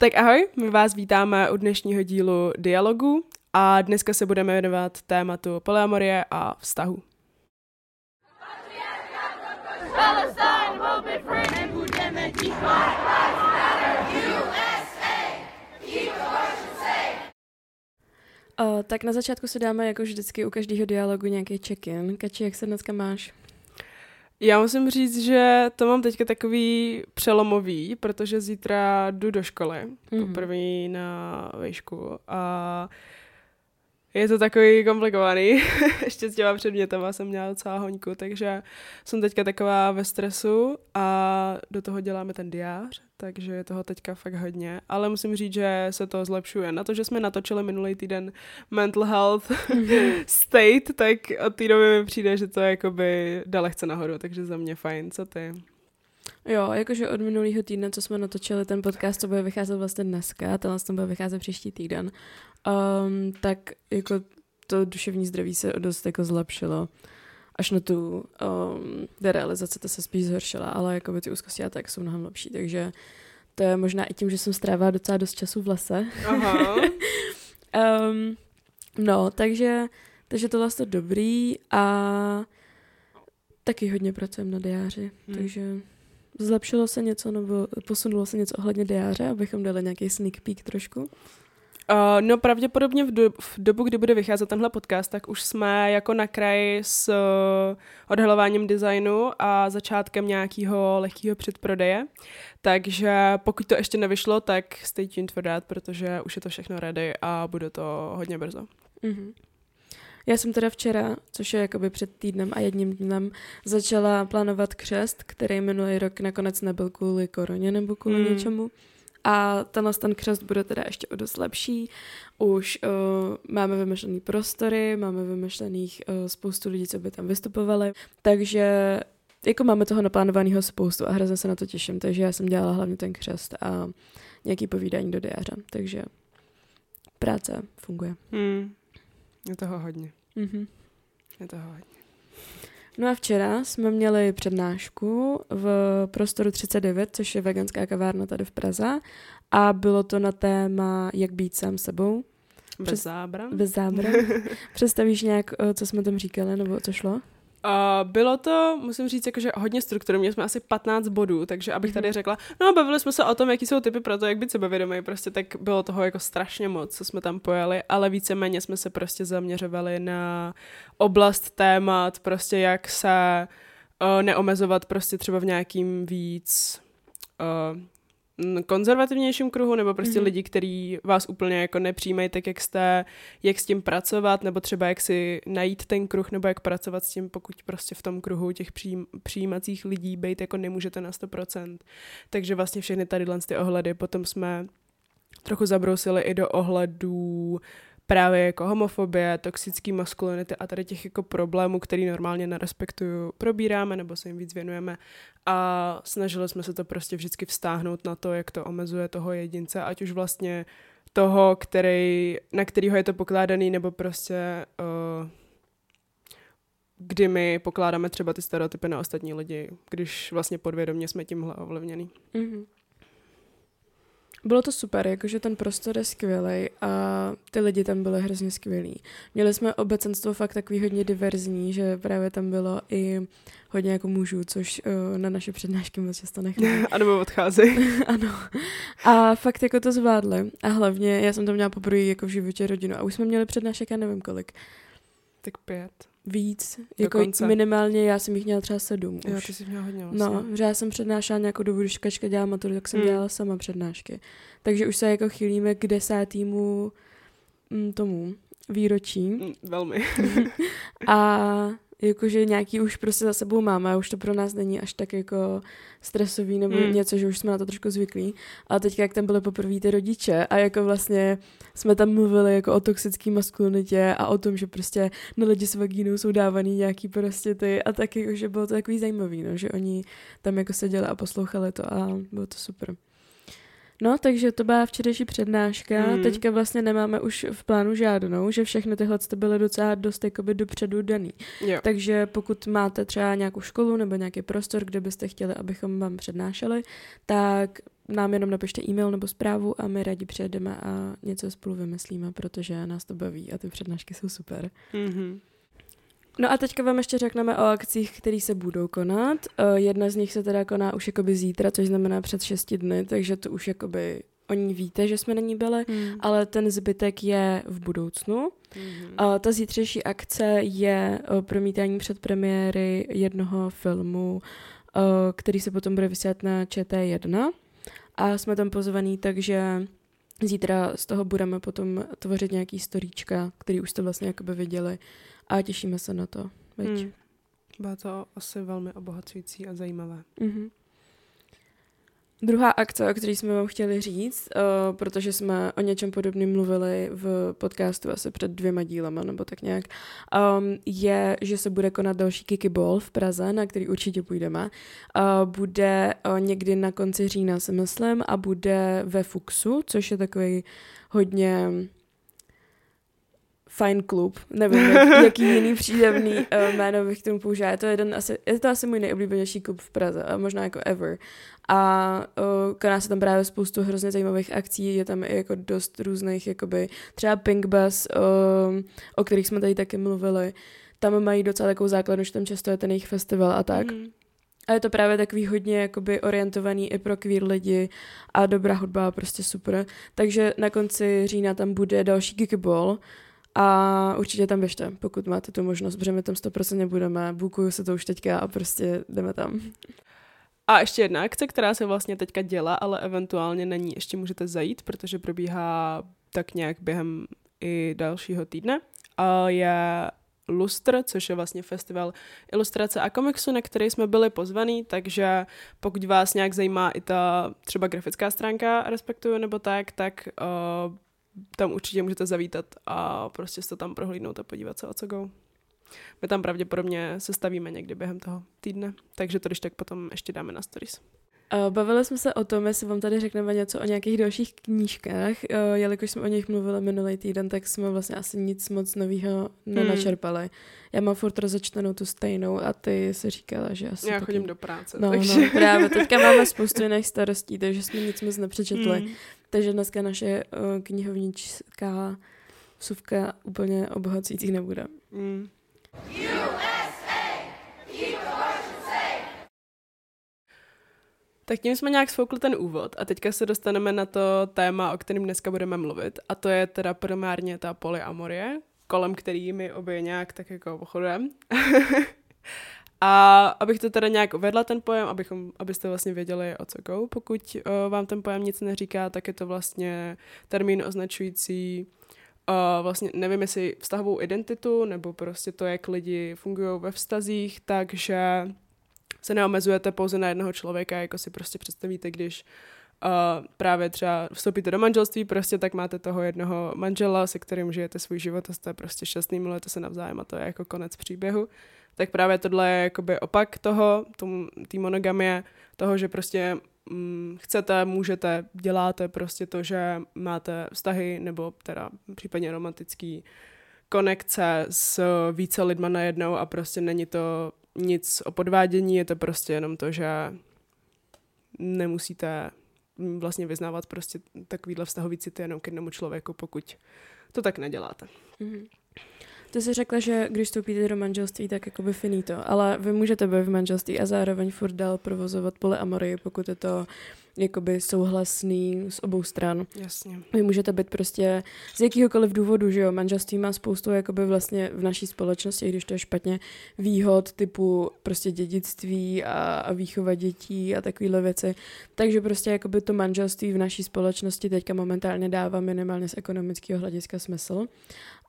Tak ahoj, my vás vítáme u dnešního dílu Dialogu a dneska se budeme věnovat tématu polyamorie a vztahu. Uh, tak na začátku si dáme jako vždycky u každého dialogu nějaký check-in. Kači, jak se dneska máš? Já musím říct, že to mám teďka takový přelomový, protože zítra jdu do školy, mm-hmm. poprvé na výšku a je to takový komplikovaný. Ještě s těma předmětama jsem měla docela hoňku, takže jsem teďka taková ve stresu a do toho děláme ten diář, takže je toho teďka fakt hodně. Ale musím říct, že se to zlepšuje. Na to, že jsme natočili minulý týden mental health state, tak od té doby mi přijde, že to je jakoby dalehce nahoru, takže za mě fajn. Co ty? Jo, jakože od minulého týdne, co jsme natočili ten podcast, to bude vycházet vlastně dneska, a tenhle to bude vycházet příští týden, um, tak jako to duševní zdraví se dost jako zlepšilo. Až na tu um, realizace to se spíš zhoršila, ale jako by ty úzkosti a tak jsou mnohem lepší, takže to je možná i tím, že jsem strávila docela dost času v lese. Aha. um, no, takže, takže tohle je dobrý a taky hodně pracujeme na diáři, hmm. takže zlepšilo se něco nebo posunulo se něco ohledně diáře, abychom dali nějaký sneak peek trošku? Uh, no pravděpodobně v, do, v dobu, kdy bude vycházet tenhle podcast, tak už jsme jako na kraji s uh, odhalováním designu a začátkem nějakého lehkého předprodeje. Takže pokud to ještě nevyšlo, tak stay tuned for that, protože už je to všechno ready a bude to hodně brzo. Mm-hmm. Já jsem teda včera, což je jakoby před týdnem a jedním dnem, začala plánovat křest, který minulý rok nakonec nebyl kvůli koroně nebo kvůli mm. něčemu. A tenhle ten křest bude teda ještě o dost lepší. Už uh, máme vymyšlený prostory, máme vymyšlených uh, spoustu lidí, co by tam vystupovali. Takže jako máme toho naplánovaného spoustu a hrozně se na to těším. Takže já jsem dělala hlavně ten křest a nějaký povídání do diáře. Takže práce funguje. Hmm. Je toho hodně. Mm-hmm. Je toho hodně. No a včera jsme měli přednášku v prostoru 39, což je veganská kavárna tady v Praze a bylo to na téma, jak být sám sebou. Bez Přes, zábran? Bez zábran. Představíš nějak, eh, co jsme tam říkali, nebo co šlo? Uh, bylo to, musím říct, jakože hodně struktury. Měli jsme asi 15 bodů, takže abych tady mhm. řekla, no bavili jsme se o tom, jaký jsou typy pro to, jak být sebevědomý, prostě tak bylo toho jako strašně moc, co jsme tam pojali, ale víceméně jsme se prostě zaměřovali na oblast témat, prostě jak se uh, neomezovat prostě třeba v nějakým víc uh, konzervativnějším kruhu, nebo prostě mm-hmm. lidi, kteří vás úplně jako nepřijímají tak, jak jste, jak s tím pracovat, nebo třeba jak si najít ten kruh, nebo jak pracovat s tím, pokud prostě v tom kruhu těch přijím, přijímacích lidí být jako nemůžete na 100%. Takže vlastně všechny tady ty ohledy potom jsme trochu zabrousili i do ohledů právě jako homofobie, toxický maskulinity a tady těch jako problémů, který normálně na respektuju, probíráme nebo se jim víc věnujeme a snažili jsme se to prostě vždycky vztáhnout na to, jak to omezuje toho jedince, ať už vlastně toho, který, na kterýho je to pokládaný, nebo prostě uh, kdy my pokládáme třeba ty stereotypy na ostatní lidi, když vlastně podvědomě jsme tímhle ovlivněný. Mm-hmm. Bylo to super, jakože ten prostor je skvělý a ty lidi tam byly hrozně skvělí. Měli jsme obecenstvo fakt takový hodně diverzní, že právě tam bylo i hodně jako mužů, což uh, na naše přednášky moc často necháme. a nebo odcházejí. ano. A fakt jako to zvládli. A hlavně já jsem tam měla poprvé jako v životě rodinu a už jsme měli přednášek, já nevím kolik. Tak pět víc. Jako Dokonce. minimálně já jsem jich měla třeba sedm už. Jo, ty jsi měla hodně vlastně. No, že já jsem přednášela nějakou dobu, když Kačka dělala maturu, tak jsem hmm. dělala sama přednášky. Takže už se jako chýlíme k desátýmu m, tomu výročí. Mm, velmi. a jakože nějaký už prostě za sebou máme a už to pro nás není až tak jako stresový nebo mm. něco, že už jsme na to trošku zvyklí. A teď, jak tam byly poprvé ty rodiče a jako vlastně jsme tam mluvili jako o toxické maskulinitě a o tom, že prostě na lidi s vagínou jsou dávaný nějaký prostě ty a taky, jako, že bylo to takový zajímavý, no, že oni tam jako seděli a poslouchali to a bylo to super. No, takže to byla včerejší přednáška. Mm. Teďka vlastně nemáme už v plánu žádnou, že všechny tyhle byly docela dost jakoby dopředu daný. Jo. Takže pokud máte třeba nějakou školu nebo nějaký prostor, kde byste chtěli, abychom vám přednášeli, tak nám jenom napište e-mail nebo zprávu a my rádi přijedeme a něco spolu vymyslíme, protože nás to baví a ty přednášky jsou super. Mm-hmm. No a teďka vám ještě řekneme o akcích, které se budou konat. Uh, jedna z nich se teda koná už jakoby zítra, což znamená před šesti dny, takže to už jakoby o ní víte, že jsme na ní byli, Mm. ale ten zbytek je v budoucnu. Mm-hmm. Uh, ta zítřejší akce je uh, promítání předpremiéry jednoho filmu, který se potom bude vysílat na ČT1 a jsme tam pozvaní, takže zítra z toho budeme potom tvořit nějaký storíčka, který už jste vlastně jakoby viděli a těšíme se na to. Veď? Mm. Bylo to asi velmi obohacující a zajímavé. Mm-hmm. Druhá akce, o které jsme vám chtěli říct, uh, protože jsme o něčem podobném mluvili v podcastu asi před dvěma dílama, nebo tak nějak, um, je, že se bude konat další Kiki Ball v Praze, na který určitě půjdeme. Uh, bude uh, někdy na konci října, si myslím, a bude ve Fuxu, což je takový hodně fajn klub, nevím, jak, jaký jiný příjemný uh, jméno bych k tomu použila. Je to, jeden asi, je to asi můj nejoblíbenější klub v Praze, a možná jako ever. A uh, koná se tam právě spoustu hrozně zajímavých akcí, je tam i jako dost různých, jakoby třeba Pink Bus, uh, o kterých jsme tady taky mluvili. Tam mají docela takovou základnu, že tam často je ten jejich festival a tak. Mm. A je to právě takový hodně jakoby orientovaný i pro queer lidi a dobrá hudba, prostě super. Takže na konci října tam bude další Geeky Ball a určitě tam běžte, pokud máte tu možnost, protože my tam 100% budeme, bukuju se to už teďka a prostě jdeme tam. A ještě jedna akce, která se vlastně teďka dělá, ale eventuálně na ní ještě můžete zajít, protože probíhá tak nějak během i dalšího týdne. A je Lustr, což je vlastně festival ilustrace a komiksu, na který jsme byli pozvaní, takže pokud vás nějak zajímá i ta třeba grafická stránka, respektuju nebo tak, tak uh, tam určitě můžete zavítat a prostě se tam prohlídnout a podívat se o co go. My tam pravděpodobně se stavíme někdy během toho týdne, takže to když tak potom ještě dáme na stories. Uh, Bavili jsme se o tom, jestli vám tady řekneme něco o nějakých dalších knížkách. Uh, jelikož jsme o nich mluvili minulý týden, tak jsme vlastně asi nic moc nového nenačerpali. Já mám furt rozečtenou tu stejnou a ty si říkala, že asi Já taky... chodím do práce, No, takže... no, právě. Teďka máme spoustu jiných starostí, takže jsme nic moc nepřečetli. Mm. Takže dneska naše uh, knihovnická vsuvka úplně obohacující nebude. Mm. Tak tím jsme nějak sfoukli ten úvod a teďka se dostaneme na to téma, o kterém dneska budeme mluvit. A to je teda primárně ta polyamorie, kolem který my obě nějak tak jako pochodujeme. a abych to teda nějak uvedla ten pojem, abychom, abyste vlastně věděli o co go. Pokud uh, vám ten pojem nic neříká, tak je to vlastně termín označující uh, vlastně nevím jestli vztahovou identitu, nebo prostě to, jak lidi fungují ve vztazích, takže se neomezujete pouze na jednoho člověka, jako si prostě představíte, když uh, právě třeba vstoupíte do manželství, prostě tak máte toho jednoho manžela, se kterým žijete svůj život a jste prostě šťastný, milujete se navzájem a to je jako konec příběhu. Tak právě tohle je jakoby opak toho, té monogamie, toho, že prostě mm, chcete, můžete, děláte prostě to, že máte vztahy nebo teda případně romantický konekce s více lidma najednou a prostě není to nic o podvádění, je to prostě jenom to, že nemusíte vlastně vyznávat prostě takovýhle vztahový city jenom k jednomu člověku, pokud to tak neděláte. Mm-hmm. Ty jsi řekla, že když vstoupíte do manželství, tak jakoby finito, ale vy můžete být v manželství a zároveň furt dál provozovat polyamorii, pokud je to jakoby souhlasný z obou stran. Jasně. Vy můžete být prostě z jakýhokoliv důvodu, že jo, manželství má spoustu jakoby vlastně v naší společnosti, i když to je špatně, výhod typu prostě dědictví a, a výchova dětí a takovéhle věci. Takže prostě jakoby to manželství v naší společnosti teďka momentálně dává minimálně z ekonomického hlediska smysl.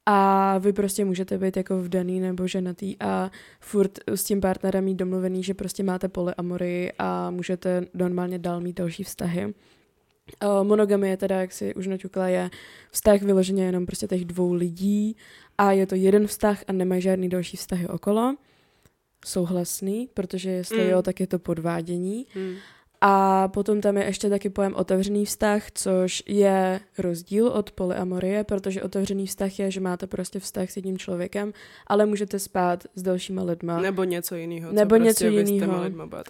A vy prostě můžete být jako vdaný nebo ženatý a furt s tím partnerem mít domluvený, že prostě máte polyamory a můžete normálně dál mít další vztahy. Uh, monogamie teda, jak si už naťukla, je vztah vyloženě jenom prostě těch dvou lidí a je to jeden vztah a nemají žádný další vztahy okolo. Souhlasný, protože jestli Mm. jo, tak je to podvádění. Hmm. A potom tam je ještě taky pojem otevřený vztah, což je rozdíl od polyamorie, protože otevřený vztah je, že máte prostě vztah s jedním člověkem, ale můžete spát s dalšíma lidma. Nebo něco jiného. Nebo co něco prostě jinýho.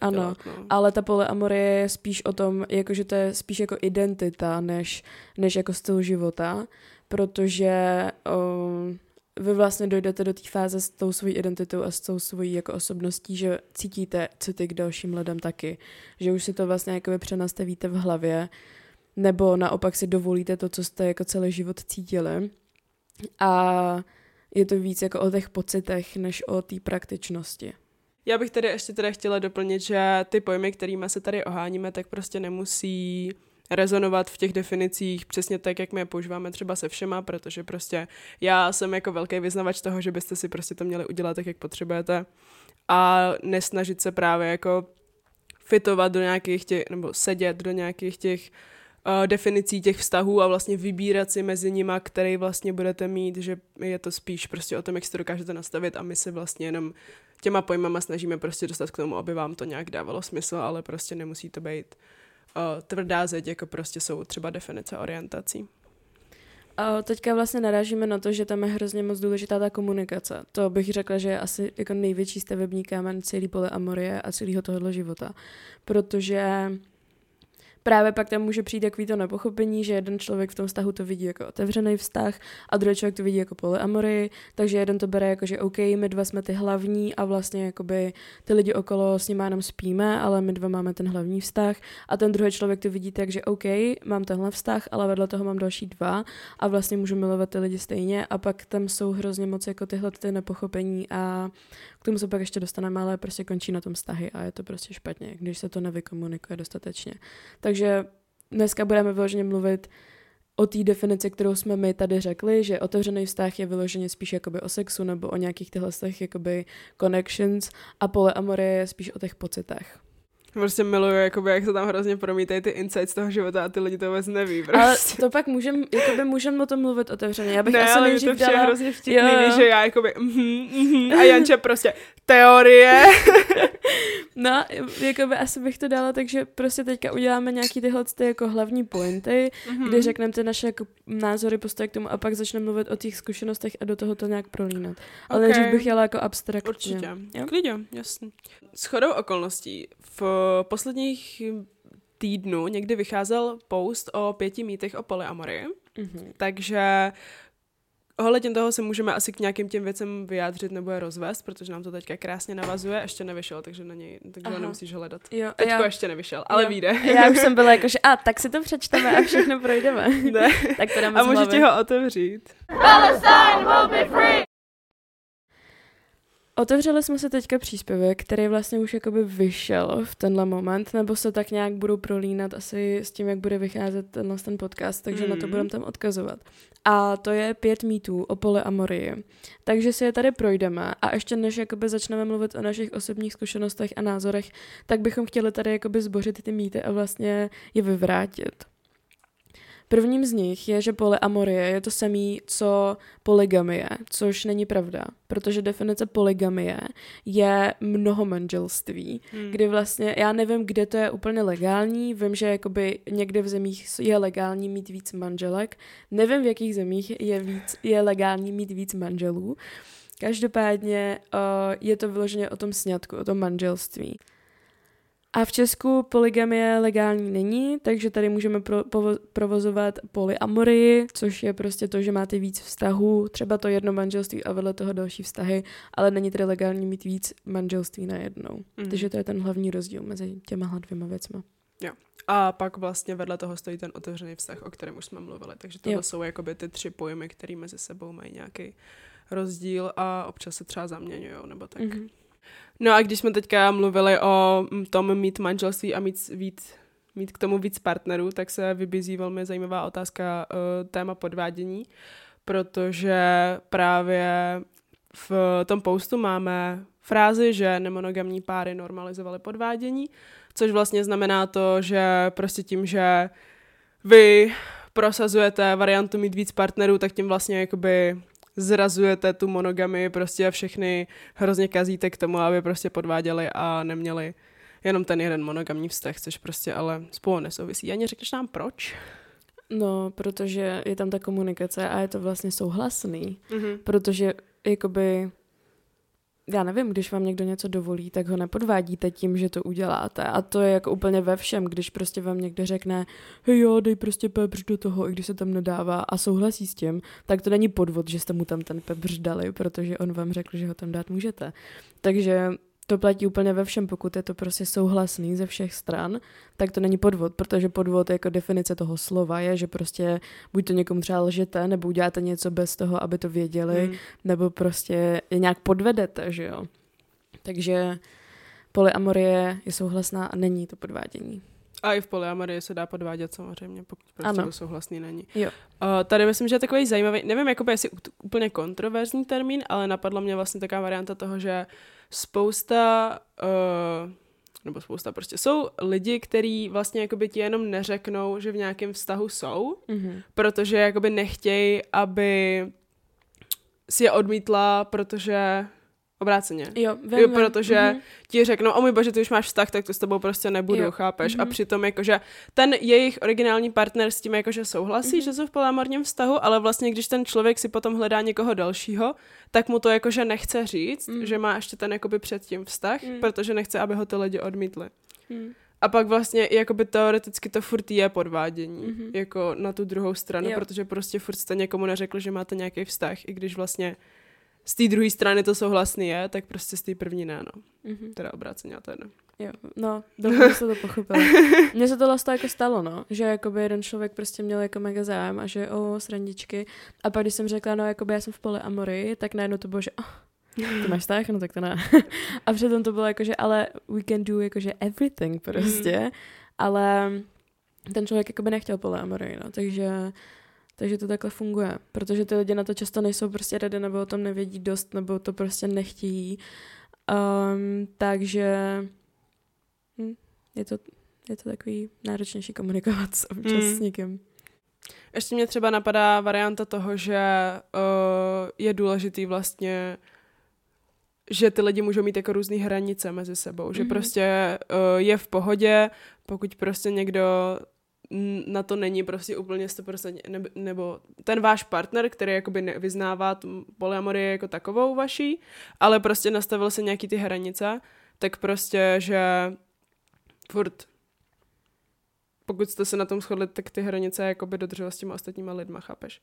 Ano, dělat, no. ale ta polyamorie je spíš o tom, jako že to je spíš jako identita, než, než jako styl života, protože um, vy vlastně dojdete do té fáze s tou svojí identitou a s tou svojí jako osobností, že cítíte city k dalším lidem taky. Že už si to vlastně jako přenastavíte v hlavě, nebo naopak si dovolíte to, co jste jako celý život cítili. A je to víc jako o těch pocitech, než o té praktičnosti. Já bych tady ještě teda chtěla doplnit, že ty pojmy, kterými se tady oháníme, tak prostě nemusí rezonovat v těch definicích přesně tak, jak my je používáme třeba se všema, protože prostě já jsem jako velký vyznavač toho, že byste si prostě to měli udělat tak, jak potřebujete. A nesnažit se právě jako fitovat do nějakých těch, nebo sedět do nějakých těch uh, definicí těch vztahů a vlastně vybírat si mezi nima, který vlastně budete mít, že je to spíš prostě o tom, jak si to dokážete nastavit a my se vlastně jenom těma pojmama snažíme prostě dostat k tomu, aby vám to nějak dávalo smysl, ale prostě nemusí to být uh, tvrdá zeď, jako prostě jsou třeba definice orientací. A teďka vlastně narážíme na to, že tam je hrozně moc důležitá ta komunikace. To bych řekla, že je asi jako největší stavební kámen celý pole Amorie a celého tohohle života. Protože právě pak tam může přijít takový to nepochopení, že jeden člověk v tom vztahu to vidí jako otevřený vztah a druhý člověk to vidí jako polyamory, takže jeden to bere jako, že OK, my dva jsme ty hlavní a vlastně jakoby ty lidi okolo s nimi jenom spíme, ale my dva máme ten hlavní vztah a ten druhý člověk to vidí tak, že OK, mám tenhle vztah, ale vedle toho mám další dva a vlastně můžu milovat ty lidi stejně a pak tam jsou hrozně moc jako tyhle ty nepochopení a k tomu se pak ještě dostaneme, ale prostě končí na tom vztahy a je to prostě špatně, když se to nevykomunikuje dostatečně. Takže dneska budeme vyloženě mluvit o té definici, kterou jsme my tady řekli, že otevřený vztah je vyloženě spíš jakoby o sexu nebo o nějakých těchto jakoby connections a polyamorie je spíš o těch pocitech. Prostě miluju, jakoby, jak se tam hrozně promítají ty insights toho života a ty lidi to vůbec neví. Prostě. Ale to pak můžem, jakoby můžem o tom mluvit otevřeně. Já bych ne, asi ale to vše dala... hrozně vtipný, jo, jo. že já jakoby mm, mm, a Janče prostě teorie. no, jakoby asi bych to dala, takže prostě teďka uděláme nějaký tyhle ty jako hlavní pointy, mm-hmm. kdy řekneme ty naše jako názory, postoje k tomu a pak začneme mluvit o těch zkušenostech a do toho to nějak prolínat. Ale okay. nejdřív bych jela jako abstraktně. Určitě. Jo? Klidně, jasně. S chodou okolností v posledních týdnu někdy vycházel post o pěti mýtech o polyamorii, mm-hmm. takže ohledně toho se můžeme asi k nějakým těm věcem vyjádřit nebo je rozvést, protože nám to teďka krásně navazuje, ještě nevyšel, takže na něj, takže ho nemusíš hledat. Jo, Teďko já, ještě nevyšel, ale jo. vyjde. Já už jsem byla jako, že a tak si to přečteme a všechno projdeme. Ne. tak to dáme A můžete ho otevřít. Palestine will be free! Otevřeli jsme se teďka příspěvek, který vlastně už jakoby vyšel v tenhle moment, nebo se tak nějak budou prolínat asi s tím, jak bude vycházet tenhle ten podcast, takže mm. na to mm. budeme tam odkazovat. A to je pět mýtů o polyamorii. Takže si je tady projdeme a ještě než jakoby začneme mluvit o našich osobních zkušenostech a názorech, tak bychom chtěli tady jakoby zbořit ty mýty a vlastně je vyvrátit. Prvním z nich je, že polyamorie je to samý, co polygamie, což není pravda, protože definice polygamie je mnoho manželství, hmm. kdy vlastně, já nevím, kde to je úplně legální, vím, že jakoby někde v zemích je legální mít víc manželek, nevím, v jakých zemích je, víc, je legální mít víc manželů, Každopádně uh, je to vyloženě o tom sňatku, o tom manželství. A v Česku polygamie legální není, takže tady můžeme pro, povo, provozovat polyamorii, což je prostě to, že máte víc vztahů, třeba to jedno manželství a vedle toho další vztahy, ale není tedy legální mít víc manželství na jednou. Mm. Takže to je ten hlavní rozdíl mezi těma dvěma věcma. Jo. A pak vlastně vedle toho stojí ten otevřený vztah, o kterém už jsme mluvili. Takže jo. jsou jakoby ty tři pojmy, které mezi sebou mají nějaký rozdíl a občas se třeba zaměňují nebo tak. Mm-hmm. No a když jsme teďka mluvili o mm, tom mít manželství a mít víc, mít k tomu víc partnerů, tak se vybízí velmi zajímavá otázka uh, téma podvádění, protože právě v tom postu máme frázi, že nemonogamní páry normalizovaly podvádění, což vlastně znamená to, že prostě tím, že vy prosazujete variantu mít víc partnerů, tak tím vlastně jakoby zrazujete tu monogamy prostě a všechny hrozně kazíte k tomu, aby prostě podváděli a neměli jenom ten jeden monogamní vztah, což prostě ale spolu nesouvisí. Ani řekneš nám proč? No, protože je tam ta komunikace a je to vlastně souhlasný, Mm-hmm. protože jakoby já nevím, když vám někdo něco dovolí, tak ho nepodvádíte tím, že to uděláte. A to je jako úplně ve všem, když prostě vám někdo řekne, hej jo, dej prostě pepř do toho, i když se tam nedává a souhlasí s tím, tak to není podvod, že jste mu tam ten pepř dali, protože on vám řekl, že ho tam dát můžete. Takže to platí úplně ve všem, pokud je to prostě souhlasný ze všech stran, tak to není podvod, protože podvod jako definice toho slova je, že prostě buď to někomu třeba lžete, nebo uděláte něco bez toho, aby to věděli, Mm. nebo prostě je nějak podvedete, že jo. Takže polyamorie je souhlasná a není to podvádění. A i v polyamorii se dá podvádět samozřejmě, pokud prostě Ano. to souhlasný není. Jo. Uh, tady myslím, že je takový zajímavý, nevím, jakoby jestli úplně kontroverzní termín, ale napadla mě vlastně taková varianta toho, že spousta, uh, nebo spousta prostě, jsou lidi, kteří vlastně jakoby ti jenom neřeknou, že v nějakém vztahu jsou, Mhm. protože jakoby nechtějí, aby si je odmítla, protože obráceně. Jo, vím. protože Mhm. ti řeknou, o můj bože, ty už máš vztah, tak to s tebou prostě nebudu, Jo. chápeš? A Mhm. přitom jakože ten jejich originální partner s tím jakože souhlasí, Mhm. že jsou v polyamorním vztahu, ale vlastně když ten člověk si potom hledá někoho dalšího, tak mu to jakože nechce říct, Mhm. že má ještě ten jakoby předtím vztah, Mhm. protože nechce, aby ho ty lidi odmítli. Mhm. A pak vlastně jakoby teoreticky to furt je podvádění, Mhm. jako na tu druhou stranu, Jo. protože prostě furt jste někomu neřekl, že máte nějaký vztah, i když vlastně z té druhé strany to souhlasný je, tak prostě z té první ne, no. Mhm. Teda obráceně, a to je jedno. Jo, no, že se to pochopila. Mně se to vlastně jako stalo, no, že jakoby jeden člověk prostě měl jako mega zájem a že o srandičky a pak když jsem řekla, no jakoby já jsem v polyamorii, tak najednou to bylo, že oh, ty máš tak, no tak to ne. a přitom to bylo jako, že ale we can do jakože everything prostě, ale ten člověk jakoby nechtěl polyamorii, no, takže takže to takhle funguje, protože ty lidi na to často nejsou prostě ready, nebo o tom nevědí dost, nebo to prostě nechtějí. Um, takže hm, je, to, je to takový náročnější komunikovat s občas Mm. s někým. Ještě mě třeba napadá varianta toho, že uh, je důležitý vlastně že ty lidi můžou mít jako různé hranice mezi sebou, že Mhm. prostě uh, je v pohodě, pokud prostě někdo na to není prostě úplně 100% nebo, nebo ten váš partner, který jakoby nevyznává tu polyamorii jako takovou vaší, ale prostě nastavil se nějaký ty hranice, tak prostě, že furt pokud jste se na tom shodli, tak ty hranice jakoby dodržovat s těma ostatníma lidma, chápeš?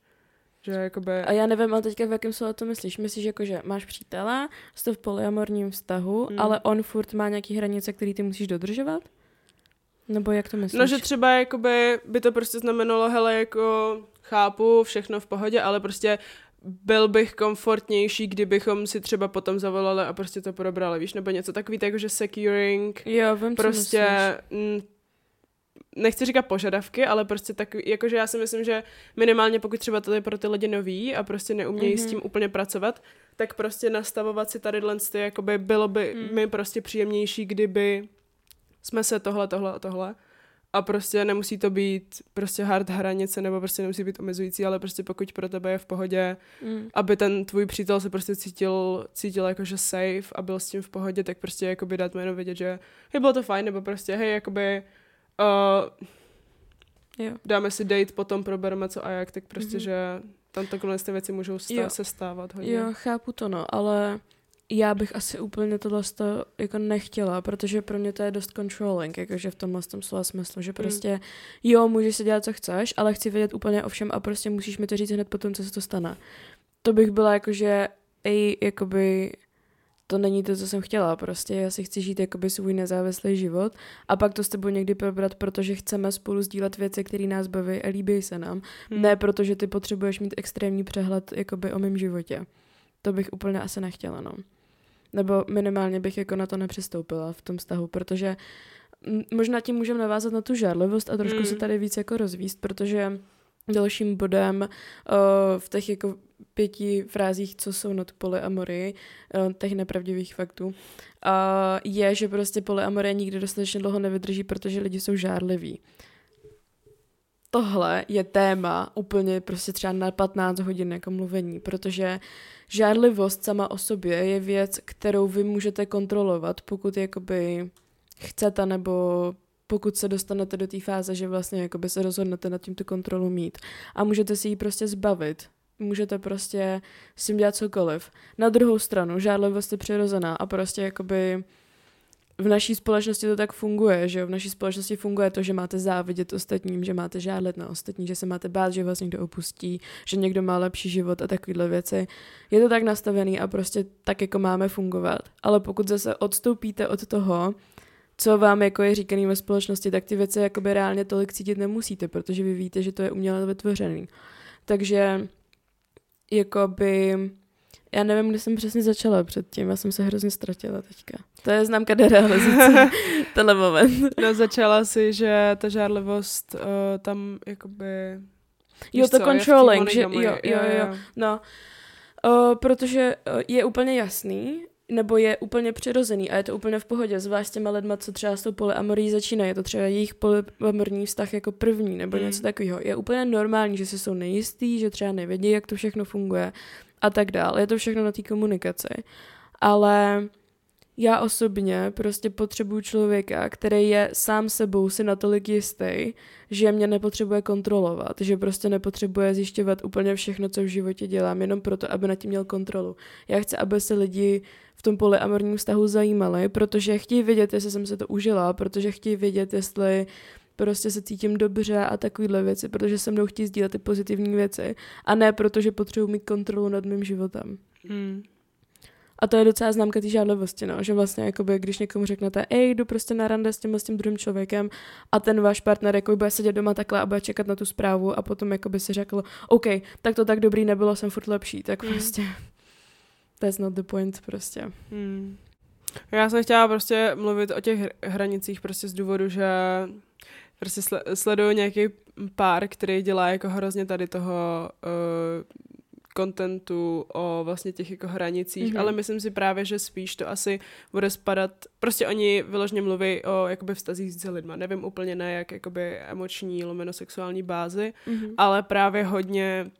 Že jakoby... A já nevím, ale teďka v jakém slova to myslíš? Myslíš, jako, že máš přítele, jste v polyamorním vztahu, Mm. ale on furt má nějaký hranice, které ty musíš dodržovat? Nebo jak to myslíš? No, že třeba jakoby by to prostě znamenalo, hele, jako chápu, všechno v pohodě, ale prostě byl bych komfortnější, kdybychom si třeba potom zavolali a prostě to probrali, víš, nebo něco takový, jako že securing, Jo, vím, prostě, nechci říkat požadavky, ale prostě tak, jakože já si myslím, že minimálně pokud třeba to je pro ty lidi nový a prostě neumějí mm-hmm. s Mhm. tím úplně pracovat, tak prostě nastavovat si tady ty, jakoby bylo by mm. mi prostě příjemnější, kdyby jsme se tohle, tohle a tohle a prostě nemusí to být prostě hard hranice nebo prostě nemusí být omezující, ale prostě pokud pro tebe je v pohodě, Mm. aby ten tvůj přítel se prostě cítil, cítil jakože safe a byl s tím v pohodě, tak prostě jakoby dát mu jenom vědět, že hej, bylo to fajn, nebo prostě hej, jakoby uh, Jo. dáme si date, potom probereme co a jak, tak prostě, Mhm. mm-hmm. že tam takové ty věci můžou stá- Jo. se stávat hodně. Jo, chápu to, no, ale já bych asi úplně tohle to jako nechtěla, protože pro mě to je dost controlling, jakože v tomhle tom slova smyslu, že prostě jo, můžeš si dělat, co chceš, ale chci vědět úplně o všem a prostě musíš mi to říct hned potom, co se to stane. To bych byla jakože, ej, jakoby, to není to, co jsem chtěla, prostě já si chci žít jakoby svůj nezávislý život a pak to s tebou někdy probrat, protože chceme spolu sdílet věci, které nás baví a líbí se nám. Hmm. Ne, protože ty potřebuješ mít extrémní přehled jakoby o mém životě. To bych úplně asi nechtěla, no. Nebo minimálně bych jako na to nepřistoupila v tom vztahu, protože možná tím můžeme navázat na tu žárlivost a trošku Mm. se tady víc jako rozvíst, protože dalším bodem uh, v těch jako pěti frázích, co jsou not polyamorii, uh, těch nepravdivých faktů, uh, je, že prostě polyamorie nikdy dostatečně dlouho nevydrží, protože lidi jsou žárliví tohle je téma úplně prostě třeba na 15 hodin jako mluvení, protože žádlivost sama o sobě je věc, kterou vy můžete kontrolovat, pokud jakoby chcete nebo pokud se dostanete do té fáze, že vlastně jakoby se rozhodnete nad tím tu kontrolu mít a můžete si ji prostě zbavit. Můžete prostě s tím dělat cokoliv. Na druhou stranu, žádlivost je přirozená a prostě jakoby v naší společnosti to tak funguje, že jo? V naší společnosti funguje to, že máte závidět ostatním, že máte žádlet na ostatní, že se máte bát, že vás někdo opustí, že někdo má lepší život a takovéhle věci. Je to tak nastavený a prostě tak jako máme fungovat. Ale pokud zase odstoupíte od toho, co vám jako je říkaný ve společnosti, tak ty věci jakoby reálně tolik cítit nemusíte, protože vy víte, že to je uměle vytvořený. Takže jakoby já nevím, kde jsem přesně začala předtím, já jsem se hrozně ztratila teďka. To je známka derealizace, tenhle moment. No začala si, že ta žárlivost uh, tam jakoby... Jo, to controlling, že jo, jo, jo, jo. No, uh, protože uh, je úplně jasný, nebo je úplně přirozený a je to úplně v pohodě, zvlášť těma lidma, co třeba s tou polyamorí začínají, je to třeba jejich polyamorní vztah jako první nebo mm. něco takového. Je úplně normální, že si jsou nejistý, že třeba nevědí, jak to všechno funguje a tak dále. Je to všechno na té komunikaci. Ale já osobně prostě potřebuju člověka, který je sám sebou si natolik jistý, že mě nepotřebuje kontrolovat, že prostě nepotřebuje zjišťovat úplně všechno, co v životě dělám, jenom proto, aby nad tím měl kontrolu. Já chci, aby se lidi v tom polyamorním vztahu zajímali, protože chtějí vědět, jestli jsem se to užila, protože chtějí vědět, jestli prostě se cítím dobře a takovéhle věci, protože se mnou chtějí sdílet ty pozitivní věci a ne protože potřebuji mít kontrolu nad mým životem. Hmm. A to je docela známka té žádlivosti, no, že vlastně jakoby, když někomu řeknete, ej, jdu prostě na rande s tím s tím druhým člověkem a ten váš partner jako bude sedět doma takhle a bude čekat na tu zprávu a potom jakoby si řekl, OK, tak to tak dobrý nebylo, jsem furt lepší, tak mm. prostě that's not the point prostě. Mm. Já jsem chtěla prostě mluvit o těch hranicích prostě z důvodu, že prostě sleduju nějaký pár, který dělá jako hrozně tady toho uh, kontentu o vlastně těch jako hranicích, mm-hmm. ale myslím si právě, že spíš to asi bude spadat, prostě oni vyložně mluví o jakoby vztazích s lidma, nevím úplně na jak jakoby emoční, lomeno sexuální bázi, mm-hmm. ale právě hodně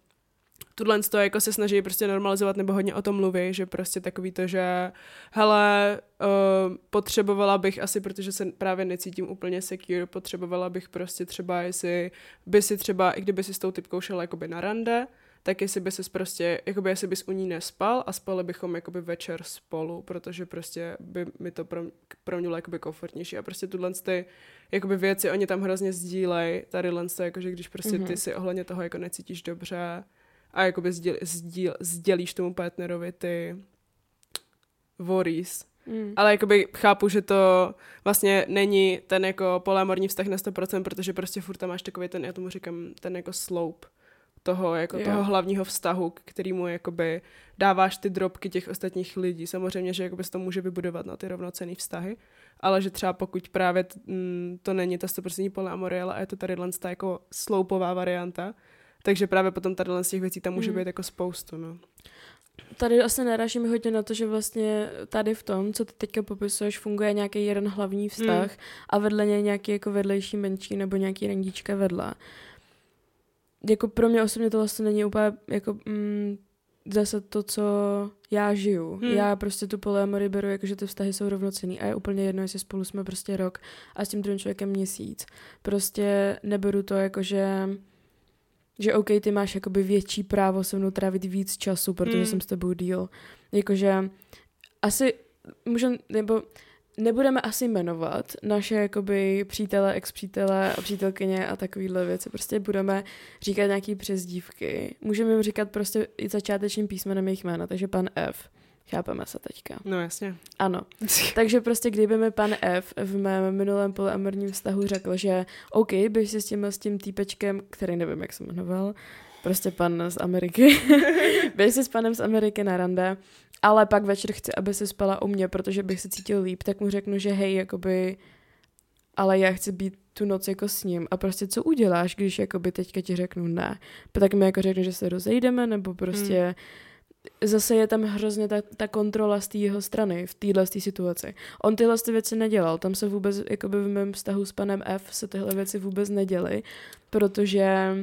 tuhle to jako se snaží prostě normalizovat nebo hodně o tom mluví, že prostě takový to, že hele, uh, potřebovala bych asi, protože se právě necítím úplně secure, potřebovala bych prostě třeba, jestli by si třeba, i kdyby si s tou typkou šel jakoby na rande, tak jestli by ses prostě, jakoby jestli bys u ní nespal a spali bychom jakoby večer spolu, protože prostě by mi to pro, pro mě jakoby komfortnější a prostě tuhle ty jakoby věci oni tam hrozně sdílej, tady to jakože když prostě mm-hmm. ty si ohledně toho jako necítíš dobře a jakoby sděl, sděl, sdělíš tomu partnerovi ty worries, Mm. Ale jakoby chápu, že to vlastně není ten jako polyamorní vztah na 100%, protože prostě furt tam máš takový ten, já tomu říkám, ten jako slope toho, jako yeah. toho hlavního vztahu, k kterému jakoby dáváš ty drobky těch ostatních lidí. Samozřejmě, že jakoby se to může vybudovat na ty rovnocený vztahy, ale že třeba pokud právě mm, to není ta 100% polyamorie, ale je to tady ta jako sloupová varianta, takže právě potom tady z těch věcí tam může mm. být jako spoustu, no. Tady asi narážíme hodně na to, že vlastně tady v tom, co ty teďka popisuješ, funguje nějaký jeden hlavní vztah mm. a vedle něj nějaký jako vedlejší menší nebo nějaký randíčka vedle jako pro mě osobně to vlastně není úplně jako mm, zase to, co já žiju. Hmm. Já prostě tu polyamory beru, jakože ty vztahy jsou rovnocený a je úplně jedno, jestli spolu jsme prostě rok a s tím druhým člověkem měsíc. Prostě neberu to jakože že OK, ty máš jakoby větší právo se mnou trávit víc času, protože hmm. jsem s tebou díl. Jakože asi můžem, nebo nebudeme asi jmenovat naše jakoby přítele, ex-přítele a přítelkyně a takovýhle věci. Prostě budeme říkat nějaký přezdívky. Můžeme jim říkat prostě i začátečním písmenem jejich jména, takže pan F. Chápeme se teďka. No jasně. Ano. Takže prostě kdyby mi pan F v mém minulém polyamorním vztahu řekl, že OK, běž si s tím, s tím týpečkem, který nevím, jak se jmenoval, prostě pan z Ameriky, běž si s panem z Ameriky na rande, ale pak večer chci, aby se spala u mě, protože bych se cítil líp, tak mu řeknu, že hej, jakoby, ale já chci být tu noc jako s ním a prostě co uděláš, když jakoby teďka ti řeknu ne. Tak mi jako řekne, že se rozejdeme, nebo prostě hmm. Zase je tam hrozně ta, ta kontrola z té jeho strany v téhle situaci. On tyhle ty věci nedělal, tam se vůbec, jakoby v mém vztahu s panem F se tyhle věci vůbec neděly, protože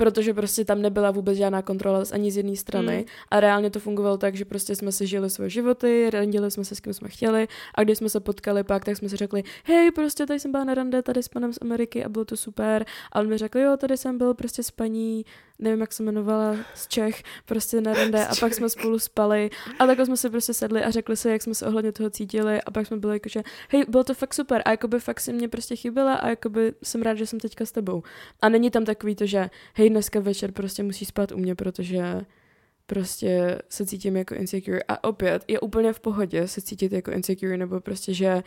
protože prostě tam nebyla vůbec žádná kontrola ani z jedné strany Mm. a reálně to fungovalo tak, že prostě jsme si žili svoje životy, randili jsme se s kým jsme chtěli a když jsme se potkali pak, tak jsme si řekli, hej, prostě tady jsem byla na rande tady s panem z Ameriky a bylo to super a on mi řekl, jo, tady jsem byl prostě s paní, nevím, jak se jmenovala, z Čech, prostě na rande a pak jsme spolu spali a takhle jsme si prostě sedli a řekli si, jak jsme se ohledně toho cítili a pak jsme byli jakože, hej, bylo to fakt super a jakoby fakt si mě prostě chyběla a jakoby jsem rád, že jsem teďka s tebou. A není tam takový to, že hej, dneska večer prostě musí spát u mě, protože prostě se cítím jako insecure. A opět je úplně v pohodě se cítit jako insecure, nebo prostě, že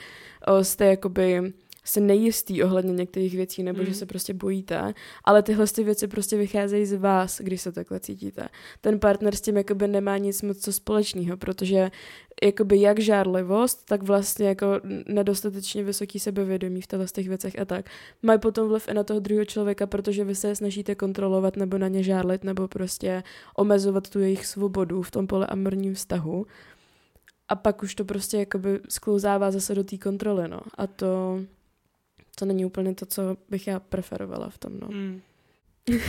o, jste jakoby se nejistý ohledně některých věcí, nebo mm. že se prostě bojíte, ale tyhle ty věci prostě vycházejí z vás, když se takhle cítíte. Ten partner s tím jakoby nemá nic moc co společného, protože jakoby jak žárlivost, tak vlastně jako nedostatečně vysoký sebevědomí v těchto těch věcech a tak, mají potom vliv i na toho druhého člověka, protože vy se je snažíte kontrolovat nebo na ně žárlit, nebo prostě omezovat tu jejich svobodu v tom polyamorním vztahu. A pak už to prostě jakoby sklouzává zase do té kontroly, no. A to, to není úplně to, co bych já preferovala v tom, no. Mm.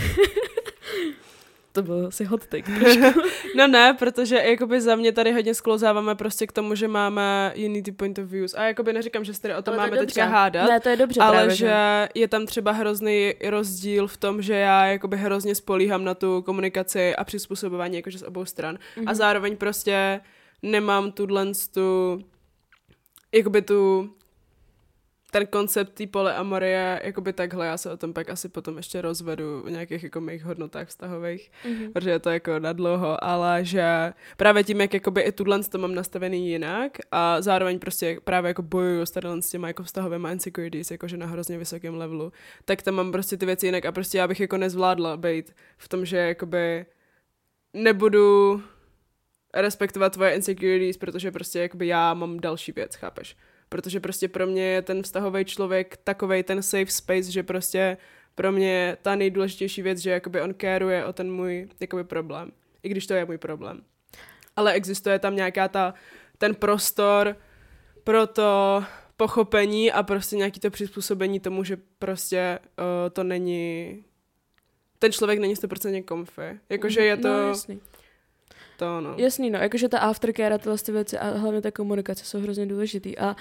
To byl asi hot take. No ne, protože jakoby za mě tady hodně sklouzáváme prostě k tomu, že máme jiný ty point of views. A jakoby neříkám, že se tady o tom Ale to máme teďka dobře. hádat. Ne, to je dobře ale právě, že je tam třeba hrozný rozdíl v tom, že já jakoby hrozně spolíhám na tu komunikaci a přizpůsobování jakože z obou stran. Mhm. A zároveň prostě nemám tuhle tu jakoby tu ten koncept té polyamorie, jakoby takhle, já se o tom pak asi potom ještě rozvedu v nějakých jako mých hodnotách vztahových, Mhm. protože je to jako na dlouho, ale že právě tím, jak jakoby i tuhle to mám nastavený jinak a zároveň prostě právě jako bojuju s tady s těma jako vztahovými insecurities, jakože na hrozně vysokém levelu, tak tam mám prostě ty věci jinak a prostě já bych jako nezvládla být v tom, že jakoby nebudu respektovat tvoje insecurities, protože prostě jakoby já mám další věc, chápeš? Protože prostě pro mě je ten vztahový člověk takovej ten safe space, že prostě pro mě je ta nejdůležitější věc, že jakoby on kéruje o ten můj jakoby problém. I když to je můj problém. Ale existuje tam nějaká ta, ten prostor pro to pochopení a prostě nějaký to přizpůsobení tomu, že prostě uh, to není ten člověk není 100% comfy. Jakože je to, No, jasný. To no. Jasný, no, jakože ta aftercare a tyhle ty věci a hlavně ta komunikace jsou hrozně důležitý a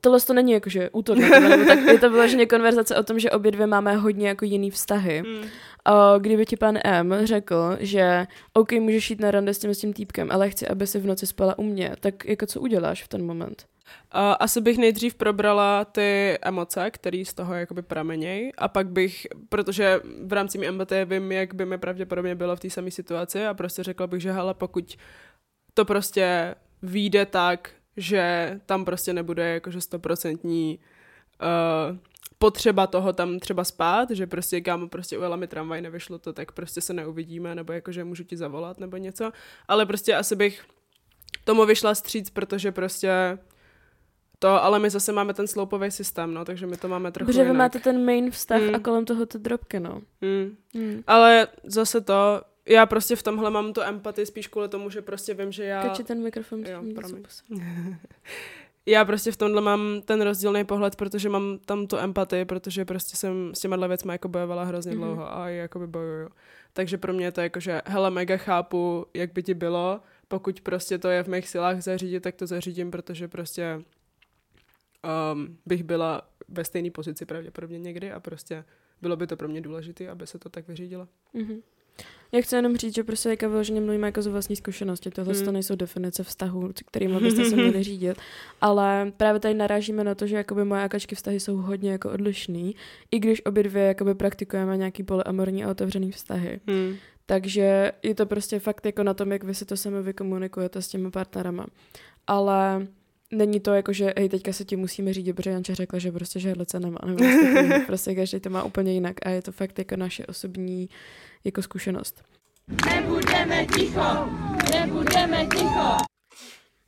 tohle to není jakože útok, tak je to vyloženě konverzace o tom, že obě dvě máme hodně jako jiný vztahy. Mm. Kdyby ti pan M řekl, že OK, můžeš jít na rande s tím, s tím týpkem, ale chci, aby si v noci spala u mě, tak jako co uděláš v ten moment? Uh, asi bych nejdřív probrala ty emoce, které z toho jakoby pramenějí a pak bych, protože v rámci mý empatie vím, jak by mi pravděpodobně bylo v té samé situaci a prostě řekla bych, že hele, pokud to prostě vyjde tak, že tam prostě nebude jakože stoprocentní uh, potřeba toho tam třeba spát, že prostě kámo prostě ujela mi tramvaj, nevyšlo to, tak prostě se neuvidíme, nebo jakože můžu ti zavolat, nebo něco, ale prostě asi bych tomu vyšla stříc, protože prostě to, ale my zase máme ten sloupový systém, no, takže my to máme trochu Protože vy máte ten main vztah Mm. a kolem toho to dropky, no. Hmm. Hmm. Ale zase to, já prostě v tomhle mám tu empatii spíš kvůli tomu, že prostě vím, že já... Kači ten mikrofon. Jo, promiň. Já prostě v tomhle mám ten rozdílný pohled, protože mám tam tu empatii, protože prostě jsem s těma věcmi jako bojovala hrozně Mhm. dlouho a i jakoby bojuju. Takže pro mě je to jako, že hele, mega chápu, jak by ti bylo, pokud prostě to je v mých silách zařídit, tak to zařídím, protože prostě um, bych byla ve stejné pozici pravděpodobně někdy a prostě bylo by to pro mě důležité, aby se to tak vyřídilo. Mhm. Já chci jenom říct, že prostě jaká vyloženě mluvíme jako z vlastní zkušenosti. Tohle Hmm. to nejsou definice vztahu, kterými byste se měli řídit. Ale právě tady narážíme na to, že jakoby moje a kačky vztahy jsou hodně jako odlišný, i když obě dvě jakoby praktikujeme nějaký polyamorní a otevřený vztahy. Hmm. Takže je to prostě fakt jako na tom, jak vy si to sami vykomunikujete s těmi partnerama. Ale není to jako, že hej, teďka se tím musíme řídit, protože Janča řekla, že prostě žádlice nemá. Nebo takového. prostě každý to má úplně jinak a je to fakt jako naše osobní jako zkušenost. Nebudeme ticho, nebudeme ticho.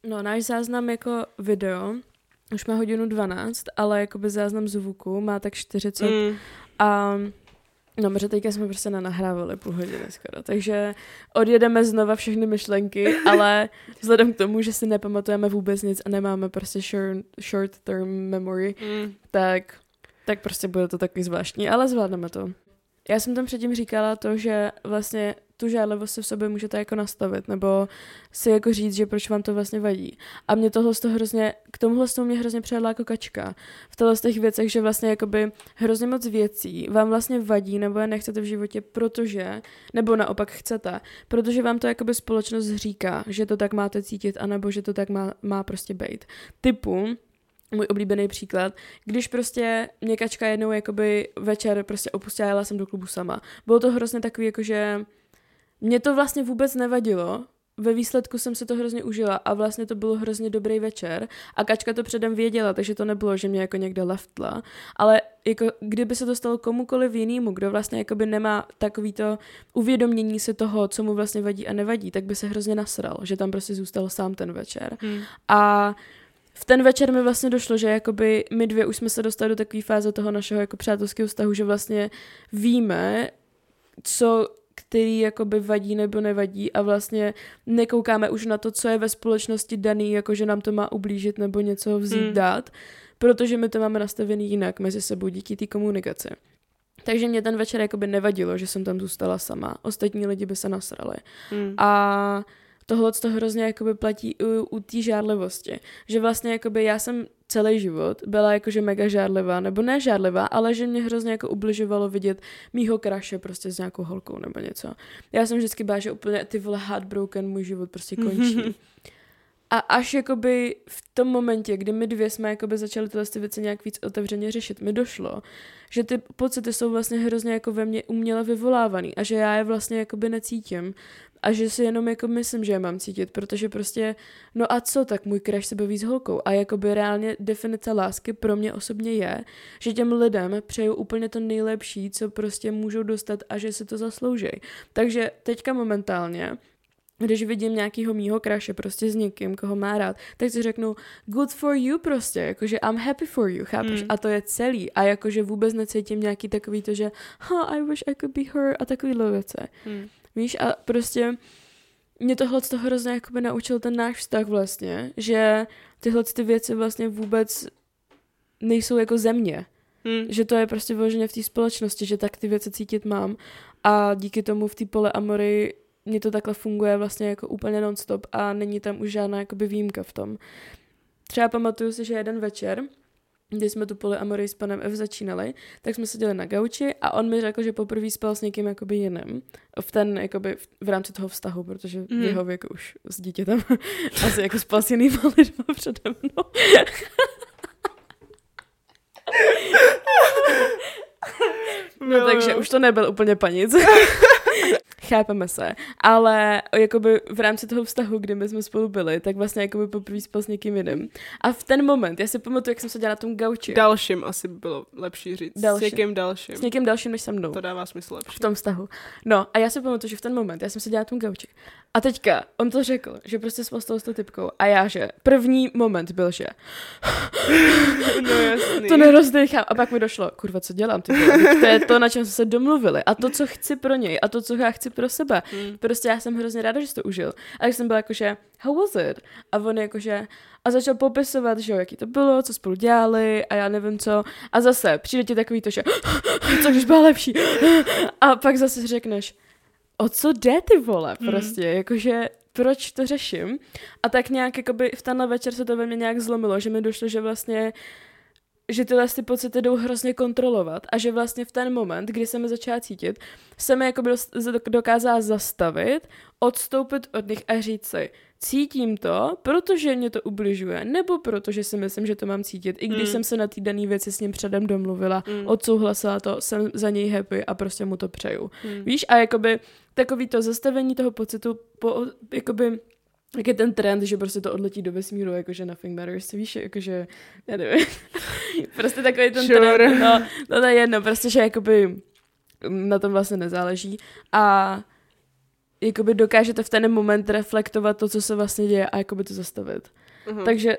No, náš záznam jako video už má hodinu 12, ale jakoby záznam zvuku má tak 40 Hmm. a no, protože teďka jsme prostě nenahrávali půl hodiny skoro, takže odjedeme znova všechny myšlenky, ale vzhledem k tomu, že si nepamatujeme vůbec nic a nemáme prostě short, short term memory, Hmm. tak, tak prostě bude to takový zvláštní, ale zvládneme to. Já jsem tam předtím říkala to, že vlastně tu žádlivost si v sobě můžete jako nastavit, nebo si jako říct, že proč vám to vlastně vadí. A mě tohle z toho hrozně, k tomuhle z toho mě hrozně přijadla jako kačka. V těchto z těch věcech, že vlastně jakoby hrozně moc věcí vám vlastně vadí, nebo je nechcete v životě, protože, nebo naopak chcete, protože vám to jakoby společnost říká, že to tak máte cítit, anebo že to tak má, má prostě být. Typu, můj oblíbený příklad, když prostě mě kačka jednou jakoby večer prostě opustila, jela jsem do klubu sama. Bylo to hrozně takový, jakože mě to vlastně vůbec nevadilo, ve výsledku jsem se to hrozně užila a vlastně to bylo hrozně dobrý večer a Kačka to předem věděla, takže to nebylo, že mě jako někde leftla, ale jako kdyby se to stalo komukoliv jinému, kdo vlastně jakoby nemá takový to uvědomění se toho, co mu vlastně vadí a nevadí, tak by se hrozně nasral, že tam prostě zůstal sám ten večer. Hmm. A v ten večer mi vlastně došlo, že jakoby my dvě už jsme se dostali do takové fáze toho našeho jako přátelského vztahu, že vlastně víme, co který jakoby vadí nebo nevadí a vlastně nekoukáme už na to, co je ve společnosti daný, jako že nám to má ublížit nebo něco vzít mm. dát, protože my to máme nastavený jinak mezi sebou díky té komunikaci. Takže mě ten večer jakoby nevadilo, že jsem tam zůstala sama. Ostatní lidi by se nasrali. Mm. A tohle to hrozně jakoby platí u, u té žádlivosti. Že vlastně jakoby já jsem celý život byla jakože mega žádlivá, nebo ne žádlivá, ale že mě hrozně jako ubližovalo vidět mýho kraše prostě s nějakou holkou nebo něco. Já jsem vždycky byla, že úplně ty vole heartbroken, můj život prostě končí. A až jakoby v tom momentě, kdy my dvě jsme jakoby začali tyhle ty věci nějak víc otevřeně řešit, mi došlo, že ty pocity jsou vlastně hrozně jako ve mně uměle vyvolávaný a že já je vlastně jakoby necítím a že si jenom jako myslím, že je mám cítit, protože prostě, no a co, tak můj crush se baví s holkou a jakoby reálně definice lásky pro mě osobně je, že těm lidem přeju úplně to nejlepší, co prostě můžou dostat a že si to zaslouží. Takže teďka momentálně když vidím nějakýho mýho kraše prostě s někým, koho má rád, tak si řeknu good for you prostě, jakože I'm happy for you, chápeš? Mm. A to je celý. A jakože vůbec necítím nějaký takový to, že huh, I wish I could be her a takovýhle věci. Mm. Víš, a prostě mě tohle z toho hrozně jakoby naučil ten náš vztah vlastně, že tyhle ty věci vlastně vůbec nejsou jako země. Hmm. Že to je prostě vyloženě v té společnosti, že tak ty věci cítit mám a díky tomu v té pole Amory mě to takhle funguje vlastně jako úplně nonstop a není tam už žádná jakoby výjimka v tom. Třeba pamatuju si, že jeden večer když jsme tu polyamorii s panem F začínali, tak jsme seděli na gauči a on mi řekl, že poprvé spal s někým jakoby jiným. V ten, jakoby, v, v rámci toho vztahu, protože mm. v jeho věku už s dítětem asi jako spal s jinýma lidma přede mnou. no takže už to nebyl úplně panic. Chápeme se. Ale jakoby v rámci toho vztahu, kdy my jsme spolu byli, tak vlastně jakoby poprvé spal s někým jiným. A v ten moment, já si pamatuju, jak jsem seděla na tom gauči. Dalším asi bylo lepší říct. Dalším. S někým dalším. S někým dalším než se mnou. To dává smysl lepší. V tom vztahu. No a já si pamatuju, že v ten moment, já jsem seděla na tom gauči. A teďka, on to řekl, že prostě spal s tou typkou. A já, že první moment byl, že no jasný. to nerozdechám. A pak mi došlo, kurva, co dělám? Ty to je to, na čem jsme se domluvili. A to, co chci pro něj. A to, co já chci pro sebe. Hmm. Prostě já jsem hrozně ráda, že jsi to užil. A jsem byla jakože, how was it? A on jakože, a začal popisovat, že jo, jaký to bylo, co spolu dělali a já nevím co. A zase přijde ti takový to, že co když byla lepší. A pak zase řekneš, o co jde ty vole, hmm. prostě, hmm. jakože proč to řeším. A tak nějak jakoby v tenhle večer se to ve mně nějak zlomilo, že mi došlo, že vlastně že tyhle ty pocity jdou hrozně kontrolovat a že vlastně v ten moment, kdy se mi začala cítit, se mi jakoby dokázala zastavit, odstoupit od nich a říct si, cítím to, protože mě to ubližuje, nebo protože si myslím, že to mám cítit, i když mm. jsem se na té dané věci s ním předem domluvila, mm. odsouhlasila to, jsem za něj happy a prostě mu to přeju. Mm. Víš, a jakoby takový to zastavení toho pocitu, po, jakoby jak je ten trend, že prostě to odletí do vesmíru, jakože nothing matters, víš, jakože, já nevím, prostě takový ten sure. trend, no, no to je jedno, prostě, že jakoby na tom vlastně nezáleží a jakoby dokážete v ten moment reflektovat to, co se vlastně děje a jakoby to zastavit. Uh-huh. Takže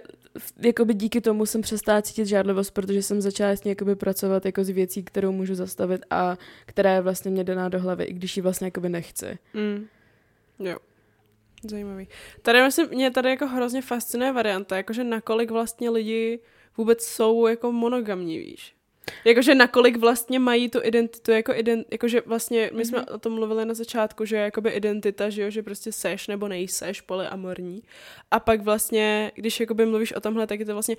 jakoby díky tomu jsem přestala cítit žádlivost, protože jsem začala s jakoby pracovat jako z věcí, kterou můžu zastavit a která je vlastně mě daná do hlavy, i když ji vlastně jakoby nechci. Mm. Jo. Zajímavý. Tady myslím, mě tady jako hrozně fascinuje varianta, jakože nakolik vlastně lidi vůbec jsou jako monogamní, víš. Jakože nakolik vlastně mají tu identitu, jako ident, jakože vlastně, my jsme o tom mluvili na začátku, že jakoby identita, že jo, že prostě seš nebo nejseš polyamorní. A pak vlastně, když jakoby mluvíš o tomhle, tak je to vlastně,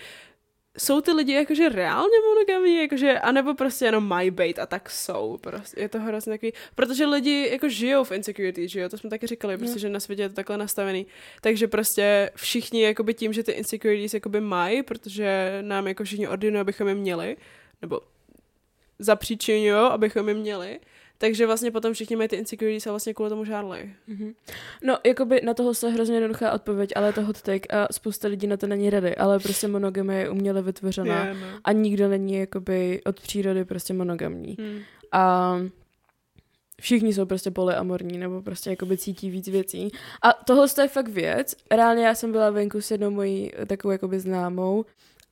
jsou ty lidi jakože reálně monogamní, jakože, anebo prostě jenom mají být a tak jsou. Prostě je to hrozně takový, protože lidi jako žijou v insecurity, že jo, to jsme taky říkali, prostě, že na světě je to takhle nastavený. Takže prostě všichni jakoby tím, že ty insecurities jakoby mají, protože nám jako všichni ordinují, abychom je měli, nebo zapříčinují, abychom je měli, takže vlastně potom všichni mají ty insecurities a vlastně kvůli tomu žádlej. Mhm. No, jakoby na toho se hrozně jednoduchá odpověď, ale je to hot take a spousta lidí na to není rady, ale prostě monogamie je uměle vytvořená Je, no. a nikdo není jakoby od přírody prostě monogamní. Hmm. A všichni jsou prostě polyamorní nebo prostě jakoby cítí víc věcí. A tohle je fakt věc. Reálně já jsem byla venku s jednou mojí takovou jakoby známou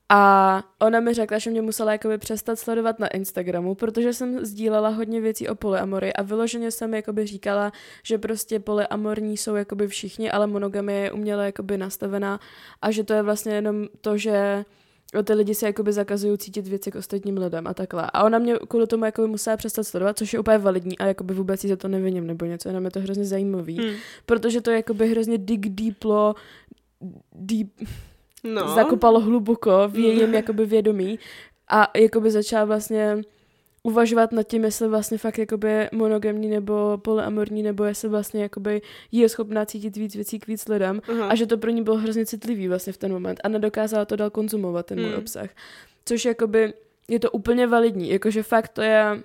a ona mi řekla, že mě musela jakoby přestat sledovat na Instagramu, protože jsem sdílela hodně věcí o polyamory a vyloženě jsem jakoby říkala, že prostě polyamorní jsou jakoby všichni, ale monogamie je uměle jakoby nastavená a že to je vlastně jenom to, že ty lidi si jakoby zakazují cítit věci k ostatním lidem a takhle. A ona mě kvůli tomu jakoby musela přestat sledovat, což je úplně validní a jakoby vůbec jí za to neviním nebo něco, jenom je to hrozně zajímavý. Hmm. Protože to je jakoby hrozně dig deeplo, deep, No. zakopalo hluboko v jejím jakoby vědomí a jakoby začala vlastně uvažovat nad tím, jestli vlastně fakt jakoby monogamní nebo polyamorní, nebo jestli vlastně jakoby je schopná cítit víc věcí k víc lidem Aha. a že to pro ní bylo hrozně citlivý vlastně v ten moment a nedokázala to dál konzumovat, ten můj Mm. obsah. Což jakoby je to úplně validní, jakože fakt to je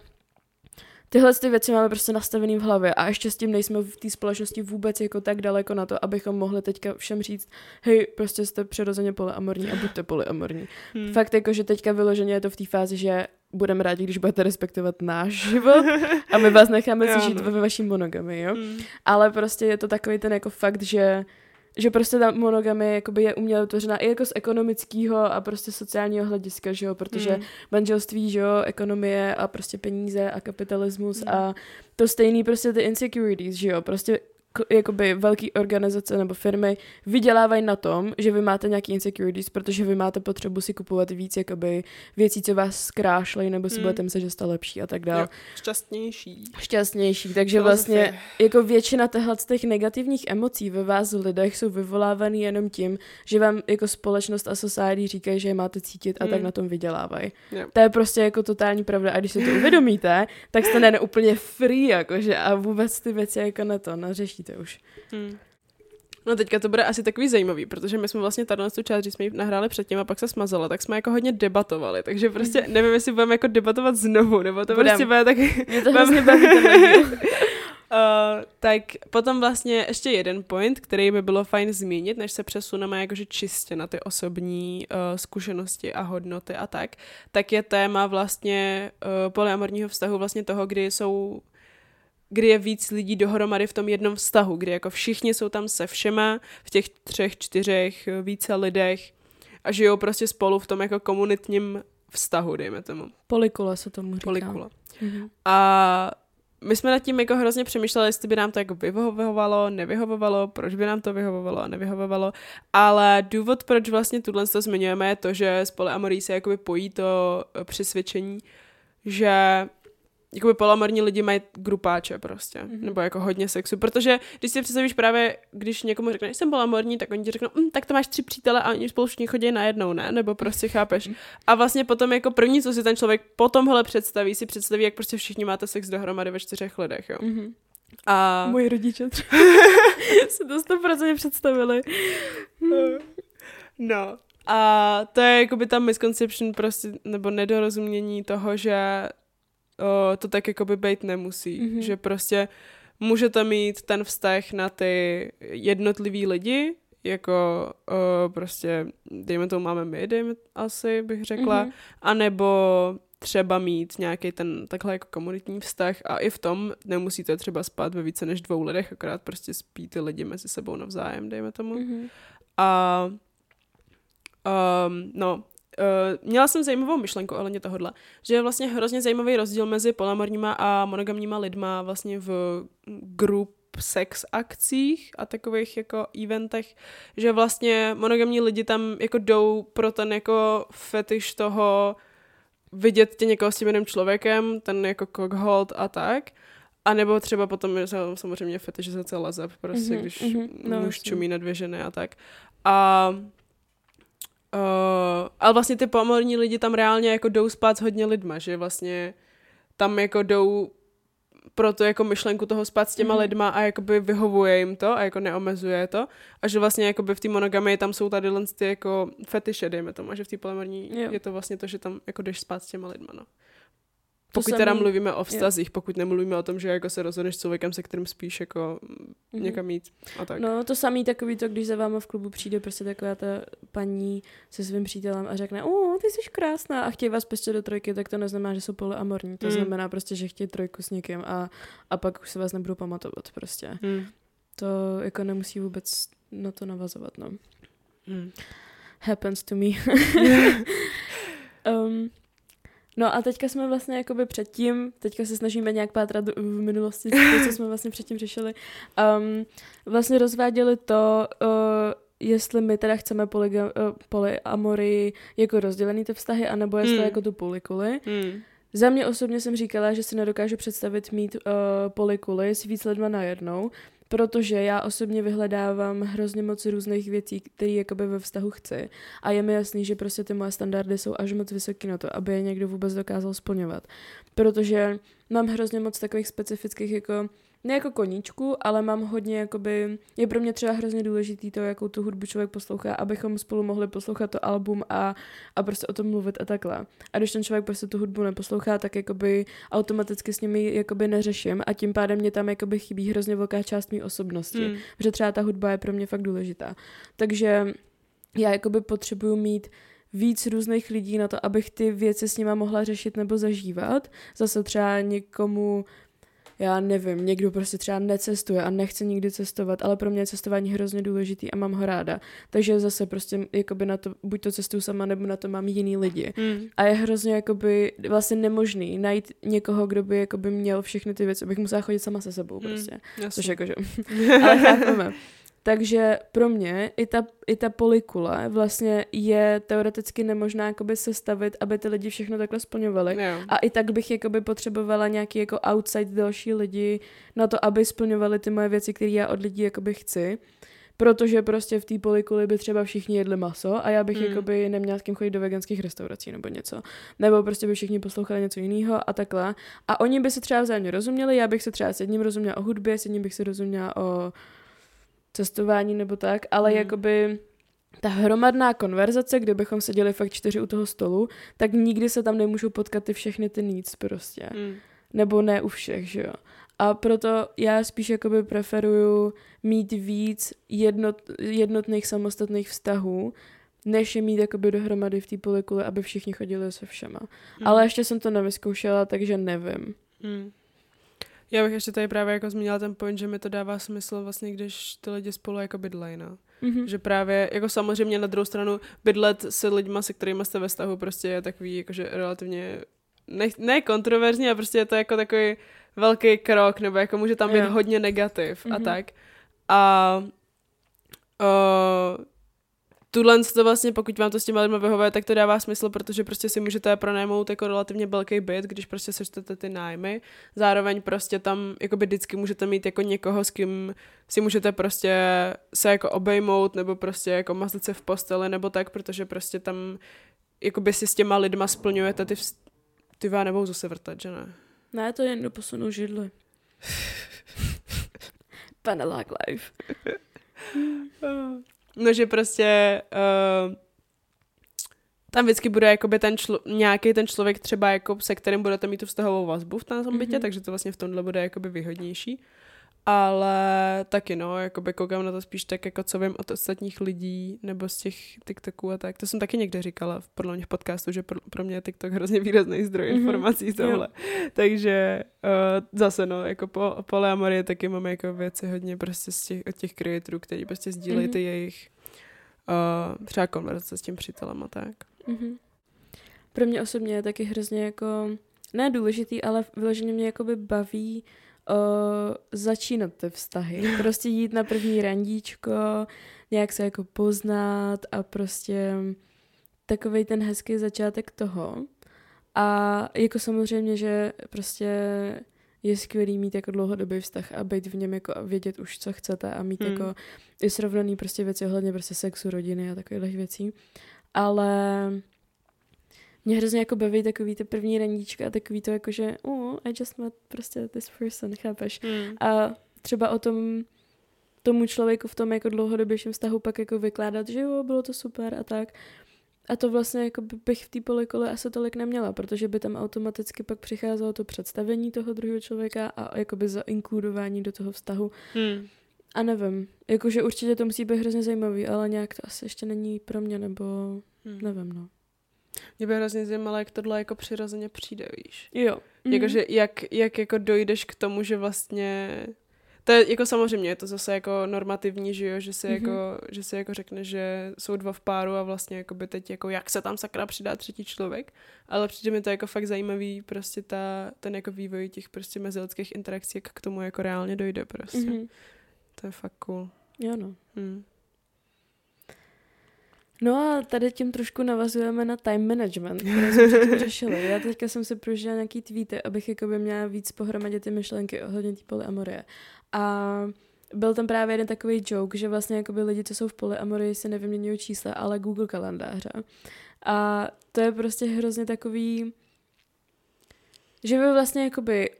Tyhle ty věci máme prostě nastavený v hlavě a ještě s tím nejsme v té společnosti vůbec jako tak daleko na to, abychom mohli teďka všem říct, hej, prostě jste přirozeně polyamorní a buďte polyamorní. Hmm. Fakt jako, že teďka vyloženě je to v té fázi, že budeme rádi, když budete respektovat náš život a my vás necháme si žít no. ve vaší monogamy, jo? Hmm. Ale prostě je to takový ten jako fakt, že že prostě ta monogamie jakoby je uměle utvořená i jako z ekonomického a prostě sociálního hlediska, že jo, protože Hmm. manželství, že jo, ekonomie a prostě peníze a kapitalismus Hmm. a to stejný prostě ty insecurities, že jo, prostě jakoby velký organizace nebo firmy vydělávají na tom, že vy máte nějaký insecurities, protože vy máte potřebu si kupovat víc jakoby věcí, co vás zkrášlejí, nebo si Hmm. budete myslet, že jste lepší a tak dále. Šťastnější. Šťastnější, takže Filozofie. vlastně jako většina těchto z těch negativních emocí ve vás lidech jsou vyvolávané jenom tím, že vám jako společnost a society říkají, že je máte cítit a tak Hmm. na tom vydělávají. Jo. To je prostě jako totální pravda a když si to uvědomíte, tak jste ne úplně free jakože a vůbec ty věci jako na to neřešíte už. Hmm. No teďka to bude asi takový zajímavý, protože my jsme vlastně tady tu část, když jsme ji nahráli předtím a pak se smazala, tak jsme jako hodně debatovali, takže prostě nevím, jestli budeme jako debatovat znovu, nebo to Budem. prostě bude tak... Mě to hrozně baví. Uh, tak potom vlastně ještě jeden point, který by bylo fajn zmínit, než se přesuneme jakože čistě na ty osobní uh, zkušenosti a hodnoty a tak, tak je téma vlastně uh, polyamorního vztahu vlastně toho, kdy jsou kdy je víc lidí dohromady v tom jednom vztahu, kdy jako všichni jsou tam se všema, v těch třech, čtyřech, více lidech a žijou prostě spolu v tom jako komunitním vztahu, dejme tomu. Polikula se tomu říká. Polikula. Mhm. A my jsme nad tím jako hrozně přemýšleli, jestli by nám to jako vyhovovalo, nevyhovovalo, proč by nám to vyhovovalo a nevyhovovalo, ale důvod, proč vlastně tuhle to zmiňujeme, je to, že s polyamorí se jakoby pojí to eh, přesvědčení, že jakoby polyamorní lidi mají grupáče prostě, Mhm. mm-hmm. nebo jako hodně sexu, protože když si představíš právě, když někomu řekneš, jsem polyamorní, tak oni ti řeknou, hm, tak to máš tři přítele a oni spolu všichni chodí najednou, ne? Nebo prostě chápeš. Mhm. A vlastně potom jako první, co si ten člověk po tomhle představí, si představí, jak prostě všichni máte sex dohromady ve čtyřech lidech, jo. Mhm. A Moji rodiče třeba si to 100% představili. no. A to je jakoby ta misconception prostě, nebo nedorozumění toho, že o, to tak jakoby být nemusí. Mhm. Mm-hmm. Že prostě můžete mít ten vztah na ty jednotlivý lidi, jako o, prostě, dejme tomu máme my, dejme asi, bych řekla, Mhm. anebo třeba mít nějaký ten takhle jako komunitní vztah a i v tom nemusíte třeba spát ve více než dvou lidech, akorát prostě spí ty lidi mezi sebou navzájem, dejme tomu. Mhm. A um, no, uh, měla jsem zajímavou myšlenku ohledně tohohle, že je vlastně hrozně zajímavý rozdíl mezi polyamorníma a monogamníma lidma vlastně v grup sex akcích a takových jako eventech, že vlastně monogamní lidi tam jako jdou pro ten jako fetiš toho vidět tě někoho s tím jiným člověkem, ten jako cockhold a tak. A nebo třeba potom je sam- samozřejmě fetišizace lezeb, prostě, Mhm, když mhm, no, muž čumí na dvě ženy a tak. A Uh, ale vlastně ty pomorní lidi tam reálně jako jdou spát s hodně lidma, že vlastně tam jako jdou pro to jako myšlenku toho spát s těma Mhm. lidma a jakoby vyhovuje jim to a jako neomezuje to a že vlastně jakoby v té monogamii tam jsou tady len ty jako fetiše, dejme tomu, a že v té polyamorní Jo. je to vlastně to, že tam jako jdeš spát s těma lidma, no. Pokud teda samý- mluvíme o vztazích, pokud nemluvíme o tom, že jako se rozhodneš s člověkem, se kterým spíš jako Mhm. někam jít a tak. No to samý takový to, když za váma v klubu přijde prostě taková ta paní se svým přítelem a řekne, o, ty jsi krásná a chtějí vás prostě do trojky, tak to neznamená, že jsou polyamorní. To Mm. znamená prostě, že chtějí trojku s někým a, a pak už se vás nebudou pamatovat prostě. Hmm. To jako nemusí vůbec na to navazovat, no. Hmm. Happens to me. um, no a teďka jsme vlastně jakoby předtím, teďka se snažíme nějak pátrat do- v minulosti, to, co jsme vlastně předtím řešili, um, vlastně rozváděli to, uh, jestli my teda chceme polyga, uh, polyamory jako rozdělený ty vztahy, anebo jestli Hmm. jako tu polikuly. Hmm. Za mě osobně jsem říkala, že si nedokážu představit mít uh, polikuly s víc lidma najednou, protože já osobně vyhledávám hrozně moc různých věcí, které jakoby ve vztahu chci. A je mi jasný, že prostě ty moje standardy jsou až moc vysoký na to, aby je někdo vůbec dokázal splňovat. Protože mám hrozně moc takových specifických jako ne jako koníčku, ale mám hodně, jakoby, je pro mě třeba hrozně důležitý to, jakou tu hudbu člověk poslouchá, abychom spolu mohli poslouchat to album a, a prostě o tom mluvit a takhle. A když ten člověk prostě tu hudbu neposlouchá, tak jakoby automaticky s nimi jakoby neřeším a tím pádem mě tam jakoby chybí hrozně velká část mý osobnosti. Hmm. Protože třeba ta hudba je pro mě fakt důležitá. Takže já jakoby potřebuju mít víc různých lidí na to, abych ty věci s nima mohla řešit nebo zažívat. Zase třeba někomu já nevím, někdo prostě třeba necestuje a nechce nikdy cestovat, ale pro mě je cestování hrozně důležitý a mám ho ráda. Takže zase prostě jakoby na to, buď to cestuju sama, nebo na to mám jiný lidi. Hmm. A je hrozně jakoby vlastně nemožný najít někoho, kdo by jakoby měl všechny ty věci, abych musela chodit sama se sebou Hmm. prostě. Jasně. Což jakože, ale chápeme. Takže pro mě i ta, i ta polikule vlastně je teoreticky nemožná jakoby sestavit, aby ty lidi všechno takhle splňovali. Jo. A i tak bych jakoby potřebovala nějaký jako outside další lidi na to, aby splňovali ty moje věci, které já od lidí jakoby chci. Protože prostě v té polikuli by třeba všichni jedli maso a já bych mm. jakoby neměla s kým chodit do veganských restaurací nebo něco. Nebo prostě by všichni poslouchali něco jiného a takhle. A oni by se třeba vzájemně rozuměli, já bych se třeba s jedním rozuměla o hudbě, s jedním bych se rozuměla o cestování nebo tak, ale Hmm. jakoby ta hromadná konverzace, kde bychom seděli fakt čtyři u toho stolu, tak nikdy se tam nemůžou potkat ty všechny ty needs prostě. Hmm. Nebo ne u všech, že jo. A proto já spíš jakoby preferuju mít víc jednot, jednotných samostatných vztahů, než je mít jakoby dohromady v té polikule, aby všichni chodili se všema. Hmm. Ale ještě jsem to nevyzkoušela, takže nevím. Hmm. Já bych ještě tady právě jako zmínila ten point, že mi to dává smysl vlastně, když ty lidi spolu jako bydlejí, no. Mhm. Že právě, jako samozřejmě na druhou stranu, bydlet se lidma, se kterými jste ve vztahu, prostě je takový, jakože relativně, ne, ne kontroverzní, a prostě je to jako takový velký krok, nebo jako může tam být Jo. hodně negativ a Mhm. tak. A uh, tuhle to vlastně, pokud vám to s těma lidma vyhovuje, tak to dává smysl, protože prostě si můžete pronajmout jako relativně velký byt, když prostě sečtete ty nájmy. Zároveň prostě tam jakoby vždycky můžete mít jako někoho, s kým si můžete prostě se jako obejmout, nebo prostě jako mazlit se v posteli, nebo tak, protože prostě tam jakoby si s těma lidma splňujete ty vz... Ty vám nebudou zase vrtat, že ne? Ne, to jen doposunu židli. Panelák life. No, že prostě uh, tam vždycky bude jakoby ten člo, nějaký ten člověk třeba jako se kterým budete mít tu vztahovou vazbu v tom bytě, Mhm. takže to vlastně v tomhle bude jakoby výhodnější. Ale taky no, jakoby koukám na to spíš tak, jako co vím od ostatních lidí, nebo z těch TikToků a tak. To jsem taky někde říkala v podle mě v podcastu, že pro, pro mě je TikTok hrozně výrazný zdroj Mhm, informací tohle. Takže uh, zase no, jako po polyamorii taky máme jako věci hodně prostě z těch, od těch creatorů, kteří prostě sdílejí Mhm. ty jejich uh, třeba konverzace s tím přítelem a tak. Mhm. Pro mě osobně je taky hrozně jako, ne důležitý, ale vyloženě mě jakoby baví uh, začínat ty vztahy. Prostě jít na první randíčko, nějak se jako poznat a prostě takový ten hezký začátek toho. A jako samozřejmě, že prostě je skvělý mít jako dlouhodobý vztah a být v něm jako a vědět už, co chcete a mít Hmm. jako i srovnaný prostě věci ohledně prostě sexu, rodiny a takových věcí. Ale mě hrozně jako baví takový ty první raníčka a takový to jako, že oh, I just met prostě this person, chápeš? Hmm. A třeba o tom tomu člověku v tom jako dlouhodobějším vztahu pak jako vykládat, že jo, bylo to super a tak. A to vlastně jako by- bych v té polikole asi tolik neměla, protože by tam automaticky pak přicházelo to představení toho druhého člověka a jakoby zainkludování do toho vztahu. Hmm. A nevím, jakože určitě to musí být hrozně zajímavý, ale nějak to asi ještě není pro mě, nebo Hmm. nevím, no. Mě by hrozně zajímalo, jak tohle jako přirozeně přijde, víš. Jo. Mhm. Jakože jak, jak jako dojdeš k tomu, že vlastně to je jako samozřejmě, je to zase jako normativní, že jo, že si, Mhm. jako, že si jako řekne, že jsou dva v páru a vlastně jako by teď jako jak se tam sakra přidá třetí člověk, ale přijde mi to jako fakt zajímavý prostě ta, ten jako vývoj těch prostě mezilidských interakcí, jak k tomu jako reálně dojde prostě. Mhm. To je fakt cool. Jo, no. Hmm. No a tady tím trošku navazujeme na time management, které jsme předtím řešili. Já teďka jsem si prožila nějaký tweety, abych jakoby měla víc pohromadě ty myšlenky ohledně té polyamorie. A byl tam právě jeden takový joke, že vlastně jakoby lidi, co jsou v polyamorii, si nevyměňují čísla, ale Google kalendáře. A to je prostě hrozně takový, že vy vlastně jakoby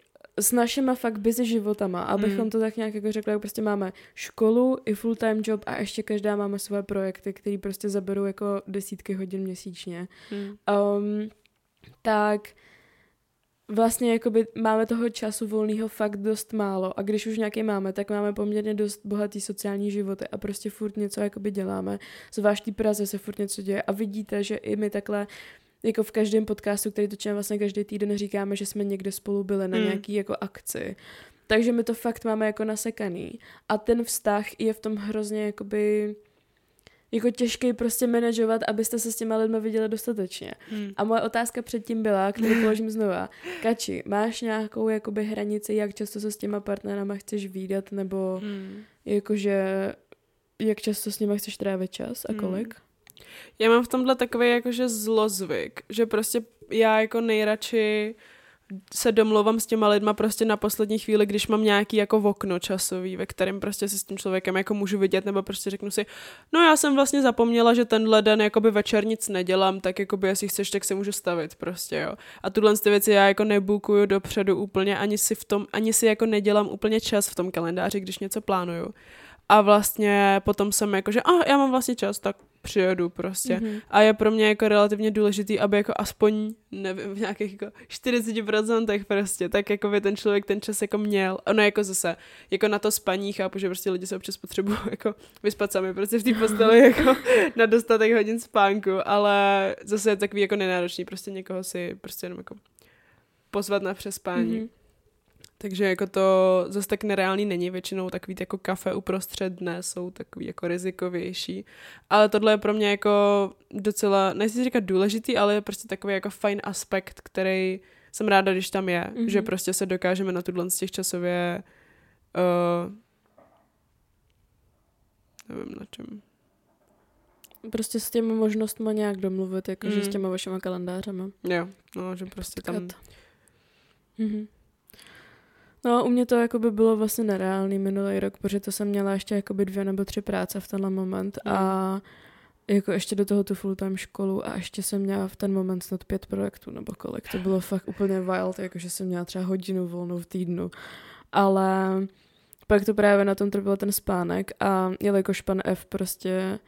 s našima fakt busy životama, abychom Hmm. to tak nějak jako řekli, prostě máme školu i full-time job a ještě každá máme své projekty, které prostě zaberou jako desítky hodin měsíčně. Hmm. Um, tak vlastně jakoby máme toho času volného fakt dost málo a když už nějaký máme, tak máme poměrně dost bohatý sociální životy a prostě furt něco jakoby děláme. Zvlášť v Praze se furt něco děje a vidíte, že i my takhle jako v každém podcastu, který točíme vlastně každý týden, říkáme, že jsme někde spolu byli na Mm. nějaký jako akci. Takže my to fakt máme jako nasekaný. A ten vztah je v tom hrozně jakoby jako těžký prostě manažovat, abyste se s těma lidmi viděli dostatečně. Hmm. A moje otázka předtím byla, kterou položím znova. Kači, máš nějakou jakoby hranici, jak často se s těma partnerama chceš výdat, nebo Hmm. jakože jak často s nima chceš trávit čas a Hmm. Já mám v tomhle takový jakože zlozvyk, že prostě já jako nejradši se domlouvám s těma lidma prostě na poslední chvíli, když mám nějaký jako okno časový, ve kterém prostě se s tím člověkem jako můžu vidět, nebo prostě řeknu si, no já jsem vlastně zapomněla, že tenhle den jakoby večer nic nedělám, tak jakoby jestli chceš, tak se můžu stavit prostě, jo. A tuhle ty věci já jako nebukuju dopředu úplně, ani si v tom, ani si jako nedělám úplně čas v tom kalendáři, když něco plánuju. A vlastně potom jsem jako, že ah, já mám vlastně čas, tak přijedu prostě. Mm-hmm. Mhm. A je pro mě jako relativně důležitý, aby jako aspoň, nevím, v nějakých jako 40% prostě, tak jako by ten člověk ten čas jako měl. Ono jako zase, jako na to spaní, chápu, že prostě lidi se občas potřebují jako vyspat sami prostě v té posteli jako na dostatek hodin spánku, ale zase je takový jako nenáročný prostě někoho si prostě jenom jako pozvat na přespání. Mhm. Takže jako to zase tak nereálný není, většinou takový jako kafe uprostřed dne jsou takový jako rizikovější. Ale tohle je pro mě jako docela, nechci si říkat důležitý, ale je prostě takový jako fajn aspekt, který jsem ráda, když tam je, Mhm. mm-hmm. že prostě se dokážeme na tuhle z těch časově uh, nevím na čem. Prostě s těmi možnostmi nějak domluvit, jakože Mm. s těma vašima kalendářema. Jo, no, že prostě tam... Potkat. No, u mě to jako by bylo vlastně nereálný minulý rok, protože to jsem měla ještě jakoby dvě nebo tři práce v tenhle moment Mm. a jako ještě do toho tu full-time školu a ještě jsem měla v ten moment snad pět projektů nebo kolik. To bylo fakt úplně wild, jakože jsem měla třeba hodinu volnou v týdnu. Ale pak to právě na tom trval ten spánek a jelikož pan F prostě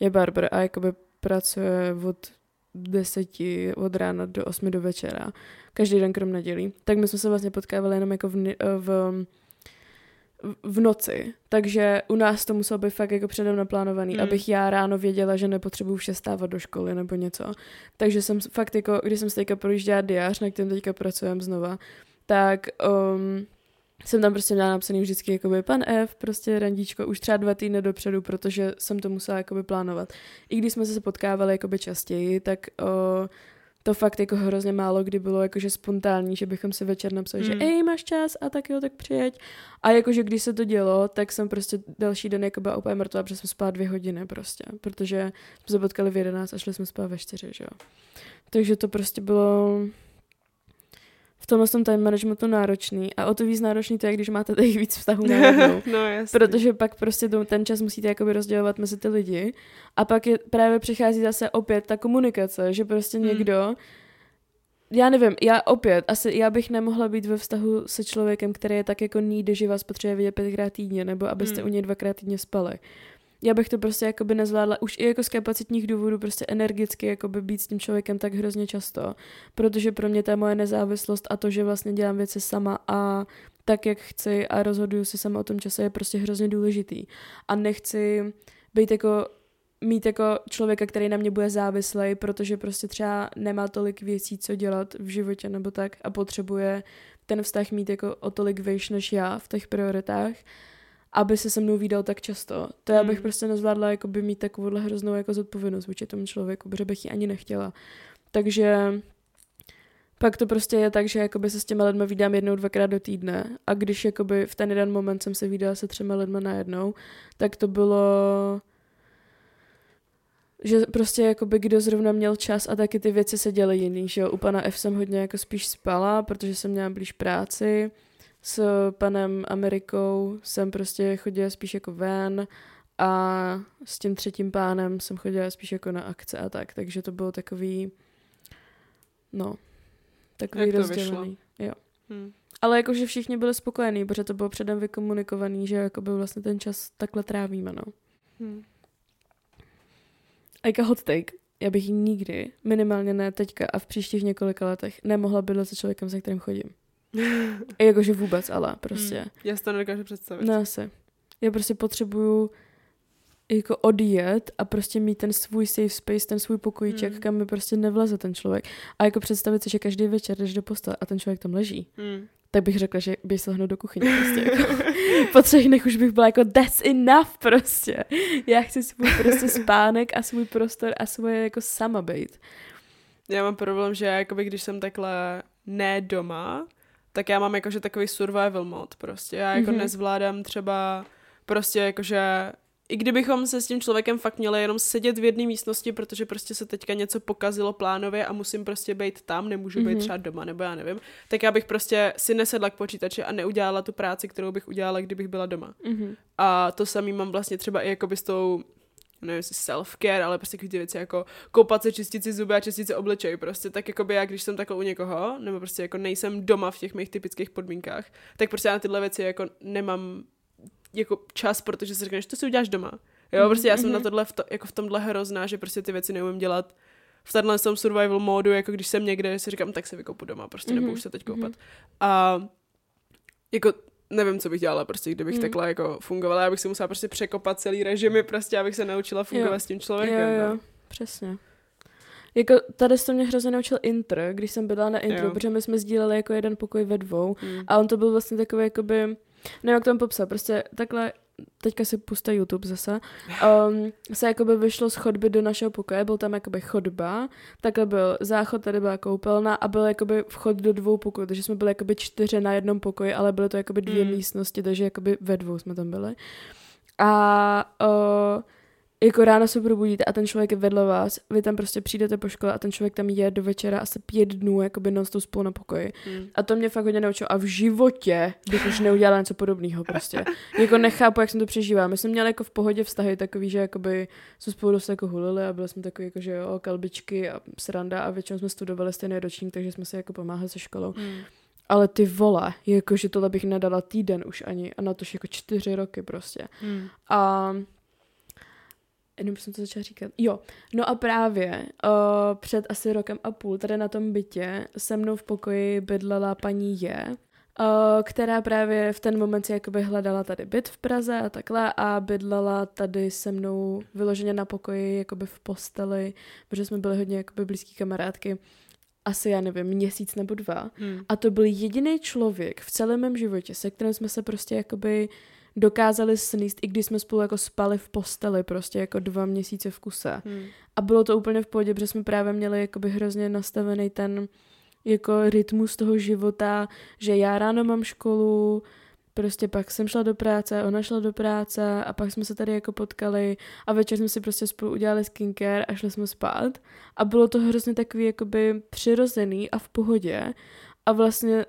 je barber a jakoby pracuje od deseti od rána do osmi do večera, každý den krom nedělí, tak my jsme se vlastně potkávali jenom jako v, ni- v, v noci, takže u nás to muselo být fakt jako předem naplánovaný, Mm. abych já ráno věděla, že nepotřebuju vše stávat do školy nebo něco. Takže jsem fakt jako, když jsem se teďka projížděla diář, na kterém teďka pracujeme znova, tak um, jsem tam prostě měla napsaný vždycky jakoby pan F, prostě randíčko, už třeba dva týdny dopředu, protože jsem to musela jakoby plánovat. I když jsme se potkávali jakoby častěji, tak o, to fakt jako hrozně málo kdy bylo jakože spontánní, že bychom si večer napsali, Mm. že ej, máš čas a tak jo, tak přijeď. A jakože když se to dělo, tak jsem prostě další den jako byla úplně mrtvá, protože jsme spát dvě hodiny prostě, protože jsme se potkali v 11 a šli jsme spát ve 4, že jo. Takže to prostě bylo tomhle tom time managementu náročný a o to víc náročný to je, když máte těch víc vztahů najednou. no. Protože pak prostě ten čas musíte jakoby rozdělovat mezi ty lidi a pak je, právě přichází zase opět ta komunikace, že prostě Hmm. někdo, já nevím, já opět, asi já bych nemohla být ve vztahu se člověkem, který je tak jako needy, že vás potřebuje vidět pětkrát týdně, nebo abyste Hmm. u něj dvakrát týdně spali. Já bych to prostě jakoby nezvládla už i jako z kapacitních důvodů prostě energicky jakoby být s tím člověkem tak hrozně často, protože pro mě ta moje nezávislost a to, že vlastně dělám věci sama a tak, jak chci a rozhoduju si sama o tom čase je prostě hrozně důležitý. A nechci být jako mít jako člověka, který na mě bude závislej, protože prostě třeba nemá tolik věcí, co dělat v životě nebo tak a potřebuje ten vztah mít jako o tolik vejš než já v těch prioritách, aby se se mnou výdal tak často. To já bych Hmm. prostě nezvládla jako by mít takovouhle hroznou jako zodpovědnost vůči tomu člověku, protože bych ji ani nechtěla. Takže pak to prostě je tak, že jakoby se s těma lidmi vídám jednou, dvakrát do týdne a když jakoby v ten jeden moment jsem se vídala se třema lidmi najednou, tak to bylo že prostě jakoby kdo zrovna měl čas a taky ty věci se děly jiný, že jo. U pana F jsem hodně jako spíš spala, protože jsem měla blíž práci. S panem Amerikou jsem prostě chodila spíš jako ven a s tím třetím pánem jsem chodila spíš jako na akce a tak, takže to bylo takový, no, takový Jak rozdělený. Jo. Hm. Ale jakože všichni byli spokojení, protože to bylo předem vykomunikovaný, že jakoby vlastně ten čas takhle trávíme, no. Hm. Jako hot take. Já bych nikdy, minimálně ne teďka a v příštích několika letech, nemohla bydlet se člověkem, se kterým chodím. Jakože vůbec, ale prostě. Hm. Já si to nedokážu představit. Ne, asi. Já prostě potřebuju jako odjet a prostě mít ten svůj safe space, ten svůj pokojíček, Hmm. kam mi prostě nevleze ten člověk. A jako představit si, že každý večer jdeš do postele a ten člověk tam leží, Hm. tak bych řekla, že bych se do kuchyně prostě. Jako. po třech dnech už bych byla jako that's enough prostě. Já chci svůj prostě spánek a svůj prostor a svoje jako sama být. Já mám problém, že jakoby, když jsem takhle ne doma, tak já mám jakože takový survival mod prostě. Já jako Mhm. mm-hmm. nezvládám třeba prostě jakože i kdybychom se s tím člověkem fakt měli jenom sedět v jedné místnosti, protože prostě se teďka něco pokazilo plánově a musím prostě být tam, nemůžu být Mhm. třeba doma, nebo já nevím, tak já bych prostě si nesedla k počítači a neudělala tu práci, kterou bych udělala, kdybych byla doma. Mhm. A to samý mám vlastně třeba i jakoby s tou nevím, jestli self-care, ale prostě ty věci jako koupat se, čistit si zuby a čistit si obličej prostě, tak jakoby já, když jsem takhle u někoho, nebo prostě jako nejsem doma v těch mých typických podmínkách, tak prostě já na tyhle věci jako nemám jako čas, protože si řekneš, to si uděláš doma. Jo, Mhm, prostě já jsem mhm. na tohle v to, jako v tomhle hrozná, že prostě ty věci neumím dělat v tenhle tom survival módu, jako když jsem někde, si říkám, tak se vykoupu doma, prostě Mhm, nebudu už se teď mhm. koupat. A jako nevím, co bych dělala, prostě, kdybych Mm. takhle jako fungovala, já bych si musela prostě překopat celý režimy, prostě, abych se naučila fungovat Jo. s tím Jo, člověkem. jo, no. přesně. Jako tady to mě hrozně naučil Intr, když jsem byla na Intro, Jo. protože my jsme sdíleli jako jeden pokoj ve dvou Mm. a on to byl vlastně takový jakoby, nevím jak to popsat, prostě takhle, teďka si puste YouTube zase, um, se jakoby vyšlo z chodby do našeho pokoje, byl tam jakoby chodba, takhle byl záchod, tady byla koupelna a byl jakoby vchod do dvou pokojů, takže jsme byli jakoby čtyři na jednom pokoji, ale byly to jakoby dvě Mm. místnosti, takže jakoby ve dvou jsme tam byli. A uh, jako ráno se probudíte a ten člověk je vedle vás, vy tam prostě přijdete po škole a ten člověk tam je do večera asi pět dnů, jakoby non spolu na pokoji. Mm. A to mě fakt hodně naučilo. A v životě bych už neudělala něco podobného prostě. jako nechápu, jak jsem to přežívala. My jsme měli jako v pohodě vztahy takový, že jakoby jsme spolu dost jako hulili a byli jsme takový jako, že jo, kalbičky a sranda a většinou jsme studovali stejný ročník, takže jsme se jako pomáhali se školou. Mm. Ale ty vole, jakože tohle bych nedala týden už ani a na to jako čtyři roky prostě. Mm. A jenom jsem to začala říkat. Jo, no a právě uh, před asi rokem a půl tady na tom bytě se mnou v pokoji bydlela paní Je, uh, která právě v ten moment si jakoby hledala tady byt v Praze a takhle a bydlela tady se mnou vyloženě na pokoji jakoby v posteli, protože jsme byli hodně jakoby blízký kamarádky asi, já nevím, měsíc nebo dva. Mm. A to byl jediný člověk v celém mém životě, se kterým jsme se prostě jakoby dokázali sníst, i když jsme spolu jako spali v posteli prostě jako dva měsíce v kuse. Mm. A bylo to úplně v pohodě, protože jsme právě měli jakoby hrozně nastavený ten jako rytmus toho života, že já ráno mám školu, prostě pak jsem šla do práce, ona šla do práce a pak jsme se tady jako potkali a večer jsme si prostě spolu udělali skincare a šli jsme spát a bylo to hrozně takový jakoby přirozený a v pohodě a vlastně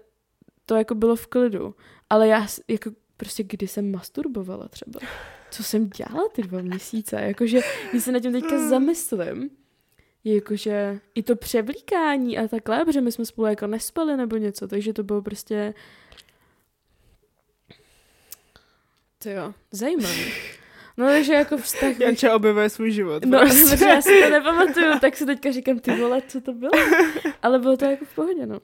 to jako bylo v klidu. Ale já jako prostě kdy jsem masturbovala třeba. Co jsem dělala ty dva měsíce? Jakože, když se na tím teďka zamyslím, je jakože i to převlíkání a takhle, protože my jsme spolu jako nespali nebo něco, takže to bylo prostě to jo, zajímavý. No takže jako vztah... Janča objevuje svůj život. No, prostě. protože já si to nepamatuju, tak si teďka říkám, ty vole, co to bylo? Ale bylo to jako v pohodě, no.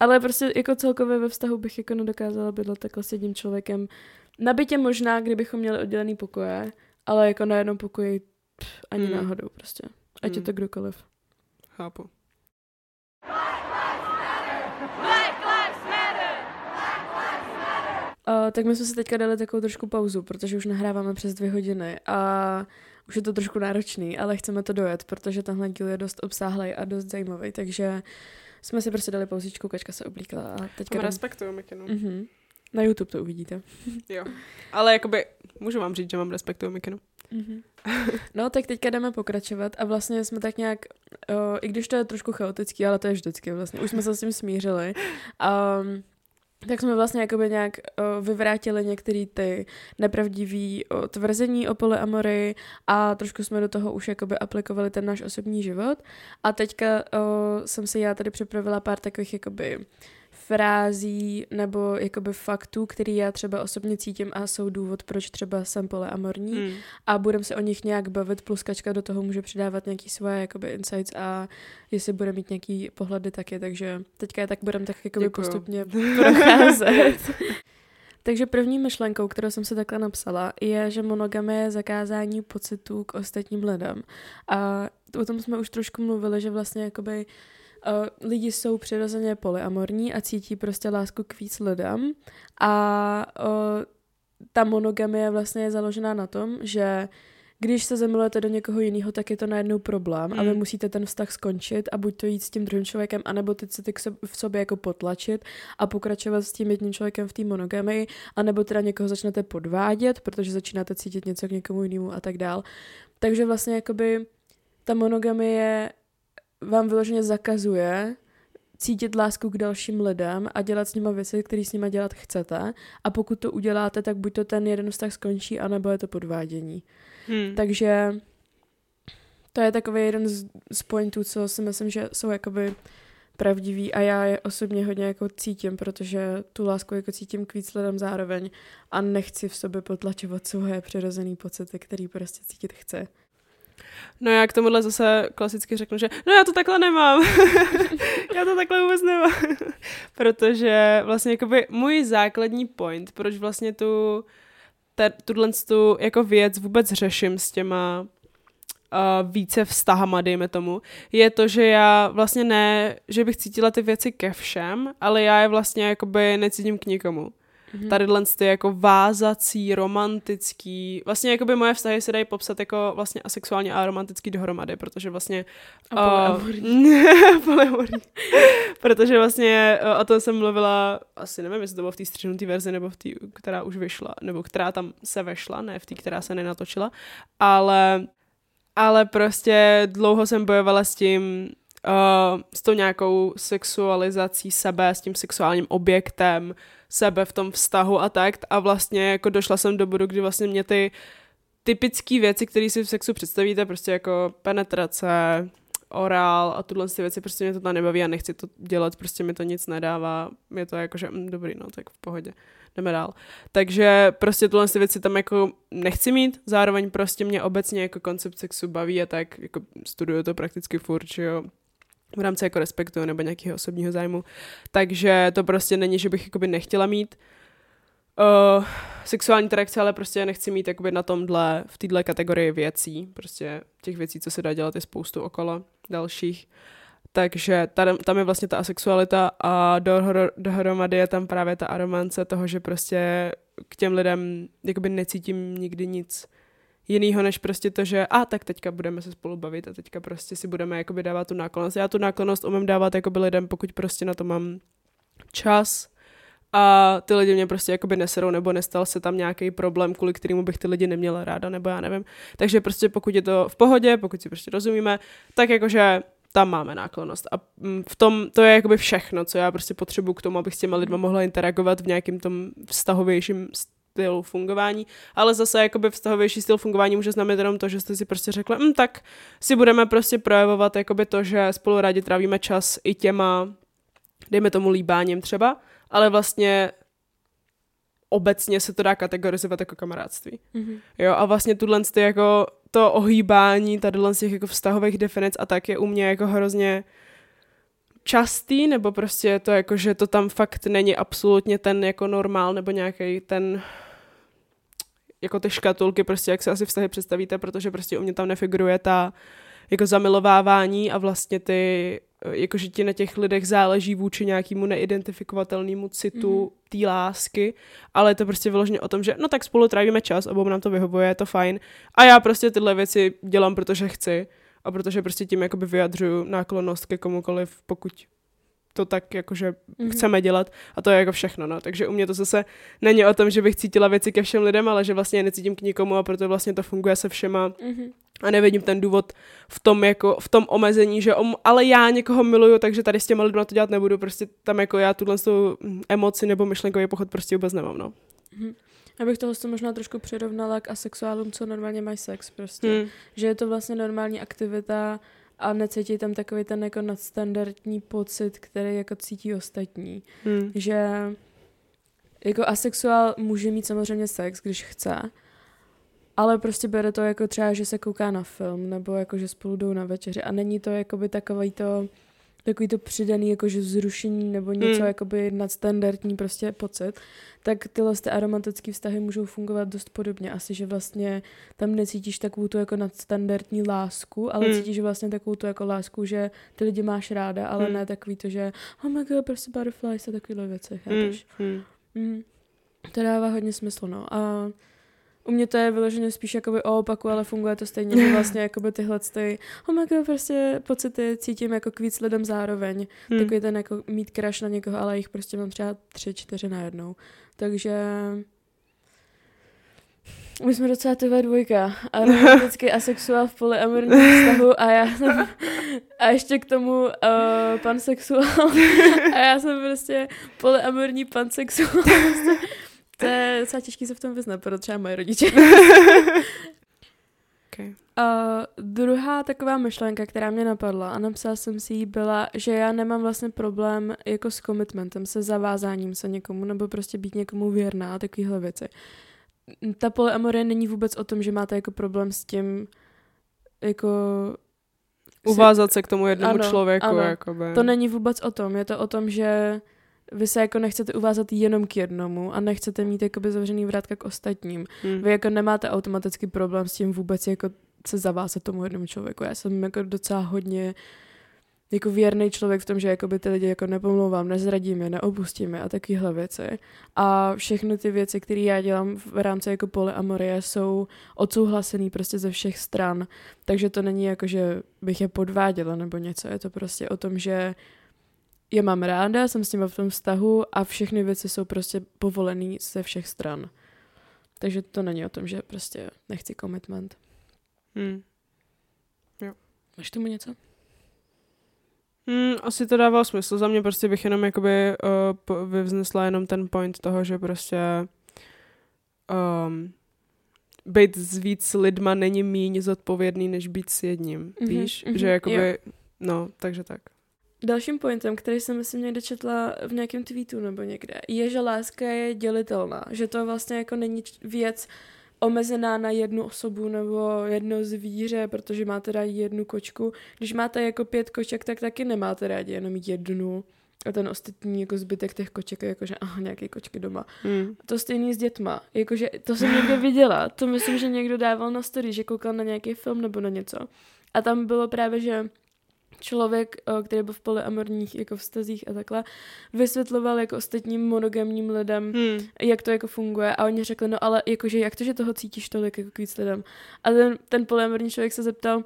Ale prostě jako celkově ve vztahu bych jako nedokázala bydlet takhle s jedním člověkem. Na bytě možná, kdybychom měli oddělený pokoje, ale jako na jednom pokoji pff, ani Mm. náhodou prostě. Ať je Mm. to kdokoliv. Chápu. Uh, tak my jsme si teďka dali takovou trošku pauzu, protože už nahráváme přes dvě hodiny a už je to trošku náročný, ale chceme to dojet, protože tenhle díl je dost obsáhlý a dost zajímavý, takže jsme si prostě dali pauzičku, kačka se oblíkla a teďka... jdem. Respektuju Mikinu. Mhm. Na YouTube to uvidíte. Jo. Ale jakoby, můžu vám říct, že mám respektuju Mikinu. Mhm. No, tak teďka jdeme pokračovat a vlastně jsme tak nějak, uh, i když to je trošku chaotický, ale to je vždycky vlastně, už jsme se s tím smířili, um, tak jsme vlastně jakoby nějak uh, vyvrátili některé ty nepravdivý uh, tvrzení o polyamory a trošku jsme do toho už jakoby aplikovali ten náš osobní život. A teďka uh, jsem si já tady připravila pár takových jakoby frází nebo jakoby faktů, který já třeba osobně cítím a jsou důvod, proč třeba jsem polyamorní Mm. a budeme se o nich nějak bavit, plus kačka do toho může přidávat nějaký svoje jakoby insights a jestli bude mít nějaký pohledy taky, takže teďka je tak budeme tak jakoby Děkuju. postupně procházet. takže první myšlenkou, kterou jsem si takhle napsala, je, že monogamie je zakázání pocitů k ostatním lidem. A o tom jsme už trošku mluvili, že vlastně jakoby uh, lidi jsou přirozeně polyamorní a cítí prostě lásku k víc lidem a ta monogamie vlastně je založená na tom, že když se zamilujete do někoho jiného, tak je to najednou problém a vy Mm. musíte ten vztah skončit a buď to jít s tím druhým člověkem, anebo ty city k sob- v sobě jako potlačit a pokračovat s tím jedním člověkem v té monogamii, anebo teda někoho začnete podvádět, protože začínáte cítit něco k někomu jinému a tak dál. Takže vlastně jakoby ta monogamie vám vyloženě zakazuje cítit lásku k dalším lidem a dělat s nima věci, které s nima dělat chcete. A pokud to uděláte, tak buď to ten jeden vztah skončí, anebo je to podvádění. Hmm. Takže to je takový jeden z, z pointů, co si myslím, že jsou jakoby pravdivý a já je osobně hodně jako cítím, protože tu lásku jako cítím k víc lidem zároveň a nechci v sobě potlačovat svoje přirozený pocity, který prostě cítit chci. No já k tomuhle zase klasicky řeknu, že no já to takhle nemám. já to takhle vůbec nemám. Protože vlastně jakoby můj základní point, proč vlastně tu, tuhle tu jako věc vůbec řeším s těma uh, více vztahama, dejme tomu, je to, že já vlastně ne, že bych cítila ty věci ke všem, ale já je vlastně jakoby necítím k nikomu. Mhm. Tady ty jako vázací, romantický, vlastně jakoby moje vztahy se dají popsat jako vlastně asexuálně a romantický dohromady, protože vlastně... A uh, protože vlastně uh, o tom jsem mluvila, asi nevím, jestli to bylo v té střihnutý verzi, nebo v té, která už vyšla, nebo která tam se vešla, ne v té, která se nenatočila, ale, ale prostě dlouho jsem bojovala s tím, uh, s tou nějakou sexualizací sebe, s tím sexuálním objektem, sebe v tom vztahu a tak. A vlastně jako došla jsem do bodu, kdy vlastně mě ty typické věci, které si v sexu představíte, prostě jako penetrace, orál a tuhle ty věci, prostě mě to tam nebaví a nechci to dělat, prostě mi to nic nedává, je to jako, že mm, dobrý, no, tak v pohodě, jdeme dál. Takže prostě tuhle ty věci tam jako nechci mít, zároveň prostě mě obecně jako koncept sexu baví a tak jako studuju to prakticky furt, že jo, v rámci jako respektu nebo nějakého osobního zájmu. Takže to prostě není, že bych jakoby nechtěla mít uh, sexuální interakce, ale prostě nechci mít jakoby na tomhle, v této kategorii věcí. Prostě těch věcí, co se dá dělat, je spoustu okolo dalších. Takže tam, tam je vlastně ta asexualita a dohro, dohromady je tam právě ta aromance toho, že prostě k těm lidem jakoby necítím nikdy nic jinýho, než prostě to, že a tak teďka budeme se spolu bavit a teďka prostě si budeme jakoby dávat tu náklonost. Já tu náklonost umím dávat jakoby lidem, pokud prostě na to mám čas a ty lidi mě prostě jakoby neserou nebo nestal se tam nějaký problém, kvůli kterému bych ty lidi neměla ráda, nebo já nevím. Takže prostě pokud je to v pohodě, pokud si prostě rozumíme, tak jakože tam máme náklonost. A mm, v tom, to je jakoby všechno, co já prostě potřebuji k tomu, abych s těma lidma mohla interagovat v nějakým tom vztahovějším stylu fungování, ale zase jakoby vztahovější styl fungování může znamenat jenom to, že jste si prostě řekli, hm, tak si budeme prostě projevovat jakoby to, že spolu rádi trávíme čas i těma, dejme tomu líbáním třeba, ale vlastně obecně se to dá kategorizovat jako kamarádství. Mhm. Jo, a vlastně tuhle ty jako to ohýbání tady z těch jako vztahových definic a tak je u mě jako hrozně častý, nebo prostě je to jako, že to tam fakt není absolutně ten jako normál, nebo nějaký ten jako ty škatulky, prostě jak se asi vztahy představíte, protože prostě u mě tam nefiguruje ta jako zamilovávání a vlastně ty, jakože ti na těch lidech záleží vůči nějakému neidentifikovatelnému citu mm. té lásky, ale je to prostě vyloženě o tom, že no tak spolu trávíme čas, obou nám to vyhovuje, je to fajn a já prostě tyhle věci dělám, protože chci a protože prostě tím jakoby vyjadřuju náklonnost ke komukoliv, pokud to tak jakože mm-hmm. chceme dělat a to je jako všechno, no. Takže u mě to zase není o tom, že bych cítila věci ke všem lidem, ale že vlastně je necítím k nikomu a proto vlastně to funguje se všema Mm-hmm. a nevidím ten důvod v tom jako, v tom omezení, že om, ale já někoho miluju, takže tady s těma lidma to dělat nebudu, prostě tam jako já tuhle tu emoci nebo myšlenkový pochod prostě vůbec nemám, no. Mhm. Já bych tohle možná trošku přirovnala k asexuálům, co normálně mají sex prostě. Hmm. Že je to vlastně normální aktivita a necítí tam takový ten jako nadstandardní pocit, který jako cítí ostatní. Hmm. Že jako asexuál může mít samozřejmě sex, když chce, ale prostě bere to jako třeba, že se kouká na film, nebo jako, že spolu jdou na večeři a není to jakoby takový to takový to přidaný jakože vzrušení nebo něco Hmm. jakoby nadstandardní prostě pocit, tak tyhle ty aromatické vztahy můžou fungovat dost podobně. Asi, že vlastně tam necítíš takovou tu jako nadstandardní lásku, ale Hmm. cítíš vlastně takovou tu jako lásku, že ty lidi máš ráda, ale Hmm. ne takový to, že oh my god, prostě butterflies a takovýhle věci, chápeš? Hmm. Mm. To dává hodně smysl, no. A u mě to je vyloženě spíš jakoby o opaku, ale funguje to stejně, že vlastně jakoby tyhle ty, oh my god, prostě pocity cítím jako k víc lidem zároveň. Hmm. Takový ten jako mít crush na někoho, ale jich prostě mám třeba tři, čtyři najednou. Takže my jsme docela tyhle dvojka. A romantický asexuál v polyamorním vztahu a já jsem, a ještě k tomu uh, pansexuál. A já jsem prostě polyamorní pansexuál. Prostě, to je docela těžký se v tom vyznat, pro třeba moje rodiče. Okay. A druhá taková myšlenka, která mě napadla a napsala jsem si ji, byla, že já nemám vlastně problém jako s commitmentem, se zavázáním se někomu, nebo prostě být někomu věrná a takovéhle věci. Ta polyamorie není vůbec o tom, že máte jako problém s tím jako... Uvázat se k tomu jednomu Ano, člověku, ano. jakoby. To není vůbec o tom, je to o tom, že vy se jako nechcete uvázat jenom k jednomu a nechcete mít jakoby zavřený vrátka k ostatním. Hmm. Vy jako nemáte automaticky problém s tím vůbec jako se zavázat tomu jednomu člověku. Já jsem jako docela hodně jako věrný člověk v tom, že jakoby ty lidi jako nepomlouvám, nezradím je, neopustím je a takovéhle věci. A všechny ty věci, které já dělám v rámci jako polyamorie, jsou odsouhlasený prostě ze všech stran. Takže to není jako, že bych je podváděla nebo něco. Je to prostě o tom, že je mám ráda, jsem s nimi v tom vztahu a všechny věci jsou prostě povolený ze všech stran. Takže to není o tom, že prostě nechci commitment. Hmm. Máš tomu něco? Hmm, asi to dává smysl. Za mě prostě bych jenom jakoby uh, vyvznesla jenom ten point toho, že prostě um, být s víc lidma není míň zodpovědný, než být s jedním. Mhm, Víš? mhm, že jakoby, jo. no, takže tak. Dalším pointem, který jsem myslím někde četla v nějakém tweetu nebo někde, je, že láska je dělitelná. Že to vlastně jako není věc omezená na jednu osobu nebo jedno zvíře, protože máte rádi jednu kočku. Když máte jako pět koček, tak taky nemáte rádi jenom jednu. A ten ostatní jako zbytek těch koček je jakože aha, nějaké kočky doma. Hmm. To stejný s dětma. Jakože to jsem někde viděla. To myslím, že někdo dával na story, že koukal na nějaký film nebo na něco. A tam bylo právě, že člověk, eh, který byl v polyamorních jako vztazích a takhle, vysvětloval jako ostatním monogamním lidem, Hmm. jak to jako funguje a oni řekli, no ale jakože jak to, že toho cítíš tolik jako k víc lidem. A ten, ten polyamorní člověk se zeptal,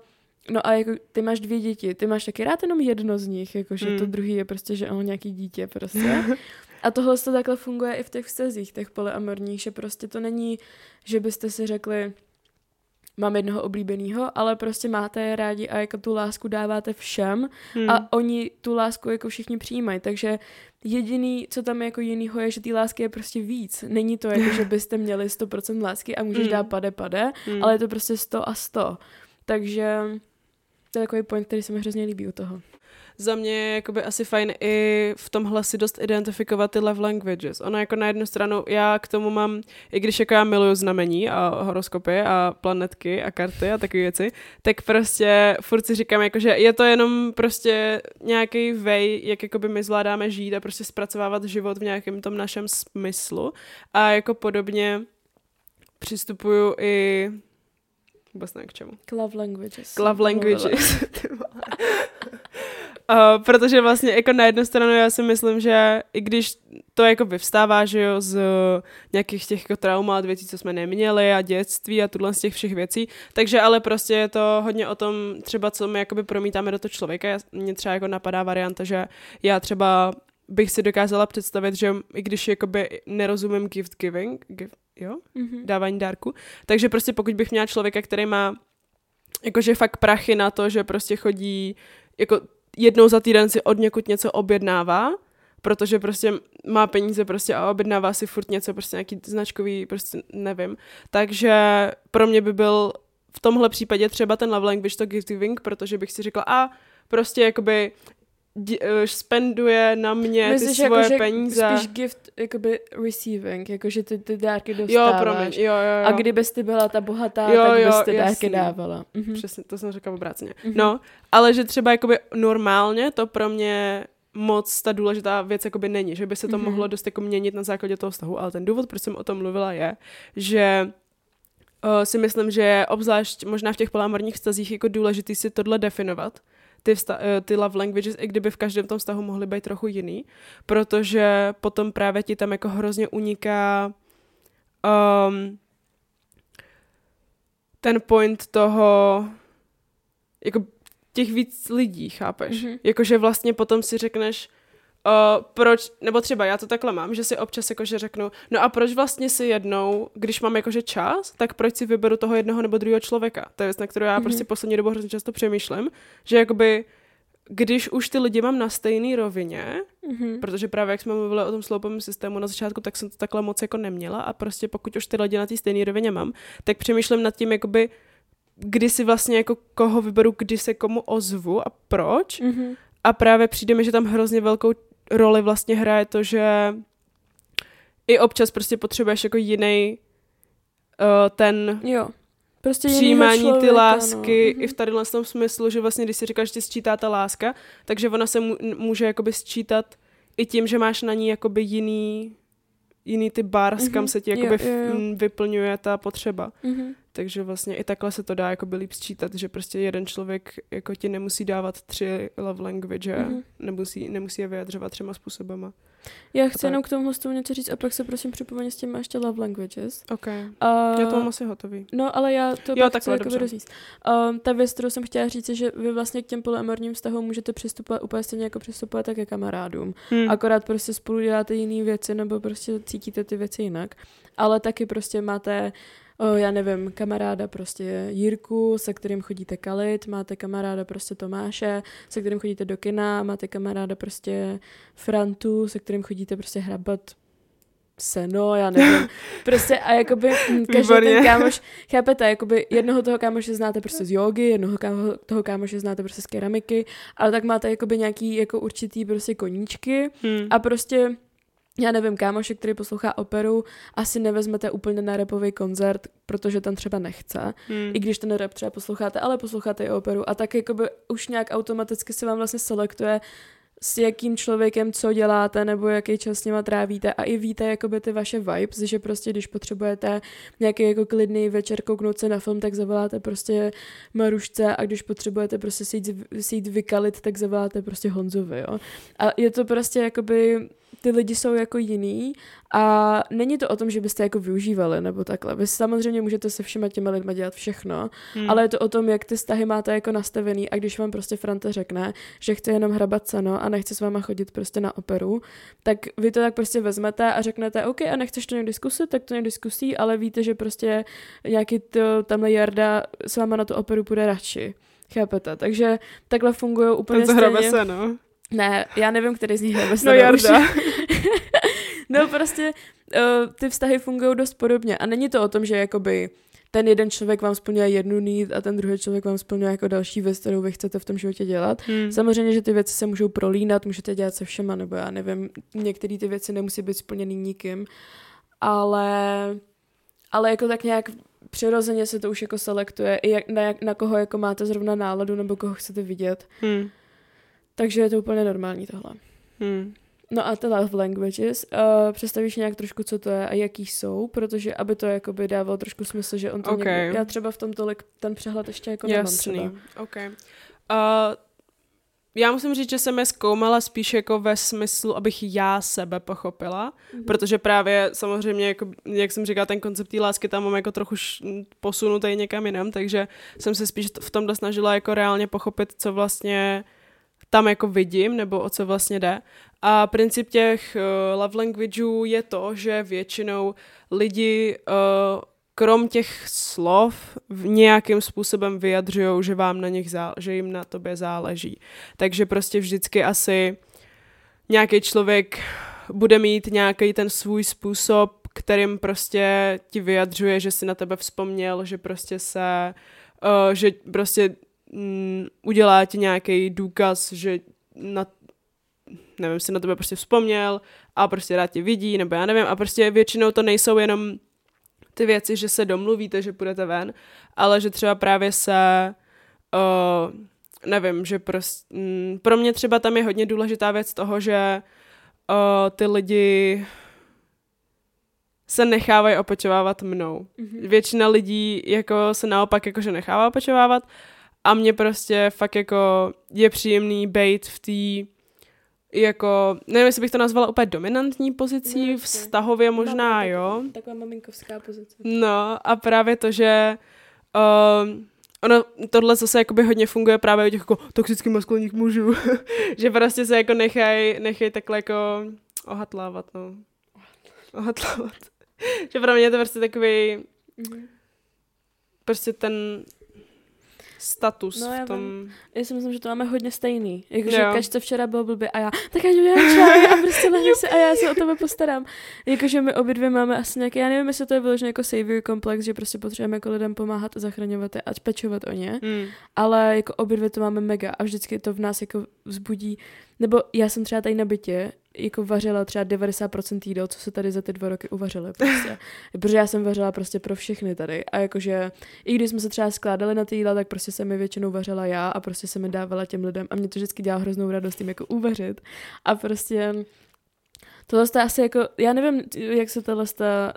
no a jako ty máš dvě děti, ty máš taky rád jenom jedno z nich, jakože Hmm. to druhý je prostě, že ono nějaký dítě prostě. A tohle to takhle funguje i v těch vztazích, těch polyamorních, že prostě to není, že byste si řekli, mám jednoho oblíbeného, ale prostě máte je rádi a jako tu lásku dáváte všem Hmm. a oni tu lásku jako všichni přijímají, takže jediný, co tam je jako jinýho, je, že té lásky je prostě víc. Není to jako, že byste měli 100% lásky a můžeš Mm. dát pade pade, Hmm. ale je to prostě 100 a 100. Takže to je takový point, který se mi hrozně líbí u toho. Za mě je jakoby asi fajn i v tomhle si dost identifikovat ty love languages. Ono jako na jednu stranu, já k tomu mám, i když jako já miluju znamení a horoskopy a planetky a karty a takové věci, tak prostě furt si říkám, jako, že je to jenom prostě nějaký vej, jak jakoby my zvládáme žít a prostě zpracovávat život v nějakém tom našem smyslu. A jako podobně přistupuju i vůbec nevím k čemu. K love languages. K love languages. Uh, protože vlastně jako na jednu stranu já si myslím, že i když to jako vyvstává, že jo, z uh, nějakých těch jako traumat, věcí, co jsme neměli a dětství a tuhle z těch všech věcí, takže ale prostě je to hodně o tom třeba, co my jakoby promítáme do toho člověka. Já, mně třeba jako napadá varianta, že já třeba bych si dokázala představit, že i když jakoby nerozumím gift giving, gift, jo, Mhm. dávání dárku. Takže prostě pokud bych měla člověka, který má jakože fakt prachy na to, že prostě chodí jako jednou za týden si od někud něco objednává, protože prostě má peníze prostě a objednává si furt něco, prostě nějaký značkový, prostě nevím. Takže pro mě by byl v tomhle případě třeba ten love language to giving, protože bych si řekla, a prostě jakoby eh, spenduje na mě Myslíš, ty svoje jako, peníze. spíš gift, jakoby receiving, jakože ty, ty dárky Jo, dostáváš. promiň, jo, jo, jo. A kdybys ty byla ta bohatá, Jo, tak jo, bys ty dárky jasný. dávala. Mhm. Přesně, to jsem řekla obráceně. Mhm. No, ale že třeba jakoby normálně to pro mě moc ta důležitá věc jakoby není, že by se to Mhm. mohlo dost jako měnit na základě toho vztahu, ale ten důvod, proč jsem o tom mluvila, je, že uh, si myslím, že je obzvlášť možná v těch polámorních vztazích jako důležitý si tohle definovat, ty, vsta- eh, ty love languages, i kdyby v každém tom vztahu mohly být trochu jiný, protože potom právě ti tam jako hrozně uniká um, ten point toho, jako těch víc lidí, chápeš? Mhm. Jakože vlastně potom si řekneš, uh, proč, nebo třeba já to takhle mám, že si občas jakože řeknu, no a proč vlastně si jednou, když mám jakože čas, tak proč si vyberu toho jednoho nebo druhého člověka? To je věc, na kterou já Mhm. prostě poslední dobu hrozně často přemýšlím, že jakoby když už ty lidi mám na stejné rovině, Mhm. protože právě jak jsme mluvili o tom sloupovém systému na začátku, tak jsem to takhle moc jako neměla a prostě pokud už ty lidi na té stejné rovině mám, tak přemýšlím nad tím, jakoby, kdy si vlastně jako koho vyberu, kdy se komu ozvu a proč. Mhm. A právě přijde mi, že tam hrozně velkou roli vlastně hraje to, že i občas prostě potřebuješ jako jiný uh, ten Jo. Prostě přijímání člověka, ty lásky no. i v tady tom smyslu, že vlastně když si říkáš, že ti sčítá ta láska, takže ona se může jakoby sčítat i tím, že máš na ní jakoby jiný jiný ty bars, mm-hmm. kam Mhm. se ti Jo, jakoby jo, jo. m, vyplňuje ta potřeba. Mhm. Takže vlastně i takhle se to dá jakoby líp sčítat, že prostě jeden člověk jako ti nemusí dávat tři love language, Mhm. mm-hmm. nemusí, nemusí je vyjadřovat třema způsobama. Já chci jenom k tomu tomu něco říct a pak se prosím připomeň s tím ještě love languages. OK. A... Já to mám asi hotový. No, ale já to Jo, pak chci jakoby dobře. rozvíct. Um, ta věc, kterou jsem chtěla říct, je, že vy vlastně k těm polyamorním vztahům můžete přistupovat úplně stejně jako přistupovat tak ke kamarádům. Hmm. Akorát prostě spolu děláte jiné věci nebo prostě cítíte ty věci jinak. Ale taky prostě máte O, já nevím, kamaráda prostě Jirku, se kterým chodíte kalit, máte kamaráda prostě Tomáše, se kterým chodíte do kina, máte kamaráda prostě Frantu, se kterým chodíte prostě hrabat seno, já nevím. Prostě a jakoby mm, každý Výborně. ten kámoš, chápete, jakoby jednoho toho kámoše znáte prostě z jogy, jednoho kámo, toho kámoše znáte prostě z keramiky, ale tak máte jakoby nějaký jako určitý prostě koníčky Hmm. a prostě já nevím, kámoše, který poslouchá operu, asi nevezmete úplně na repový koncert, protože tam třeba nechce. Hmm. I když ten rap třeba posloucháte, ale posloucháte i operu. A tak jakoby už nějak automaticky se vám vlastně selektuje s jakým člověkem co děláte nebo jaký čas s nima trávíte a i víte jakoby ty vaše vibes, že prostě když potřebujete nějaký jako klidný večer kouknout se na film, tak zavoláte prostě Marušce a když potřebujete prostě si jít, si jít vykalit, tak zavoláte prostě Honzovi, jo. A je to prostě jakoby ty lidi jsou jako jiný a není to o tom, že byste jako využívali nebo takhle. Vy samozřejmě můžete se všema těma lidma dělat všechno, hmm. ale je to o tom, jak ty vztahy máte jako nastavený a když vám prostě Franta řekne, že chce jenom hrabat ceno a nechce s váma chodit prostě na operu, tak vy to tak prostě vezmete a řeknete, OK, a nechceš to nějak diskusit, tak to nějak diskusí, ale víte, že prostě nějaký to, tamhle Jarda s váma na tu operu půjde radši. Chápete? Takže takhle fungují úplně Ten stejně. se, no. Ne, já nevím, který z nich hrabe No Jarda. no prostě uh, ty vztahy fungují dost podobně a není to o tom, že jakoby ten jeden člověk vám splňuje jednu need a ten druhý člověk vám splňuje jako další věc, kterou vy chcete v tom životě dělat. Hmm. Samozřejmě, že ty věci se můžou prolínat, můžete dělat se všema, nebo já nevím, některé ty věci nemusí být splněný nikým, ale, ale jako tak nějak přirozeně se to už jako selektuje, i jak, na, jak, na koho jako máte zrovna náladu, nebo koho chcete vidět. Hmm. Takže je to úplně normální tohle. Hmm. No a ty love languages, uh, představíš nějak trošku, co to je a jaký jsou, protože aby to jakoby dávalo trošku smysl, že on to Okay. někdo, já třeba v tom tolik ten přehled ještě jako Jasný. nemám třeba. OK. Uh, já musím říct, že jsem je zkoumala spíš jako ve smyslu, abych já sebe pochopila, Mhm. protože právě samozřejmě, jako, jak jsem říkala, ten koncept té lásky tam mám jako trochu posunutý někam jinam, takže jsem se spíš v tomhle snažila jako reálně pochopit, co vlastně tam jako vidím, nebo o co vlastně jde. A princip těch uh, love languageů je to, že většinou lidi uh, krom těch slov v nějakým způsobem vyjadřují, že vám na nich zá, že jim na tobě záleží. Takže prostě vždycky asi nějaký člověk bude mít nějaký ten svůj způsob, kterým prostě ti vyjadřuje, že si na tebe vzpomněl, že prostě se, uh, že prostě mm, udělá ti nějaký důkaz, že na, nevím, si na tebe prostě vzpomněl a prostě rád tě vidí, nebo já nevím, a prostě většinou to nejsou jenom ty věci, že se domluvíte, že půjdete ven, ale že třeba právě se, uh, nevím, že prostě, mm, pro mě třeba tam je hodně důležitá věc toho, že uh, ty lidi se nechávají opečovávat mnou. Mhm. Většina lidí jako se naopak jakože nechává opečovávat a mě prostě fakt jako je příjemný být v té jako, nevím, jestli bych to nazvala úplně dominantní pozicí, No, vztahově možná, Taková- jo. Taková maminkovská pozice. No a právě to, že um, ono, tohle zase jakoby hodně funguje právě u těch jako toxických maskulinních mužů, že prostě se jako nechaj, nechaj takhle jako ohatlávat, no. Ohatlávat. že pro mě je to prostě takový, Mhm. prostě ten status No, já v tom... Já si myslím, že to máme hodně stejný. Jakože každý včera byl blbý a já, tak udělám čaj a prostě lehni se a já se o tebe postarám. Jakože my obě dvě máme asi nějaký, já nevím, jestli to je vyložený jako savior komplex, že prostě potřebujeme jako lidem pomáhat a zachraňovat je a pečovat o ně, Hmm. ale jako obě dvě to máme mega a vždycky to v nás jako vzbudí, nebo já jsem třeba tady na bytě jako vařila třeba 90% jídel, co se tady za ty dva roky uvařily prostě. Protože já jsem vařila prostě pro všechny tady a jakože i když jsme se třeba skládali na ty jídla, tak prostě jsem mi většinou vařila já a prostě jsem mi dávala těm lidem a mě to vždycky dělá hroznou radost tím jako uvařit a prostě tohle je asi jako, já nevím, jak se tohle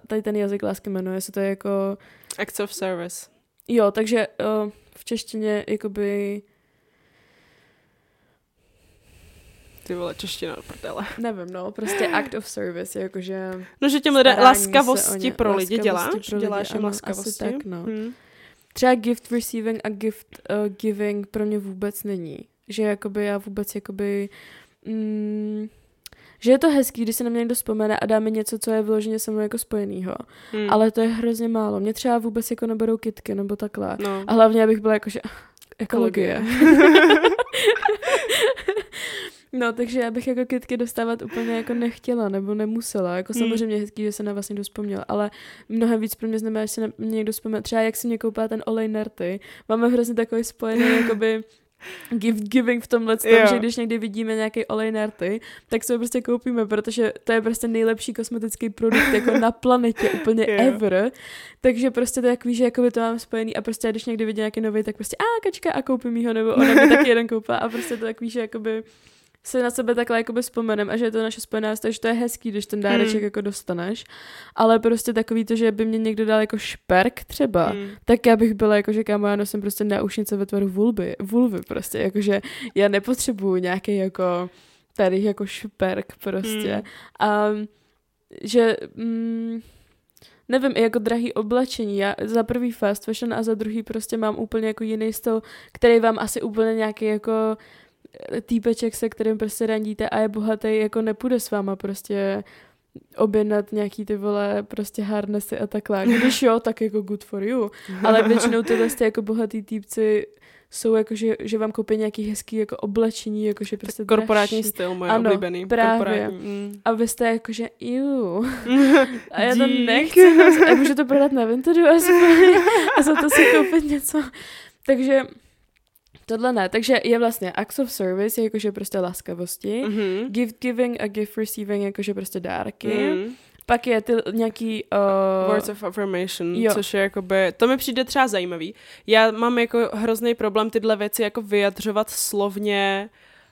tady ten jazyk lásky jmenuje, jestli to je jako, Acts of service. jo, takže uh, v češtině jakoby, Ty vole, čeština do prdele. nevím, no, prostě act of service, jakože No, že těm lidem laskavosti pro lidi děláš? pro lidi, děláš jim ano, asi laskavosti? tak, no. Hmm. třeba gift receiving a gift uh, giving pro mě vůbec není. Že jakoby já vůbec jakoby... Mm, že je to hezký, když se na mě někdo vzpomene a dá mi něco, co je vyloženě se mnou jako spojenýho. Hmm. Ale to je hrozně málo. Mě třeba vůbec jako neberou kitky nebo takhle. No. A hlavně, abych byla jakože ekologie. No, takže já bych jako kitky dostávat úplně jako nechtěla nebo nemusela. Jako Hmm. samozřejmě hezký, že se na vás někdo vzpomněl, ale mnohem víc pro mě znamená, že se na mě někdo vzpomněl. Třeba jak si mě koupila ten olej nerty. Máme hrozně takový spojený jakoby gift giving v tomhle tom, Jo. že když někdy vidíme nějaký olej nerty, tak si ho prostě koupíme, protože to je prostě nejlepší kosmetický produkt jako na planetě, úplně Jo. ever. Takže prostě to je takový, že jakoby to mám spojený a prostě když někdy vidím nějaký nový, tak prostě a kačka a koupím ho, nebo ona mi taky jeden koupila a prostě to je takový, že jakoby se na sebe takhle jakoby vzpomenem a že je to naše spojená takže to je hezký, když ten dáreček Hmm. jako dostaneš. Ale prostě takový to, že by mě někdo dal jako šperk třeba, Hmm. tak já bych byla jako, že kámo, já nosím prostě náušnice ve tvaru vulvy, vulvy prostě, jakože já nepotřebuju nějaký jako starých jako šperk prostě. Hmm. A že... Mm, nevím, i jako drahý oblečení. Já za prvý fast fashion a za druhý prostě mám úplně jako jiný styl, který vám asi úplně nějaký jako týpeček, se kterým prostě randíte a je bohatý, jako nepůjde s váma prostě objednat nějaký ty vole prostě harnesy a takhle. Když jo, tak jako good for you. Ale většinou tyhle jste jako bohatý týpci jsou jako, že, že vám koupí nějaký hezký jako oblečení, jako že prostě Korporátní dražší. styl, moje Ano, oblíbený. právě. Korporátní. Mm. A vy jste jako, že iu. A já to nechci. A můžu to prodat na Vintedu aspoň. A za to si koupit něco. Takže tohle ne. Takže je vlastně acts of service, je jakože prostě laskavosti. Mhm. Gift giving a gift receiving, jakože prostě dárky. Mm. Pak je ty nějaký... Uh, Words of affirmation, jo. což je jakoby, to mi přijde třeba zajímavý. Já mám jako hrozný problém tyhle věci jako vyjadřovat slovně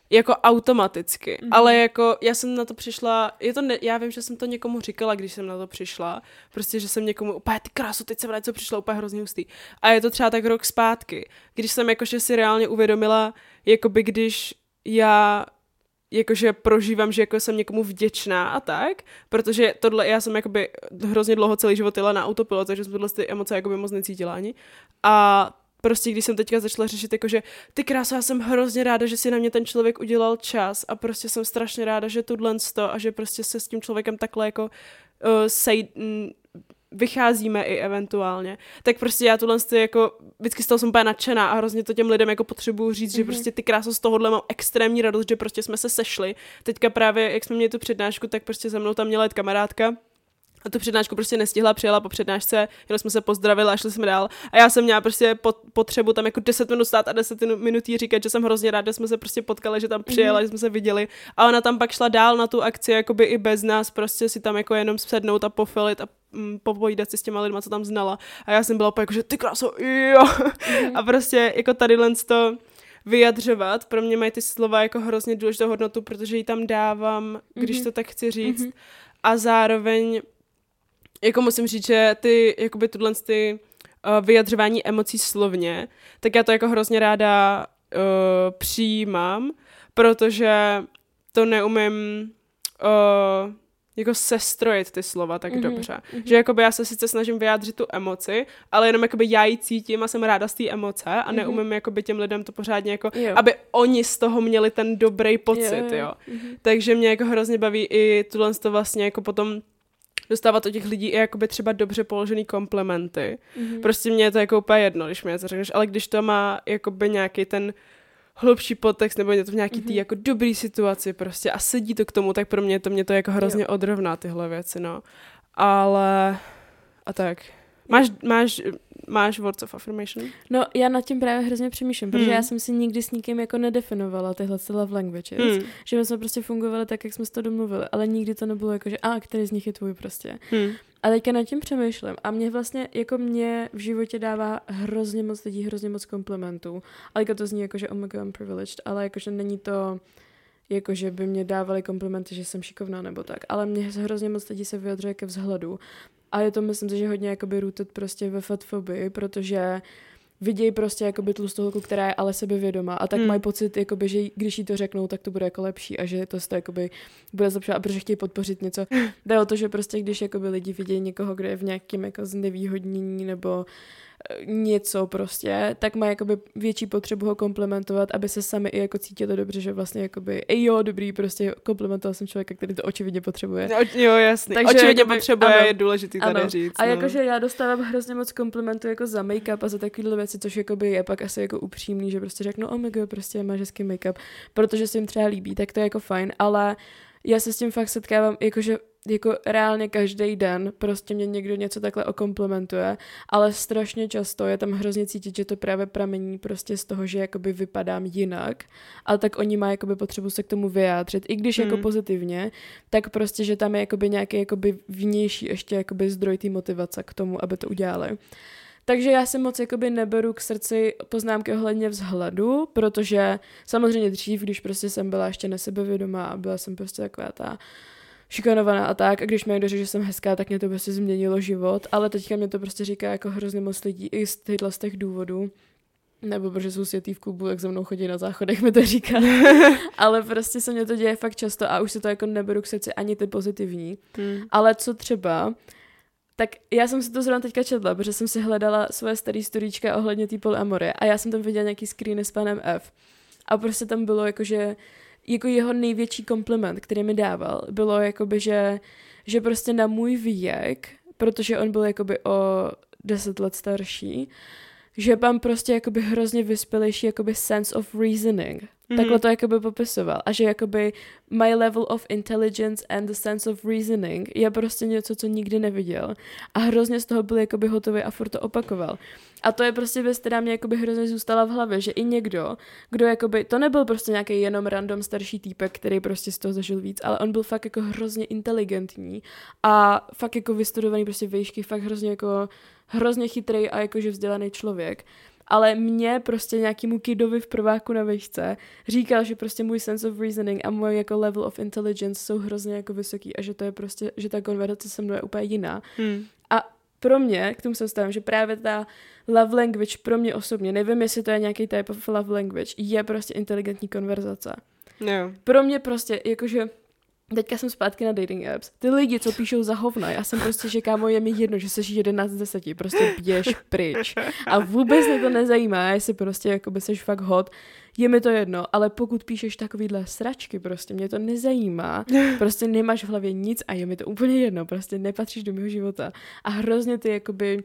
jako automaticky, Mhm. mm-hmm. ale jako já jsem na to přišla, je to ne, já vím, že jsem to někomu říkala, když jsem na to přišla, prostě, že jsem někomu úplně, ty krásu, teď jsem na něco přišla úplně hrozně hustý. A je to třeba tak rok zpátky, když jsem jakože si reálně uvědomila, jakoby když já jakože prožívám, že jako jsem někomu vděčná a tak, protože tohle, já jsem jakoby hrozně dlouho celý život jela na autopilot, takže jsem tohle ty emoce jakoby moc necítila ani. A prostě když jsem teďka začala řešit, jakože ty krása, já jsem hrozně ráda, že si na mě ten člověk udělal čas a prostě jsem strašně ráda, že tuhle to a že prostě se s tím člověkem takhle jako uh, sej, mm, vycházíme i eventuálně, tak prostě já tuhle ty jako, vždycky z toho jsem úplně nadšená a hrozně to těm lidem jako potřebuju říct, mm-hmm. že prostě ty kráso z tohohle mám extrémní radost, že prostě jsme se sešli. Teďka právě, jak jsme měli tu přednášku, tak prostě se mnou tam měla jet kamarádka, a tu přednášku prostě nestihla, přijela po přednášce, jenom jsme se pozdravili a šli jsme dál. A já jsem měla prostě pot, potřebu tam jako 10 minut stát a 10 minut jí říkat, že jsem hrozně ráda, že jsme se prostě potkali, že tam přijela, mm-hmm. že jsme se viděli. A ona tam pak šla dál na tu akci, jakoby i bez nás, prostě si tam jako jenom sednout a pofilit a mm, popovídat si s těma lidma, co tam znala. A já jsem byla jako, že ty kráso, jo. Mm-hmm. A prostě jako tady to vyjadřovat. Pro mě mají ty slova jako hrozně důležitou hodnotu, protože ji tam dávám, když Mhm. to tak chci říct. Mhm. A zároveň jako musím říct, že ty, jakoby tuhle ty uh, vyjadřování emocí slovně, tak já to jako hrozně ráda uh, přijímám, protože to neumím uh, jako sestrojit ty slova tak Mhm, mm-hmm. dobře. mhm. Že jakoby já se sice snažím vyjádřit tu emoci, ale jenom jakoby já ji cítím a jsem ráda z té emoce a Mhm. neumím jakoby těm lidem to pořádně jako, Jo. aby oni z toho měli ten dobrý pocit, jo. jo. Mhm. Takže mě jako hrozně baví i tuhle to vlastně jako potom dostávat od těch lidí i jakoby třeba dobře položený komplementy. Mhm. Prostě mě je to jako úplně jedno, když mi něco řekneš, ale když to má jakoby nějaký ten hlubší podtext nebo je to v nějaký tý Mhm. jako dobrý situaci prostě a sedí to k tomu, tak pro mě to mě to jako hrozně odrovná tyhle věci, no. Ale a tak. Máš, máš, máš words of affirmation? No, já nad tím právě hrozně přemýšlím, protože Hmm. já jsem si nikdy s nikým jako nedefinovala tyhle ty love languages. Hmm. Že my jsme prostě fungovali tak, jak jsme si to domluvili, ale nikdy to nebylo jako, že a který z nich je tvůj prostě. Hmm. A teďka nad tím přemýšlím a mě vlastně, jako mě v životě dává hrozně moc lidí, hrozně moc komplimentů. Ale jako to zní jako, že oh my god, I'm privileged, ale jakože není to jako, že by mě dávali komplimenty, že jsem šikovná nebo tak. Ale mě hrozně moc lidí se vyjadřuje ke vzhledu. A je to, myslím si, že hodně jakoby rooted prostě ve fatfobii, protože vidějí prostě jakoby tlustou holku, která je ale sebevědomá a tak Hmm. mají pocit, jakoby, že když jí to řeknou, tak to bude jako lepší a že to se to jakoby bude zlepšovat protože chtějí podpořit něco. Jde o to, že prostě když jakoby lidi vidějí někoho, kdo je v nějakém jako znevýhodnění nebo něco prostě, tak má jakoby větší potřebu ho komplementovat, aby se sami i jako cítili dobře, že vlastně jakoby, ej jo, dobrý, prostě komplementoval jsem člověka, který to očividně potřebuje. No, jo, jasný. Takže Očividně jakoby- potřebuje, ano. je důležitý tady Ano. říct. A no. jakože já dostávám hrozně moc komplimentů jako za make-up a za takovéhle věci, což jakoby je pak asi jako upřímný, že prostě řeknu, oh my god, prostě máš hezký make-up, protože se jim třeba líbí, tak to je jako fajn, ale já se s tím fakt setkávám, jakože jako reálně každý den prostě mě někdo něco takhle okomplementuje, ale strašně často je tam hrozně cítit, že to právě pramení prostě z toho, že jakoby vypadám jinak, ale tak oni mají jakoby potřebu se k tomu vyjádřit, i když jako Hmm. pozitivně, tak prostě, že tam je jakoby nějaký jakoby vnější ještě jakoby zdroj té motivace k tomu, aby to udělali. Takže já si moc jakoby neberu k srdci poznámky ohledně vzhledu, protože samozřejmě dřív, když prostě jsem byla ještě nesebevědomá a byla jsem prostě taková ta šikanovaná a tak, a když mi někdo řekl, že jsem hezká, tak mě to prostě změnilo život, ale teďka mě to prostě říká jako hrozně moc lidí i z tyhle z těch důvodů. Nebo protože jsou světý v klubu, jak za mnou chodí na záchodech, mi to říká. Ale prostě se mě to děje fakt často a už se to jako neberu k srdci ani ty pozitivní. Hmm. Ale co třeba, tak já jsem si to zrovna teďka četla, protože jsem si hledala svoje staré storíčka ohledně té polyamory a já jsem tam viděla nějaký screeny s panem F. A prostě tam bylo jakože jako jeho největší kompliment, který mi dával, bylo jakoby, že, že prostě na můj věk, protože on byl jakoby o deset let starší, že mám prostě jakoby hrozně vyspělejší jakoby sense of reasoning. Mm-hmm. Takhle to jakoby popisoval. A že jakoby my level of intelligence and the sense of reasoning je prostě něco, co nikdy neviděl. A hrozně z toho byl jakoby hotový a furt to opakoval. A to je prostě věc, která mě jakoby hrozně zůstala v hlavě, že i někdo, kdo jakoby, to nebyl prostě nějaký jenom random starší týpek, který prostě z toho zažil víc, ale on byl fakt jako hrozně inteligentní a fakt jako vystudovaný prostě výšky, fakt hrozně jako hrozně chytrý a jakože vzdělaný člověk. Ale mě prostě nějakýmu kidovi v prváku na výšce říkal, že prostě můj sense of reasoning a můj jako level of intelligence jsou hrozně jako vysoký a že to je prostě, že ta konverzace se mnou je úplně jiná. Hmm. A pro mě, k tomu se stavím, že právě ta love language pro mě osobně, nevím, jestli to je nějaký type of love language, je prostě inteligentní konverzace. Jo. Pro mě prostě, jakože Teďka jsem zpátky na dating apps. Ty lidi, co píšou za hovna, já jsem prostě, že kámo, je mi jedno, že jsi 11 z 10, prostě běž pryč. A vůbec mě to nezajímá, jestli prostě jakoby seš fakt hot, je mi to jedno, ale pokud píšeš takovýhle sračky, prostě mě to nezajímá, prostě nemáš v hlavě nic a je mi to úplně jedno, prostě nepatříš do mého života. A hrozně ty jakoby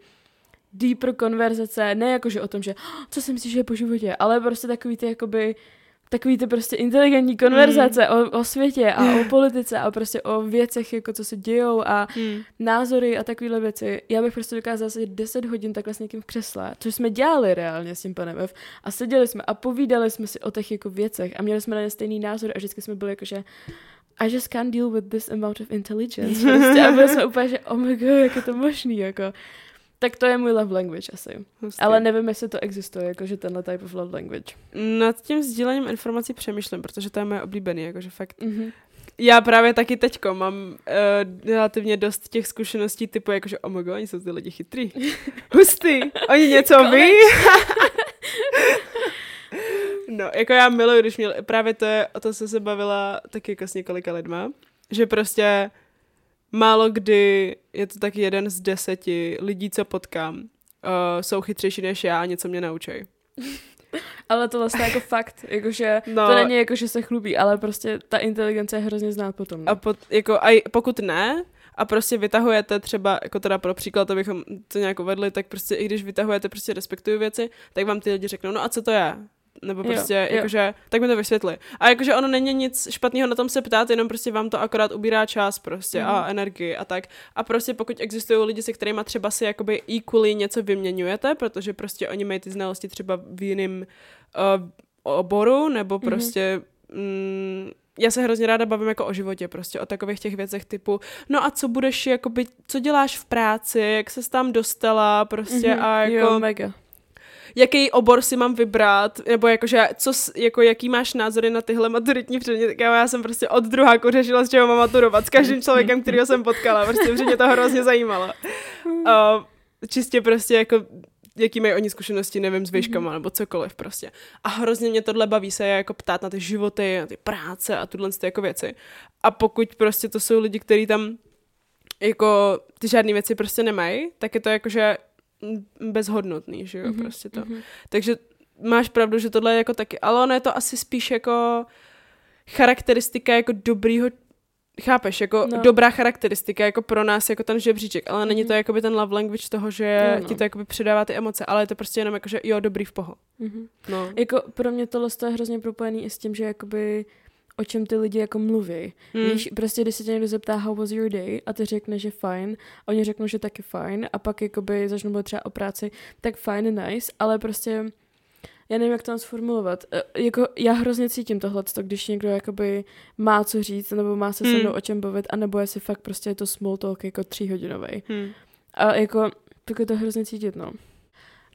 deeper konverzace, ne jakože o tom, že "Oh, co si myslíš, že je po životě, ale prostě takový ty jakoby takový ty prostě inteligentní konverzace mm. o, o světě a o politice a prostě o věcech, jako co se dějou a Hmm. názory a takovéhle věci. Já bych prostě dokázala sedět 10 hodin takhle s někým v křesle, což jsme dělali reálně s tím panem F. A seděli jsme a povídali jsme si o těch jako věcech a měli jsme na ně stejný názor a vždycky jsme byli jako, že I just can't deal with this amount of intelligence. Prostě. A byli jsme úplně, že oh my god, jak je to možný, jako. Tak to je můj love language asi. Hustý. Ale nevím, jestli to existuje, jakože tenhle type of love language. Nad tím sdílením informací přemýšlím, protože to je moje oblíbený, jakože fakt. Mm-hmm. Já právě taky teďko mám uh, relativně dost těch zkušeností typu, jakože oh my god, oni jsou ty lidi chytrý. Hustý, oni něco ví. no, jako já miluji, když měl, právě to je, o to jsem se bavila taky jako s několika lidma, že prostě málo kdy je to tak jeden z deseti lidí, co potkám, uh, jsou chytřejší než já a něco mě naučej. Ale to vlastně jako fakt, jakože No. to není jako, že se chlubí, ale prostě ta inteligence je hrozně znát potom. no. A pot, jako, a pokud ne, a prostě vytahujete třeba, jako teda pro příklad, abychom to nějak uvedli, tak prostě i když vytahujete, prostě respektuju věci, tak vám ty lidi řeknou, no a co to je? Nebo Jo, prostě, jo. jakože, tak mi to vysvětli. A jakože ono není nic špatného na tom se ptát, jenom prostě vám to akorát ubírá čas prostě a Mhm. energii a tak. A prostě pokud existují lidi, se kterými třeba si jakoby equally něco vyměňujete, protože prostě oni mají ty znalosti třeba v jiném uh, oboru, nebo Mhm. prostě mm, já se hrozně ráda bavím jako o životě, prostě o takových těch věcech typu, no a co budeš, jakoby, co děláš v práci, jak se tam dostala, prostě Mhm, a jako, Jo, mega. Jaký obor si mám vybrat, nebo jakože, co, jako, jaký máš názory na tyhle maturitní předměty, Kámo, já jsem prostě od druháku řešila, z čeho mám maturovat, s každým člověkem, kterého jsem potkala, prostě mě to hrozně zajímalo. Uh, čistě prostě jako jaký mají oni zkušenosti, nevím, s výškama nebo cokoliv prostě. A hrozně mě tohle baví se jako ptát na ty životy, na ty práce a tuhle ty jako věci. A pokud prostě to jsou lidi, kteří tam jako ty žádné věci prostě nemají, tak je to jakože mm, bezhodnotný, že jo, Mhm, prostě to. mhm. Takže máš pravdu, že tohle je jako taky, ale ono je to asi spíš jako charakteristika jako dobrýho Chápeš, jako No. no. dobrá charakteristika, jako pro nás, jako ten žebříček, ale není Mhm. to jakoby ten love language toho, že Jo, no. ti to jakoby předává ty emoce, ale je to prostě jenom jako, že jo, dobrý v poho. Mhm. No. Jako pro mě tohle je hrozně propojený i s tím, že jakoby o čem ty lidi jako mluví. Hmm. Víš, prostě když se tě někdo zeptá how was your day a ty řekne, že fajn, a oni řeknou, že taky fajn a pak jakoby začnou mluvit třeba o práci, tak fajn, nice, ale prostě já nevím, jak to mám sformulovat. E, jako já hrozně cítím tohle, když někdo jakoby má co říct, nebo má se se Hmm. mnou o čem bavit, anebo jestli fakt prostě je to small talk jako tříhodinový. Hmm. A jako, tak je to hrozně cítit, no.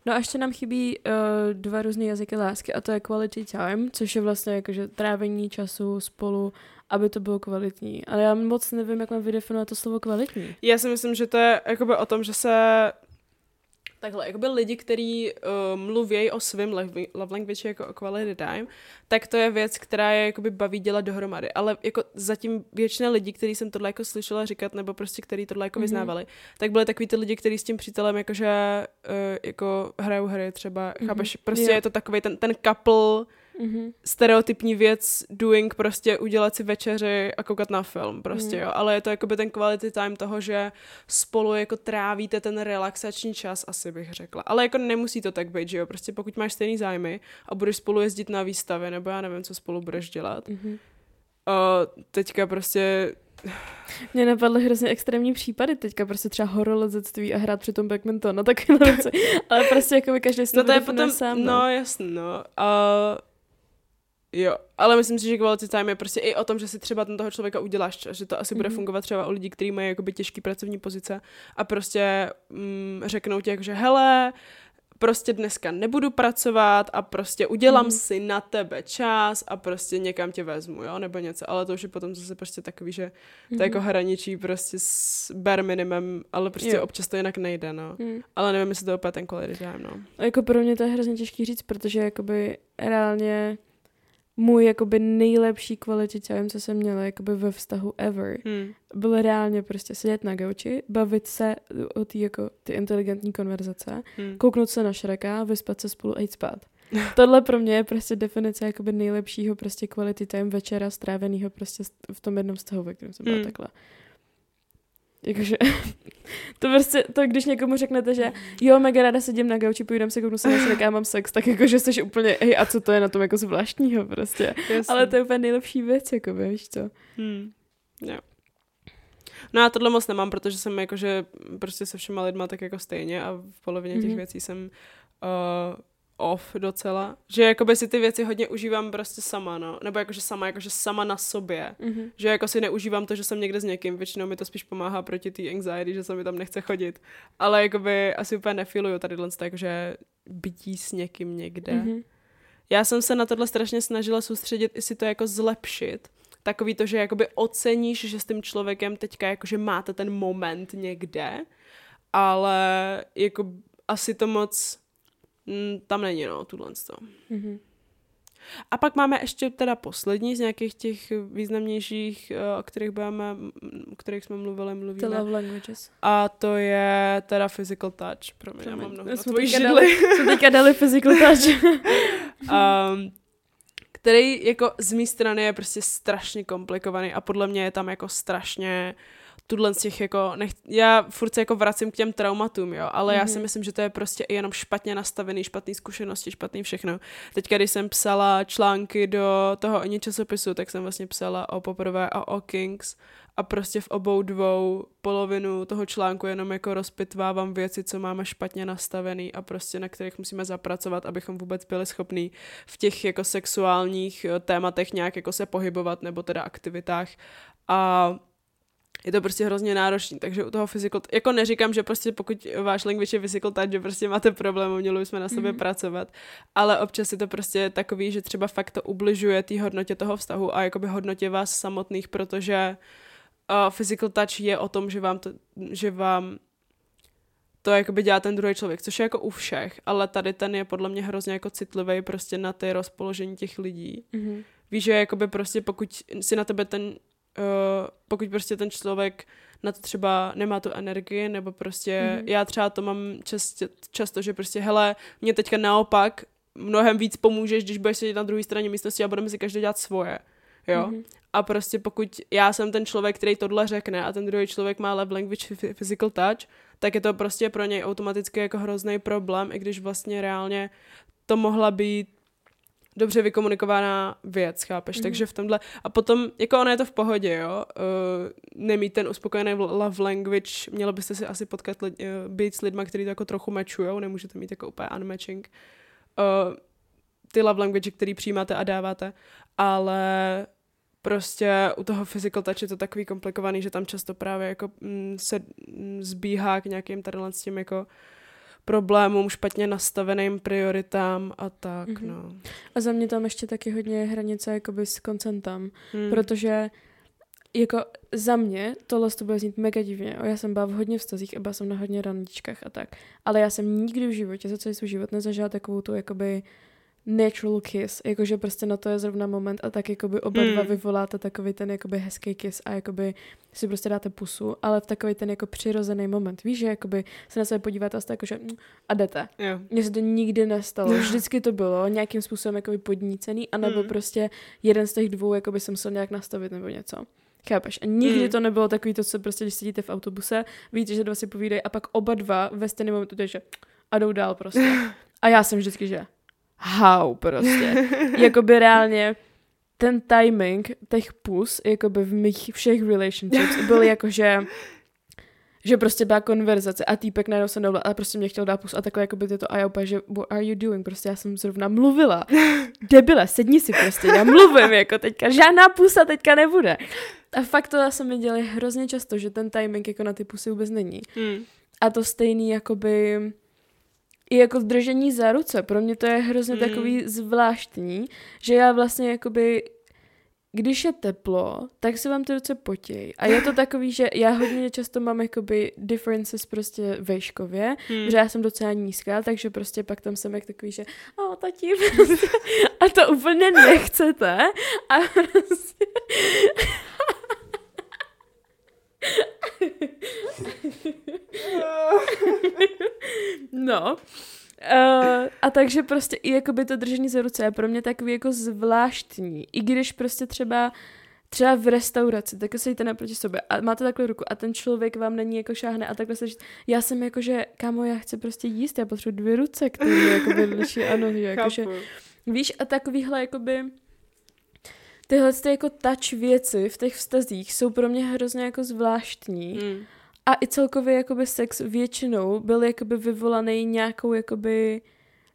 No a ještě nám chybí uh, dva různé jazyky lásky a to je quality time, což je vlastně jakože trávení času spolu, aby to bylo kvalitní. Ale já moc nevím, jak mám vydefinovat to slovo kvalitní. Já si myslím, že to je jakoby o tom, že se takhle, jakoby lidi, kteří uh, mluví o svém love, love language jako o quality time, tak to je věc, která je jakoby baví dělat dohromady. Ale jako zatím většina lidí, kteří jsem tohle jako slyšela říkat, nebo prostě který tohle jako mm-hmm. vyznávali, tak byly takový ty lidi, kteří s tím přítelem jakože uh, jako hrajou hry třeba, mm-hmm. chápeš, prostě jo. je to takový ten, ten couple, mm-hmm. stereotypní věc doing prostě udělat si večeři a koukat na film prostě, mm. jo. Ale je to jakoby ten quality time toho, že spolu jako trávíte ten relaxační čas, asi bych řekla. Ale jako nemusí to tak být, že jo. Prostě pokud máš stejný zájmy a budeš spolu jezdit na výstavy, nebo já nevím, co spolu budeš dělat. Mm-hmm. Uh, teďka prostě mě napadly hrozně extrémní případy, teďka prostě třeba horolezectví a hrát přitom badminton, no takové věci. Ale prostě jako by každý si no to je potom, sám. No, no jasno, no. Uh, Jo, ale myslím si, že quality time je prostě i o tom, že si třeba ten toho člověka uděláš, že to asi mm-hmm. bude mhm. fungovat třeba u lidí, kteří mají jakoby těžký pracovní pozice a prostě mm, řeknou ti jako, že hele, prostě dneska nebudu pracovat a prostě udělám mm. si na tebe čas a prostě někam tě vezmu, jo, nebo něco, ale to už je potom zase prostě takový, že to mm. jako hraničí prostě s bare minimem, ale prostě jo. občas to jinak nejde, no. Mm. Ale nevím, jestli to opět ten quality time, no. A jako pro mě to je hrozně těžký říct, protože jakoby reálně můj jakoby nejlepší quality time, co jsem měla jakoby ve vztahu ever, hmm. bylo reálně prostě sedět na gauči, bavit se o ty jako ty inteligentní konverzace, hmm. kouknout se na Šreka, vyspat se spolu a jít spát. Tohle pro mě je prostě definice jakoby nejlepšího prostě quality time večera stráveného prostě v tom jednom vztahu, ve kterém jsem byla hmm. takhle. Jakože, to prostě, to když někomu řeknete, že jo, mega ráda sedím na gauči, půjdem se kouknu se na já mám sex, tak jakože jsi úplně, hej, a co to je na tom jako zvláštního prostě. Jasný. Ale to je úplně nejlepší věc, jako víš co. Hmm. Jo. No já tohle moc nemám, protože jsem jakože prostě se všema lidma tak jako stejně a v polovině těch mm-hmm. věcí jsem uh, off docela. Že jakoby si ty věci hodně užívám prostě sama, no. Nebo jakože sama, jakože sama na sobě. Mm-hmm. Že jako si neužívám to, že jsem někde s někým. Většinou mi to spíš pomáhá proti té anxiety, že se mi tam nechce chodit. Ale jakoby asi úplně nefiluju tady tak, že bytí s někým někde. Mm-hmm. Já jsem se na tohle strašně snažila soustředit, i si to jako zlepšit. Takový to, že jakoby oceníš, že s tím člověkem teďka jakože máte ten moment někde, ale jako asi to moc tam není, no, tuhle to. Mm-hmm. A pak máme ještě teda poslední z nějakých těch významnějších, eh, o kterých budeme, o kterých jsme mluvili, mluvíme. The love languages. A to je teda physical touch. Pro mě, já mám mnoho na tvojí židli. Jsme teďka dali physical touch. um, který jako z mé strany je prostě strašně komplikovaný a podle mě je tam jako strašně uh, tuhle z těch jako, nech, já furt se jako vracím k těm traumatům, jo, ale mm-hmm. já si mhm. myslím, že to je prostě i jenom špatně nastavený, špatný zkušenosti, špatný všechno. Teď, když jsem psala články do toho ani časopisu, tak jsem vlastně psala o poprvé a o Kings a prostě v obou dvou polovinu toho článku jenom jako rozpitvávám věci, co máme špatně nastavený a prostě na kterých musíme zapracovat, abychom vůbec byli schopní v těch jako sexuálních eh, tématech nějak jako se pohybovat nebo teda aktivitách a je to prostě hrozně náročný, takže u toho physical, jako neříkám, že prostě pokud váš language je physical touch, že prostě máte problém, měli bychom na sobě mm. pracovat, ale občas je to prostě takový, že třeba fakt to ubližuje té hodnotě toho vztahu a jakoby hodnotě vás samotných, protože uh, physical touch je o tom, že vám to, že vám to jakoby dělá ten druhý člověk, což je jako u všech, ale tady ten je podle mě hrozně jako citlivý prostě na ty rozpoložení těch lidí. Mm-hmm. Víš, že jakoby prostě pokud si na tebe ten uh, pokud prostě ten člověk na to třeba nemá tu energii, nebo prostě mm-hmm. já třeba to mám čast, často, že prostě hele, mě teďka naopak mnohem víc pomůžeš, když budeš sedět na druhé straně místnosti a budeme si každý dělat svoje. Jo? Mm-hmm. A prostě pokud já jsem ten člověk, který tohle řekne a ten druhý člověk má love language physical touch, tak je to prostě pro něj automaticky jako hrozný problém, i když vlastně reálně to mohla být dobře vykomunikovaná věc, chápeš? Mm. Takže v tomhle, a potom, jako ono je to v pohodě, jo, uh, nemít ten uspokojený love language, mělo byste si asi potkat lid, uh, být s lidma, kteří to jako trochu matchujou, nemůžete mít jako úplně unmatching. Uh, ty love language, který přijímáte a dáváte, ale prostě u toho physical touch je to takový komplikovaný, že tam často právě jako mm, se mm, zbíhá k nějakým tady s tím jako problémům, špatně nastaveným prioritám a tak, mm-hmm. no. A za mě tam ještě taky hodně je hranice jakoby s koncentem, hmm. protože jako za mě tohle to bude znít mega divně. Já jsem byla v hodně vztazích a byla jsem na hodně randičkách a tak. Ale já jsem nikdy v životě za celý svůj život nezažila takovou tu jakoby natural kiss, jakože prostě na to je zrovna moment a tak jakoby oba Hmm. dva vyvoláte takový ten jakoby hezký kiss a jakoby si prostě dáte pusu, ale v takový ten jako přirozený moment. Víš, že jakoby se na sebe podíváte a jste jakože mm, a jdete. Mně se to nikdy nestalo. Vždycky to bylo nějakým způsobem jakoby podnícený, anebo Mm. prostě jeden z těch dvou jakoby jsem musel nějak nastavit nebo něco. Chápeš? A nikdy Mm. to nebylo takový to, co prostě, když sedíte v autobuse, víte, že dva si povídají a pak oba dva ve stejném momentu, takže a jdou dál prostě. A já jsem vždycky, že how prostě. jakoby reálně ten timing těch pus, jakoby v mých všech relationships, byl jako, že že prostě byla konverzace a týpek najednou se neuvládl a prostě mě chtěl dát pus a takhle jako by to a já úplně, že what are you doing? Prostě já jsem zrovna mluvila. Debile, sedni si prostě, já mluvím jako teďka, žádná pusa teďka nebude. A fakt to se mi dělali hrozně často, že ten timing jako na ty pusy vůbec není. Hmm. A to stejný jakoby i jako držení za ruce. Pro mě to je hrozně Mm. takový zvláštní, že já vlastně jakoby když je teplo, tak se vám ty ruce potějí. A je to takový, že já hodně často mám jakoby differences prostě vejškově, Hmm. že já jsem docela nízká, takže prostě pak tam jsem jak takový, že o, tati, prostě, a to úplně nechcete. A prostě... No. Uh, a takže prostě i jakoby to držení za ruce je pro mě takový jako zvláštní. I když prostě třeba třeba v restauraci, tak sedíte naproti sobě a máte takhle ruku a ten člověk vám není jako šáhne a takhle se říct, já jsem jako, že kámo, já chci prostě jíst, já potřebuji dvě ruce, které jako liší, ano, že jako, že, víš, a takovýhle jakoby tyhle ty jako touch věci v těch vztazích jsou pro mě hrozně jako zvláštní. Hmm. A i celkově jakoby sex většinou byl jakoby vyvolaný nějakou jakoby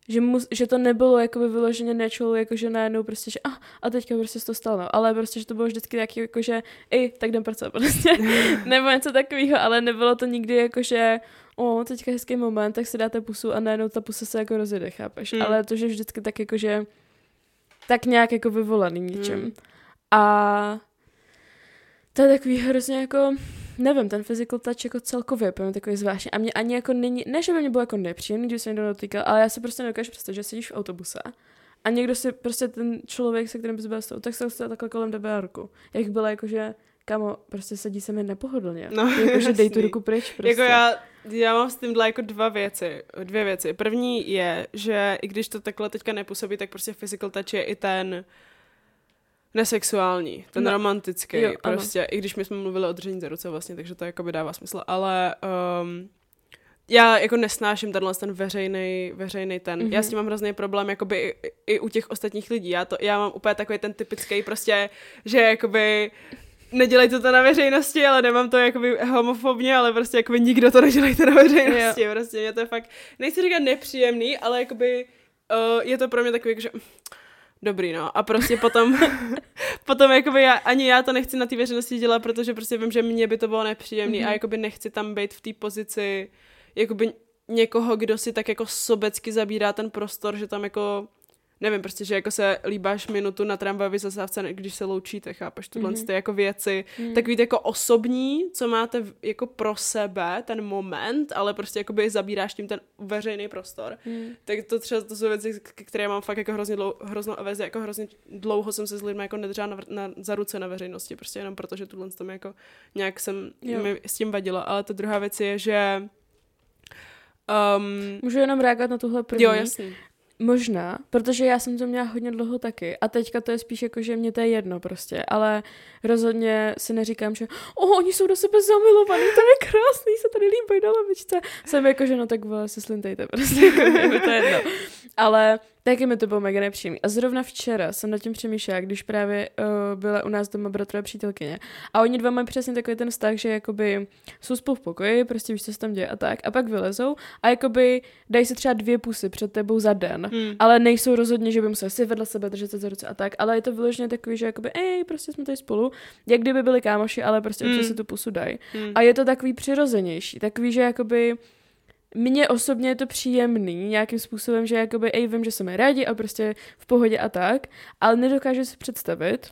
že, mus, že to nebylo jakoby vyloženě natural, jakože najednou prostě, že ah, a teďka prostě se to stalo, no. ale prostě, že to bylo vždycky taky jakože, i tak jdem pracovat prostě, nebo něco takového, ale nebylo to nikdy jakože, o, teďka hezký moment, tak si dáte pusu a najednou ta pusa se jako rozjede, chápeš, Mm. ale to, že vždycky tak jakože, tak nějak jako vyvolaný ničem. Mm. A to je takový hrozně jako, nevím, ten physical touch jako celkově mě takový zvláštní. A mě ani jako není, ne, že by mě bylo jako nepříjemný, když se někdo dotýkal, ale já si prostě nedokážu představit, že sedíš v autobuse a někdo si prostě ten člověk, se kterým bys byl s tou, tak se dostal takhle kolem tebe ruku. Jak byla jako, že Kamo, prostě sedí se mi nepohodlně. No, Jakože dej tu ruku pryč prostě. Jako já, já mám s tímhle jako dva věci, dvě věci. První je, že i když to takhle teďka nepůsobí, tak prostě physical touch je i ten nesexuální, ten No. romantický, Jo, jo, ano. prostě, i když my jsme mluvili o držení za ruce vlastně, takže to jakoby dává smysl, ale um, já jako nesnáším tenhle ten veřejný, veřejný ten, mm-hmm. já s tím mám hrozný problém jakoby i, i, u těch ostatních lidí, já, to, já mám úplně takový ten typický prostě, že jakoby nedělejte to na veřejnosti, ale nemám to jakoby homofobně, ale prostě jakoby nikdo to nedělejte na veřejnosti, jo. prostě mě to je fakt, nechci říkat nepříjemný, ale jakoby uh, je to pro mě takový, že dobrý, no. A prostě potom, potom jakoby já, ani já to nechci na té veřejnosti dělat, protože prostě vím, že mě by to bylo nepříjemný mm-hmm. a jakoby nechci tam být v té pozici jakoby někoho, kdo si tak jako sobecky zabírá ten prostor, že tam jako nevím, prostě, že jako se líbáš minutu na tramvajové zastávce, když se loučíte, chápeš, tohle mm-hmm. ty jako věci, mm. takový ty jako osobní, co máte jako pro sebe, ten moment, ale prostě jakoby zabíráš tím ten veřejný prostor. Mm. Tak to třeba, to jsou věci, které mám fakt jako hrozně dlouho, hroznou averzi, jako hrozně dlouho jsem se s lidmi jako nedržela na, na, za ruce na veřejnosti, prostě jenom protože tuhle tom jako nějak jsem Jo. mi s tím vadila, ale ta druhá věc je, že um, Můžu jenom reagovat na tuhle první? jo, jasný. Možná, protože já jsem to měla hodně dlouho taky a teďka to je spíš jako, že mě to je jedno prostě, ale rozhodně si neříkám, že oh, oni jsou do sebe zamilovaní, to je krásný, se tady líbají na lavičce. Jsem jako, že no tak se slintejte prostě, jako, je to jedno. Ale taky mi to bylo mega nepříjemný. A zrovna včera jsem nad tím přemýšlela, když právě uh, byla u nás doma bratrova přítelkyně. A oni dva mají přesně takový ten vztah, že jakoby jsou spolu v pokoji, prostě víš, co se tam děje a tak. A pak vylezou a jakoby dají se třeba dvě pusy před tebou za den. Hmm. Ale nejsou rozhodně, že by museli si vedle sebe držet se za ruce a tak, ale je to vyloženě takový, že jakoby, ej, prostě jsme tady spolu, jak kdyby byli kámoši, ale prostě Mm. občas si tu pusu dají. Hmm. A je to takový přirozenější, takový, že jakoby mně osobně je to příjemný nějakým způsobem, že jakoby, ej, vím, že jsme rádi a prostě v pohodě a tak, ale nedokážu si představit,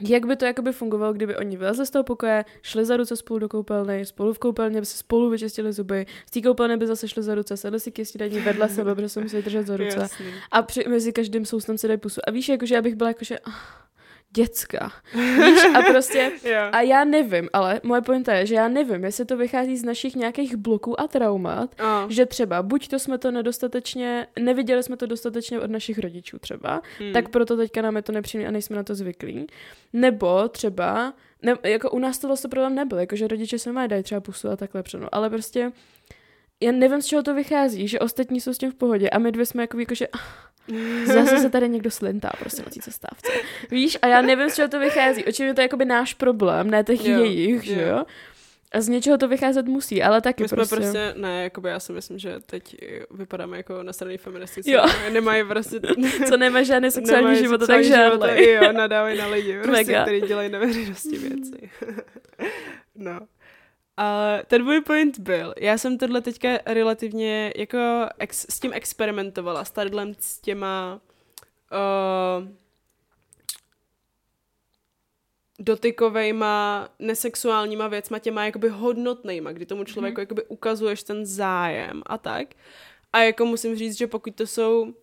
jak by to jakoby fungovalo, kdyby oni vylezli z toho pokoje, šli za ruce spolu do koupelny, spolu v koupelně by se spolu vyčistili zuby, z té koupelny by zase šli za ruce, sedli si k snídaní vedle sebe, protože se museli držet za ruce. Jasný. A při, mezi každým soustem si dají pusu. A víš, jakože já bych byla jakože, ah, děcka. Víš, a prostě, a já nevím, ale moje pointa je, že já nevím, jestli to vychází z našich nějakých bloků a traumat, A, že třeba buď to jsme to nedostatečně, neviděli jsme to dostatečně od našich rodičů třeba, hmm. tak proto teďka nám je to nepříjemné a nejsme na to zvyklí. Nebo třeba, ne, jako u nás to vlastně problém nebyl, jakože rodiče se mají dají třeba pusu a takhle přeno, ale prostě já nevím, z čeho to vychází, že ostatní jsou s tím v pohodě a my dvě jsme jako, jako že ah, zase se tady někdo slintá prostě na té cestávce. Víš, a já nevím, z čeho to vychází. Očividně to je jakoby náš problém, ne těch Jo, jejich, že jo. jo? A z něčeho to vycházet musí, ale taky My jsme prostě. prostě, ne, jakoby já si myslím, že teď vypadáme jako na straně feministice. Jo. Nemají prostě... Co nemá žádný sexuální nemají život, život a Jo, nadávají na lidi, prostě, Mega. který dělají na veřejnosti věci. no. A ten můj point byl, já jsem tohle teďka relativně jako ex, s tím experimentovala, s tadyhlem s těma uh, dotykovejma, nesexuálníma věcma, těma jakoby hodnotnejma, kdy tomu člověku mm-hmm. jakoby ukazuješ ten zájem a tak. A jako musím říct, že pokud to jsou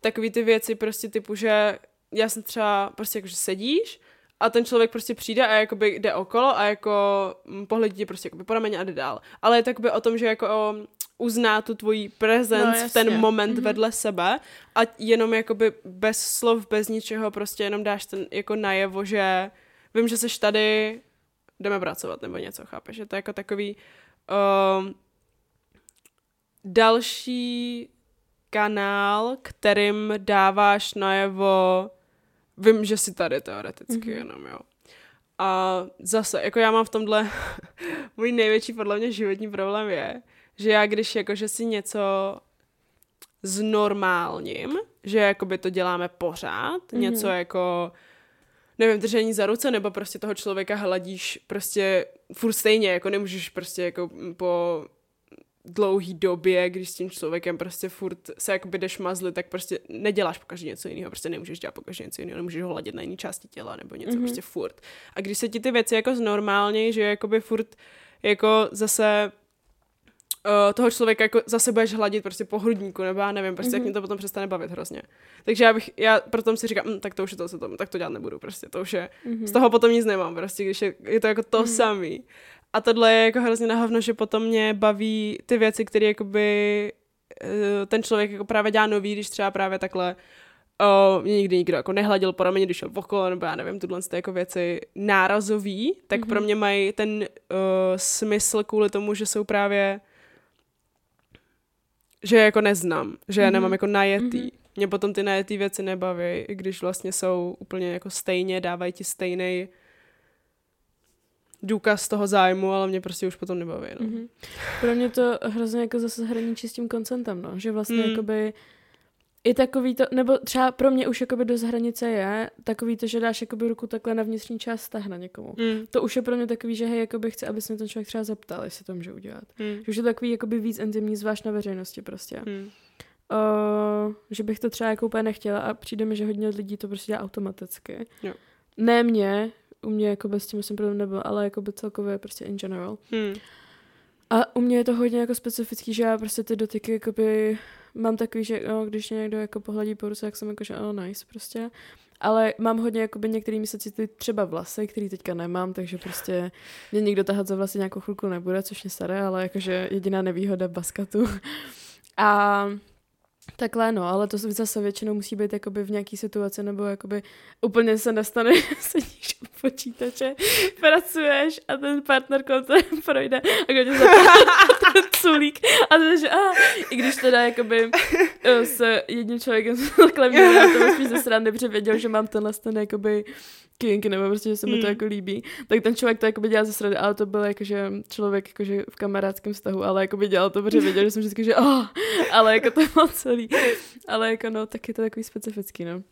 takový ty věci prostě typu, že já jsem třeba prostě jako, že sedíš a ten člověk prostě přijde a jakoby jde okolo a jako mm, pohledí tě prostě jakoby po rameni a jde dál. Ale je to jakoby o tom, že jako o, uzná tu tvoji presence No, v ten moment Mhm. mm-hmm. vedle sebe a jenom jakoby bez slov, bez ničeho prostě jenom dáš ten jako najevo, že vím, že seš tady, jdeme pracovat nebo něco, chápeš? Že to je jako takový um, další kanál, kterým dáváš najevo, vím, že jsi tady teoreticky Mhm. mm-hmm. jenom, jo. A zase, jako já mám v tomhle, můj největší podle mě životní problém je, že já když jakože si něco znormálním, že jakoby to děláme pořád, mm-hmm. něco jako nevím, držení za ruce, nebo prostě toho člověka hladíš prostě furt stejně, jako nemůžeš prostě jako po dlouhý době, když s tím člověkem prostě furt se jakoby jdeš mazlit, tak prostě neděláš pokaždé něco jiného, prostě nemůžeš dělat pokaždé něco jiného, nemůžeš ho hladit na jiné části těla nebo něco, mm-hmm. prostě furt. A když se ti ty věci jako znormálně, že jakoby furt jako zase uh, toho člověka jako zase budeš hladit prostě po hrudníku, nebo já nevím, prostě mm-hmm. jak mě to potom přestane bavit hrozně. Takže já bych, já proto si říkám, hm, tak to už je to, co to, tak to dělat nebudu, prostě to už je, mm-hmm. z toho potom nic nemám, prostě, když je, je to jako to mm-hmm. samý. A tohle je jako hrozně nahovno, že potom mě baví ty věci, které jakoby eh, ten člověk jako právě dělá nový, když třeba právě takhle uh, mě nikdy nikdo jako nehladil po rameni, když šel okolo, nebo já nevím, tyhle ty jako věci nárazový, tak mm-hmm. pro mě mají ten uh, smysl kvůli tomu, že jsou právě že je jako neznám, že mm-hmm. je nemám jako najetý. Mm-hmm. Mě potom ty najetý věci nebaví, i když vlastně jsou úplně jako stejně, dávají ti stejný důkaz toho zájmu, ale mě prostě už potom nebaví. No. Mm-hmm. Pro mě to hrozně jako zase hraničí s tím koncentem, no. Že vlastně Mm. jakoby i takový to, nebo třeba pro mě už jakoby dost hranice je takový to, že dáš jakoby ruku takhle na vnitřní část stahna někomu. Mm. To už je pro mě takový, že hej, jakoby chci, aby se mě ten člověk třeba zeptal, jestli to může udělat. Mm. Že už je to takový jakoby víc intimní, zvlášť na veřejnosti prostě. Mm. Uh, že bych to třeba jako úplně nechtěla a přijde mi, že hodně lidí to prostě dělá automaticky. Jo. Ne mě, u mě jako bez tím jsem problém nebyl, ale jako by celkově prostě in general. Mm. A u mě je to hodně jako specifický, že já prostě ty dotyky jakoby mám takový, že jo, když mě někdo jako pohladí po ruce, tak jsem jako, že oh, nice prostě. Ale mám hodně jakoby některými se citují třeba vlasy, který teďka nemám, takže prostě mě nikdo tahat za vlasy nějakou chvilku nebude, což mě staré, ale jakože jediná nevýhoda baskatu. A Takhle no, ale to zase většinou musí být jakoby v nějaký situaci, nebo jakoby úplně se nestane, že sedíš u počítače, pracuješ a ten partner kolem tebe projde a když za ten culík a to že ah, i když teda jakoby eh, s jedním člověkem jsem takhle měla, to spíš ze strany, protože věděl, že mám tenhle ten jakoby kink, nebo prostě, že se mi to Mm. jako líbí, tak ten člověk to jakoby dělal ze strany, ale to byl jakože člověk jakože v kamarádském vztahu, ale jakoby dělal to, protože věděl, že jsem vždycky, že oh, ale jako to bylo celý. Ale jako no, tak je to takový specifický, no.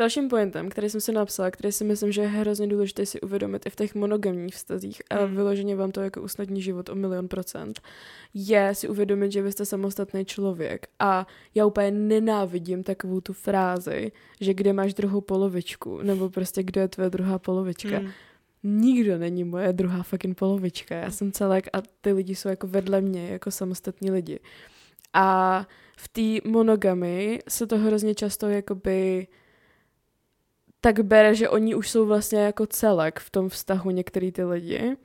Dalším pointem, který jsem si napsala, který si myslím, že je hrozně důležité si uvědomit i v těch monogamních vztazích a Hmm. vyloženě vám to jako usnadní život o milion procent, je si uvědomit, že vy jste samostatný člověk. A já úplně nenávidím takovou tu frázi, že kde máš druhou polovičku, nebo prostě kdo je tvoje druhá polovička. Hmm. Nikdo není moje druhá fucking polovička. Já jsem celek a ty lidi jsou jako vedle mě, jako samostatní lidi. A v té monogamy se to hrozně často jakoby tak bere, že oni už jsou vlastně jako celek v tom vztahu některý ty lidi.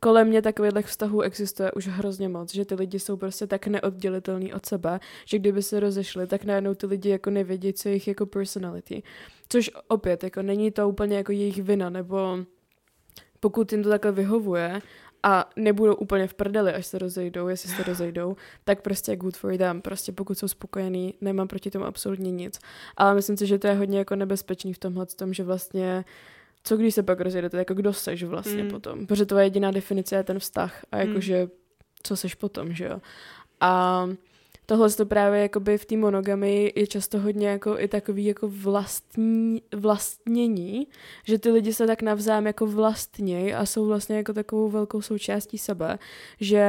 Kolem mě takových vztahů existuje už hrozně moc, že ty lidi jsou prostě tak neoddělitelný od sebe, že kdyby se rozešli, tak najednou ty lidi jako nevědí, co je jejich jako personality. Což opět, jako není to úplně jako jejich vina, nebo pokud jim to takhle vyhovuje a nebudou úplně v prdeli, až se rozejdou, jestli se rozejdou, tak prostě good for them. Prostě pokud jsou spokojení, nemám proti tomu absolutně nic. Ale myslím si, že to je hodně jako nebezpečný v tomhle tom, že vlastně co když se pak rozejdete, jako kdo seš vlastně Mm. potom. Protože tvoje jediná definice je ten vztah a Mm. jakože co seš potom, že jo. A tohle to právě jakoby v té monogamy je často hodně jako i takový jako vlastní, vlastnění, že ty lidi se tak navzájem jako vlastnějí a jsou vlastně jako takovou velkou součástí sebe, že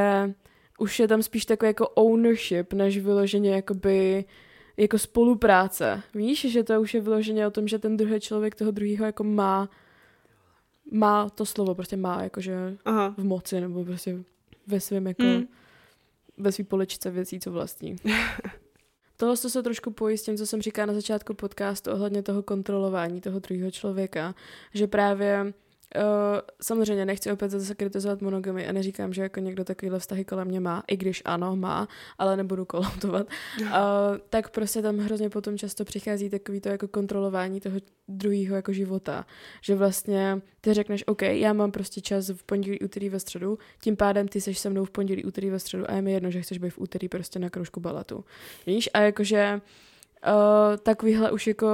už je tam spíš takový jako ownership, než vyloženě jakoby jako spolupráce. Víš, že to už je vyloženě o tom, že ten druhý člověk toho druhého jako má má to slovo, prostě má jakože Aha. v moci nebo prostě ve svém jako Hmm. Ve své poličce věcí, co vlastní. Tohle to se trošku pojí s tím, co jsem říkala na začátku podcastu ohledně toho kontrolování toho druhého člověka, že právě Uh, samozřejmě nechci opět zase kritizovat monogamy a neříkám, že jako někdo takovýhle vztahy kolem mě má, i když ano, má, ale nebudu kolautovat. Uh, tak prostě tam hrozně potom často přichází takový to jako kontrolování toho druhého jako života. Že vlastně ty řekneš, OK, já mám prostě čas v pondělí, úterý, ve středu, tím pádem ty seš se mnou v pondělí, úterý, ve středu a je mi jedno, že chceš být v úterý prostě na kroužku balatu. Víš? A jakože uh, takovýhle už jako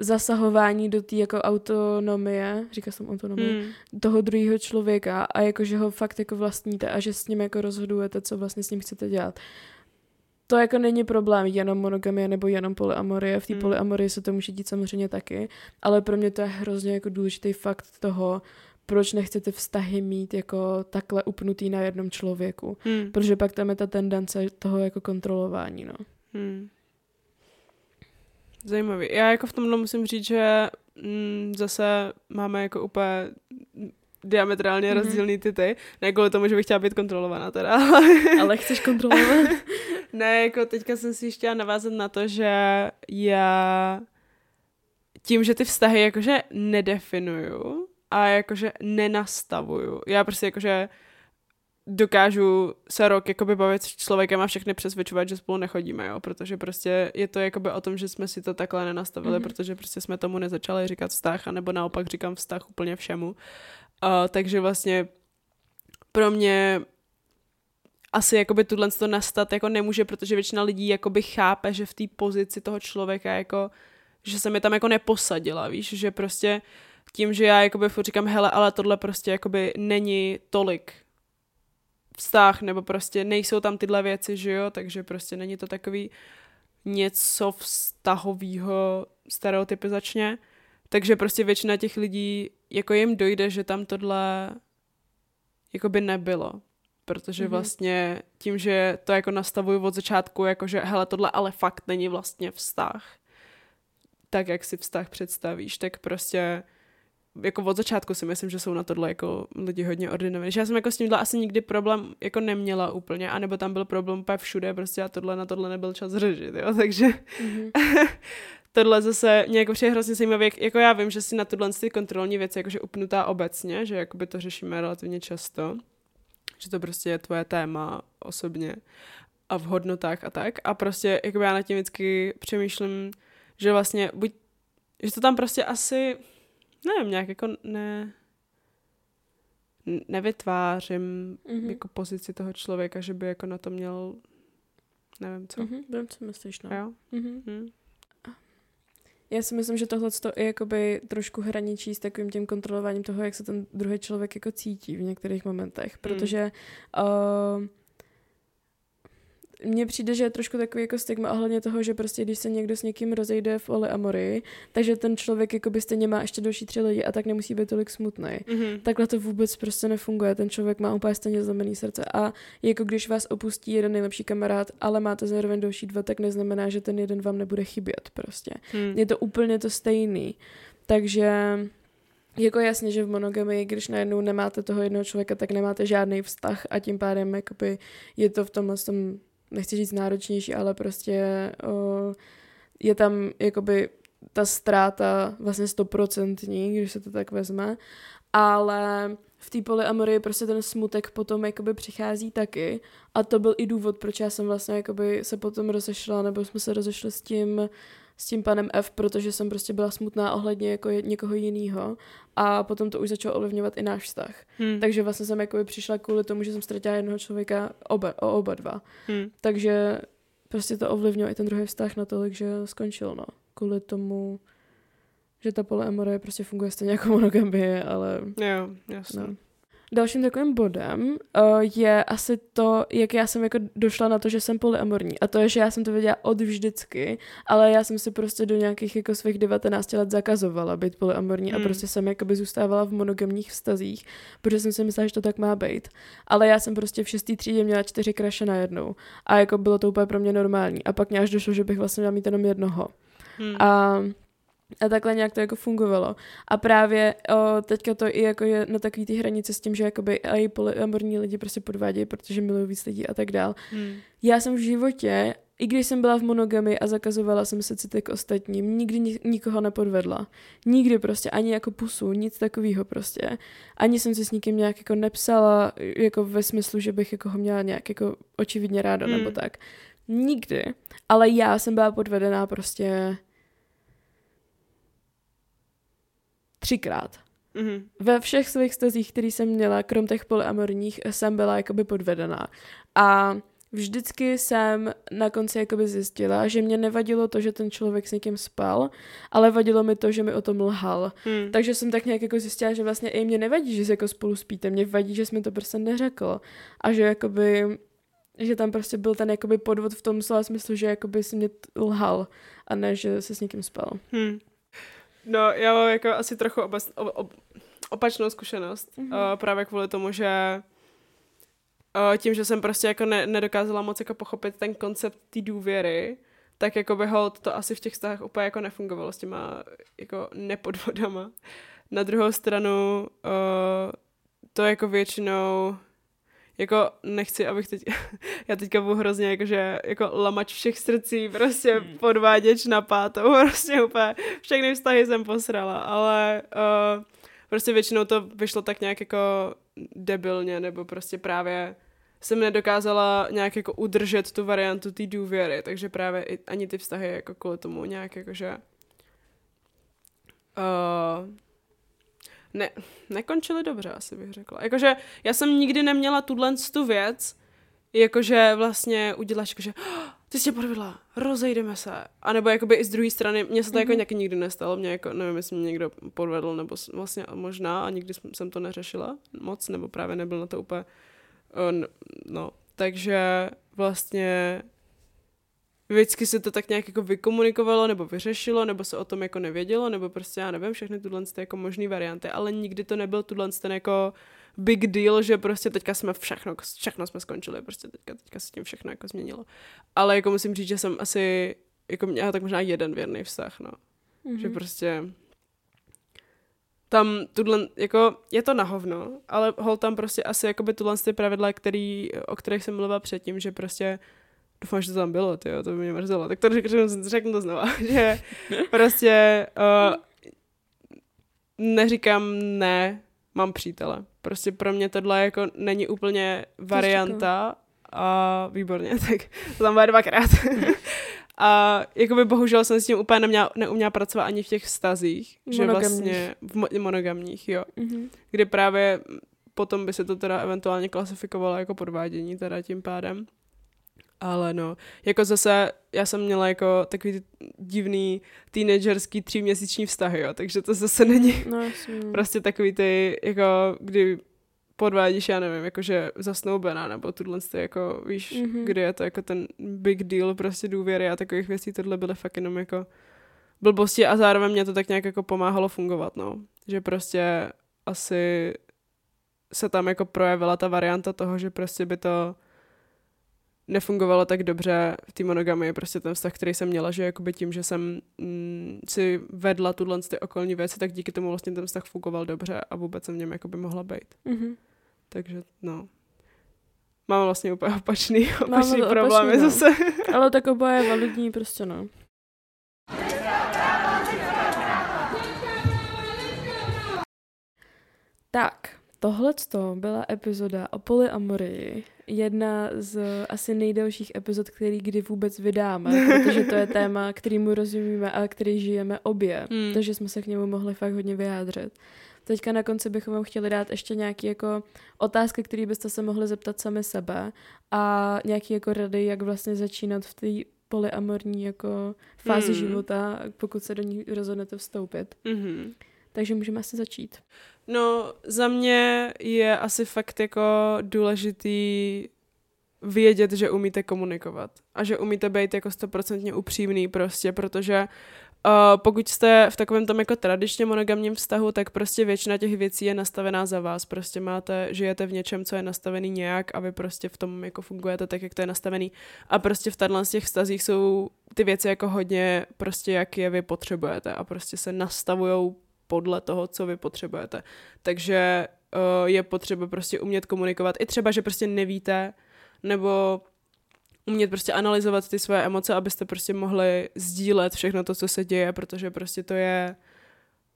zasahování do té jako autonomie, říká jsem autonomie, Hmm. toho druhého člověka a jakože ho fakt jako vlastníte a že s ním jako rozhodujete, co vlastně s ním chcete dělat. To jako není problém jenom monogamie nebo jenom polyamorie. V té Hmm. polyamorii se to může dít samozřejmě taky, ale pro mě to je hrozně jako důležitý fakt toho, proč nechcete vztahy mít jako takhle upnutý na jednom člověku. Hmm. Protože pak tam je ta tendence toho jako kontrolování, no. Hmm. Zajímavý. Já jako v tomhle musím říct, že mm, zase máme jako úplně diametrálně Mhm. mm-hmm. rozdílný ty ty. Ne kvůli tomu, že bych chtěla být kontrolovaná teda. Ale chceš kontrolovat? ne, jako teďka jsem si chtěla navázat na to, že já tím, že ty vztahy jakože nedefinuju a jakože nenastavuju. Já prostě jakože dokážu se rok jakoby bavit s člověkem a všechny přesvědčovat, že spolu nechodíme, jo, protože prostě je to jakoby o tom, že jsme si to takhle nenastavili, Mhm. mm-hmm. protože prostě jsme tomu nezačali říkat vztah, anebo naopak říkám vztah úplně všemu. Uh, takže vlastně pro mě asi jakoby tuhle to nastat jako nemůže, protože většina lidí jakoby chápe, že v té pozici toho člověka jako, že se mi tam jako neposadila, víš, že prostě tím, že já jakoby furt říkám, hele, ale tohle prostě jakoby není tolik vztah, nebo prostě nejsou tam tyhle věci, že jo, takže prostě není to takový něco vztahového stereotypizačně, takže prostě většina těch lidí, jako jim dojde, že tam tohle jakoby nebylo, protože Mhm. vlastně tím, že to jako nastavuju od začátku, jakože hele, tohle ale fakt není vlastně vztah, tak jak si vztah představíš, tak prostě jako od začátku si myslím, že jsou na tohle jako lidi hodně ordinovaní. Že já jsem jako s tímhle asi nikdy problém jako neměla úplně, anebo tam byl problém úplně všude, prostě a tohle na tohle nebyl čas řešit, jo, takže Mhm. tohle zase mě jako přijde hrozně zajímavé, jak- jako já vím, že si na tohle ty kontrolní věci jakože upnutá obecně, že jakoby to řešíme relativně často, že to prostě je tvoje téma osobně a v hodnotách a tak a prostě jakoby já na tím vždycky přemýšlím, že vlastně buď, že to tam prostě asi, nevím, nějak jako ne, nevytvářím Mhm. jako pozici toho člověka, že by jako na to měl, nevím co. Mhm, vím, co myslíš, no. Jo? Mhm. Hm. Já si myslím, že tohle je jakoby trošku hraničí s takovým tím kontrolováním toho, jak se ten druhý člověk jako cítí v některých momentech, protože uh, mně přijde, že je trošku takový jako stigma ohledně toho, že prostě když se někdo s někým rozejde v polyamorii, takže ten člověk jako by stejně má ještě další tři lidi a tak nemusí být tolik smutný. Mm-hmm. Takhle to vůbec prostě nefunguje. Ten člověk má úplně stejně znamený srdce. A jako když vás opustí jeden nejlepší kamarád, ale máte zároveň další dva, tak neznamená, že ten jeden vám nebude chybět prostě. Hmm. Je to úplně to stejný. Takže jako jasně, že v monogamii, když najednou nemáte toho jednoho člověka, tak nemáte žádný vztah a tím pádem jakoby je to v tomhle tom, nechci říct náročnější, ale prostě o, je tam jakoby ta ztráta vlastně stoprocentní, když se to tak vezme, ale v té polyamorii prostě ten smutek potom jakoby přichází taky. A to byl i důvod, proč já jsem vlastně jakoby se potom rozešla, nebo jsme se rozešli s tím s tím panem F, protože jsem prostě byla smutná ohledně jako někoho jiného a potom to už začalo ovlivňovat i náš vztah. Hmm. Takže vlastně jsem jakoby přišla kvůli tomu, že jsem ztratila jednoho člověka oba, o oba dva. Hmm. Takže prostě to ovlivnilo i ten druhý vztah natolik, že skončil, no. Kvůli tomu, že ta polyamorie prostě funguje stejně jako monogamie, ale Jo, jasně. no. Dalším takovým bodem uh, je asi to, jak já jsem jako došla na to, že jsem polyamorní. A to je, že já jsem to věděla od vždycky, ale já jsem si prostě do nějakých jako svých 19 let zakazovala být polyamorní Hmm. a prostě jsem jakoby zůstávala v monogamních vztazích, protože jsem si myslela, že to tak má být. Ale já jsem prostě v šestý třídě měla čtyři kraše najednou. A jako bylo to úplně pro mě normální. A pak mě až došlo, že bych vlastně měla mít jenom jednoho. Hmm. A, a takhle nějak to jako fungovalo. A právě o, teďka to i jako je na takový ty hranice s tím, že jakoby i polyamorní lidi prostě podvádějí, protože milují víc lidí a tak dál. Hmm. Já jsem v životě, i když jsem byla v monogamy a zakazovala jsem se city k ostatním, nikdy ni- nikoho nepodvedla. Nikdy prostě, ani jako pusu, nic takového prostě. Ani jsem si s nikým nějak jako nepsala, jako ve smyslu, že bych jako ho měla nějak jako očividně ráda Hmm. nebo tak. Nikdy. Ale já jsem byla podvedená prostě třikrát. Mhm. Ve všech svých stazích, který jsem měla, krom těch polyamorních, jsem byla jakoby podvedená. A vždycky jsem na konci jakoby zjistila, že mě nevadilo to, že ten člověk s někým spal, ale vadilo mi to, že mi o tom lhal. Hmm. Takže jsem tak nějak jako zjistila, že vlastně i mě nevadí, že se jako spolu spíte, mě vadí, že jsi mi to prostě neřekl. A že jakoby že tam prostě byl ten jakoby podvod v tom slova smyslu, že jakoby si mě lhal a ne, že se s někým spal. Hmm. No, já mám jako asi trochu obas, ob, ob, opačnou zkušenost. Mhm. Mm-hmm. Uh, právě kvůli tomu, že uh, tím, že jsem prostě jako ne, nedokázala moc jako pochopit ten koncept té důvěry, tak jako by hold to asi v těch vztahech úplně jako nefungovalo s těma jako nepodvodama. Na druhou stranu uh, to jako většinou jako nechci, abych teď, já teďka budu hrozně jakože, jako lamač všech srdcí, prostě podváděč na pátou, prostě úplně všechny vztahy jsem posrala, ale uh, prostě většinou to vyšlo tak nějak jako debilně, nebo prostě právě jsem nedokázala nějak jako udržet tu variantu té důvěry, takže právě i, ani ty vztahy jako kvůli tomu nějak jakože uh, ne, nekončily dobře, asi bych řekla. Jakože já jsem nikdy neměla tuhle tu věc, jakože vlastně uděláš, jakože "Oh, ty jsi tě podvedla, rozejdeme se. A nebo jakoby i z druhé strany, mně se to mm-hmm. jako nějaký nikdy nestalo, mě jako, nevím, jestli mě někdo podvedl, nebo vlastně možná a nikdy jsem- to neřešila moc, nebo právě nebyl na to úplně, uh, no, takže vlastně vždycky se to tak nějak jako vykomunikovalo, nebo vyřešilo, nebo se o tom jako nevědělo, nebo prostě já nevím, všechny tyhle ty jako možné varianty, ale nikdy to nebyl tuhle ten jako big deal, že prostě teďka jsme všechno, všechno jsme skončili, prostě teďka, teďka se tím všechno jako změnilo. Ale jako musím říct, že jsem asi jako měla tak možná jeden věrný vztah, no. Mm-hmm. Že prostě tam tuhle, jako je to na hovno, ale hol tam prostě asi jakoby tuhle ty pravidla, který, o kterých jsem mluvila předtím, že prostě doufám, že to tam bylo, tyjo, to by mě mrzelo. Tak to řeknu, řeknu to znova, že prostě uh, neříkám ne, mám přítele. Prostě pro mě tohle jako není úplně varianta a výborně, tak to tam bude dvakrát. a jakoby bohužel jsem s tím úplně neměla, neuměla pracovat ani v těch vztazích, že vlastně v mo- monogamních, jo. Mm-hmm. Kdy právě potom by se to teda eventuálně klasifikovalo jako podvádění teda tím pádem. Ale no, jako zase, já jsem měla jako takový divný teenagerský tříměsíční vztahy, jo, takže to zase není No, jasně. prostě takový ty, jako kdy podvádíš, já nevím, jakože zasnoubena, nebo tuhle ty jako, víš, Mhm. mm-hmm. kdy je to jako ten big deal prostě důvěry a takových věcí, tohle byly fakt jenom jako blbosti a zároveň mě to tak nějak jako pomáhalo fungovat, no. Že prostě asi se tam jako projevila ta varianta toho, že prostě by to nefungovalo tak dobře v té monogamy, prostě ten vztah, který jsem měla, že jakoby tím, že jsem mm, si vedla tuhle ty okolní věci, tak díky tomu vlastně ten vztah fungoval dobře a vůbec jsem v něm jakoby mohla být. Mhm. Takže no. Máme vlastně úplně opačný, opačný to problémy opačný, no. zase. Ale tak oba je validní prostě, no. Tak, tohle byla epizoda o polyamorii. Jedna z asi nejdelších epizod, který kdy vůbec vydáme, protože to je téma, kterýmu rozumíme a který žijeme obě. Hmm. Takže jsme se k němu mohli fakt hodně vyjádřit. Teďka na konci bychom vám chtěli dát ještě nějaké jako otázky, které byste se mohli zeptat sami sebe a nějaké jako rady, jak vlastně začínat v té polyamorní jako fázi Hmm. života, pokud se do ní rozhodnete vstoupit. Mhm. Takže můžeme asi začít. No, za mě je asi fakt jako důležitý vědět, že umíte komunikovat a že umíte být jako stoprocentně upřímný prostě, protože uh, pokud jste v takovém tom jako tradičně monogamním vztahu, tak prostě většina těch věcí je nastavená za vás. Prostě máte, žijete v něčem, co je nastavený nějak a vy prostě v tom jako fungujete tak, jak to je nastavený. A prostě v tato z těch vztazích jsou ty věci jako hodně prostě, jak je vy potřebujete a prostě se nastavujou podle toho, co vy potřebujete. Takže uh, je potřeba prostě umět komunikovat. I třeba, že prostě nevíte, nebo umět prostě analyzovat ty svoje emoce, abyste prostě mohli sdílet všechno to, co se děje, protože prostě to je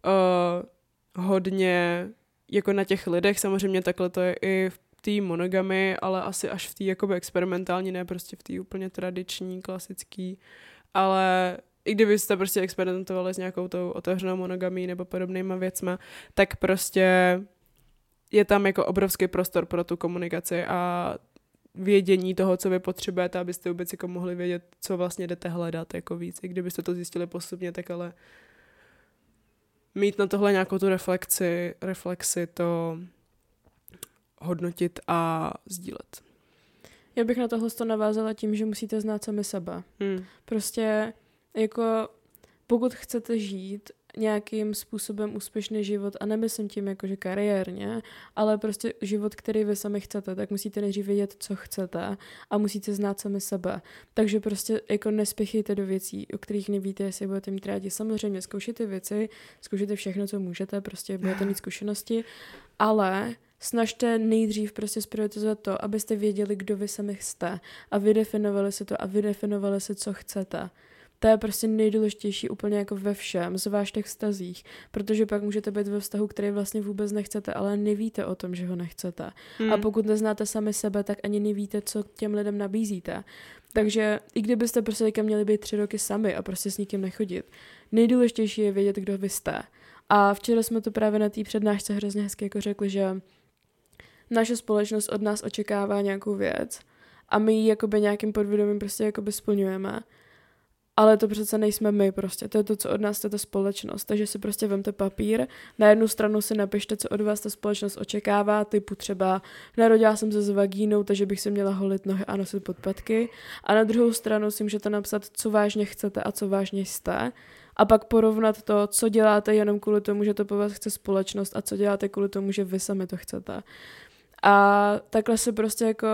uh, hodně jako na těch lidech, samozřejmě takhle to je i v té monogamy, ale asi až v té jakoby experimentální, ne prostě v té úplně tradiční, klasický, ale i kdybyste prostě experimentovali s nějakou tou otevřenou monogamí nebo podobnýma věcma, tak prostě je tam jako obrovský prostor pro tu komunikaci a vědění toho, co vy potřebujete, abyste vůbec jako mohli vědět, co vlastně jdete hledat jako víc. I kdybyste to zjistili postupně, tak ale mít na tohle nějakou tu reflexi, reflexi to hodnotit a sdílet. Já bych na tohle to navázala tím, že musíte znát sami sebe. Hmm. Prostě jako pokud chcete žít nějakým způsobem úspěšný život a nemyslím tím jako, že kariérně, ale prostě život, který vy sami chcete, tak musíte nejdřív vědět, co chcete a musíte znát sami sebe. Takže prostě jako nespěchejte do věcí, o kterých nevíte, jestli budete mít rádi. Samozřejmě zkoušejte věci, zkoušejte všechno, co můžete, prostě budete mít zkušenosti, ale snažte nejdřív prostě sprioritizovat to, abyste věděli, kdo vy sami jste a vydefinovali si to a vydefinovali si, co chcete. To je prostě nejdůležitější úplně jako ve všem, zvlášť těch vztazích, protože pak můžete být ve vztahu, který vlastně vůbec nechcete, ale nevíte o tom, že ho nechcete. Hmm. A pokud neznáte sami sebe, tak ani nevíte, co těm lidem nabízíte. Takže i kdybyste prostě teďka měli být tři roky sami a prostě s nikým nechodit, nejdůležitější je vědět, kdo vy jste. A včera jsme to právě na té přednášce hrozně hezky jako řekli, že naše společnost od nás očekává nějakou věc a my ji jakoby nějakým podvědomím prostě jakoby splňujeme. Ale to přece nejsme my prostě, to je to, co od nás je ta společnost. Takže si prostě vemte papír, na jednu stranu si napište, co od vás ta společnost očekává, typu třeba narodila jsem se s vagínou, takže bych si měla holit nohy a nosit podpatky. A na druhou stranu si můžete napsat, co vážně chcete a co vážně jste. A pak porovnat to, co děláte jenom kvůli tomu, že to po vás chce společnost a co děláte kvůli tomu, že vy sami to chcete. A takhle se prostě jako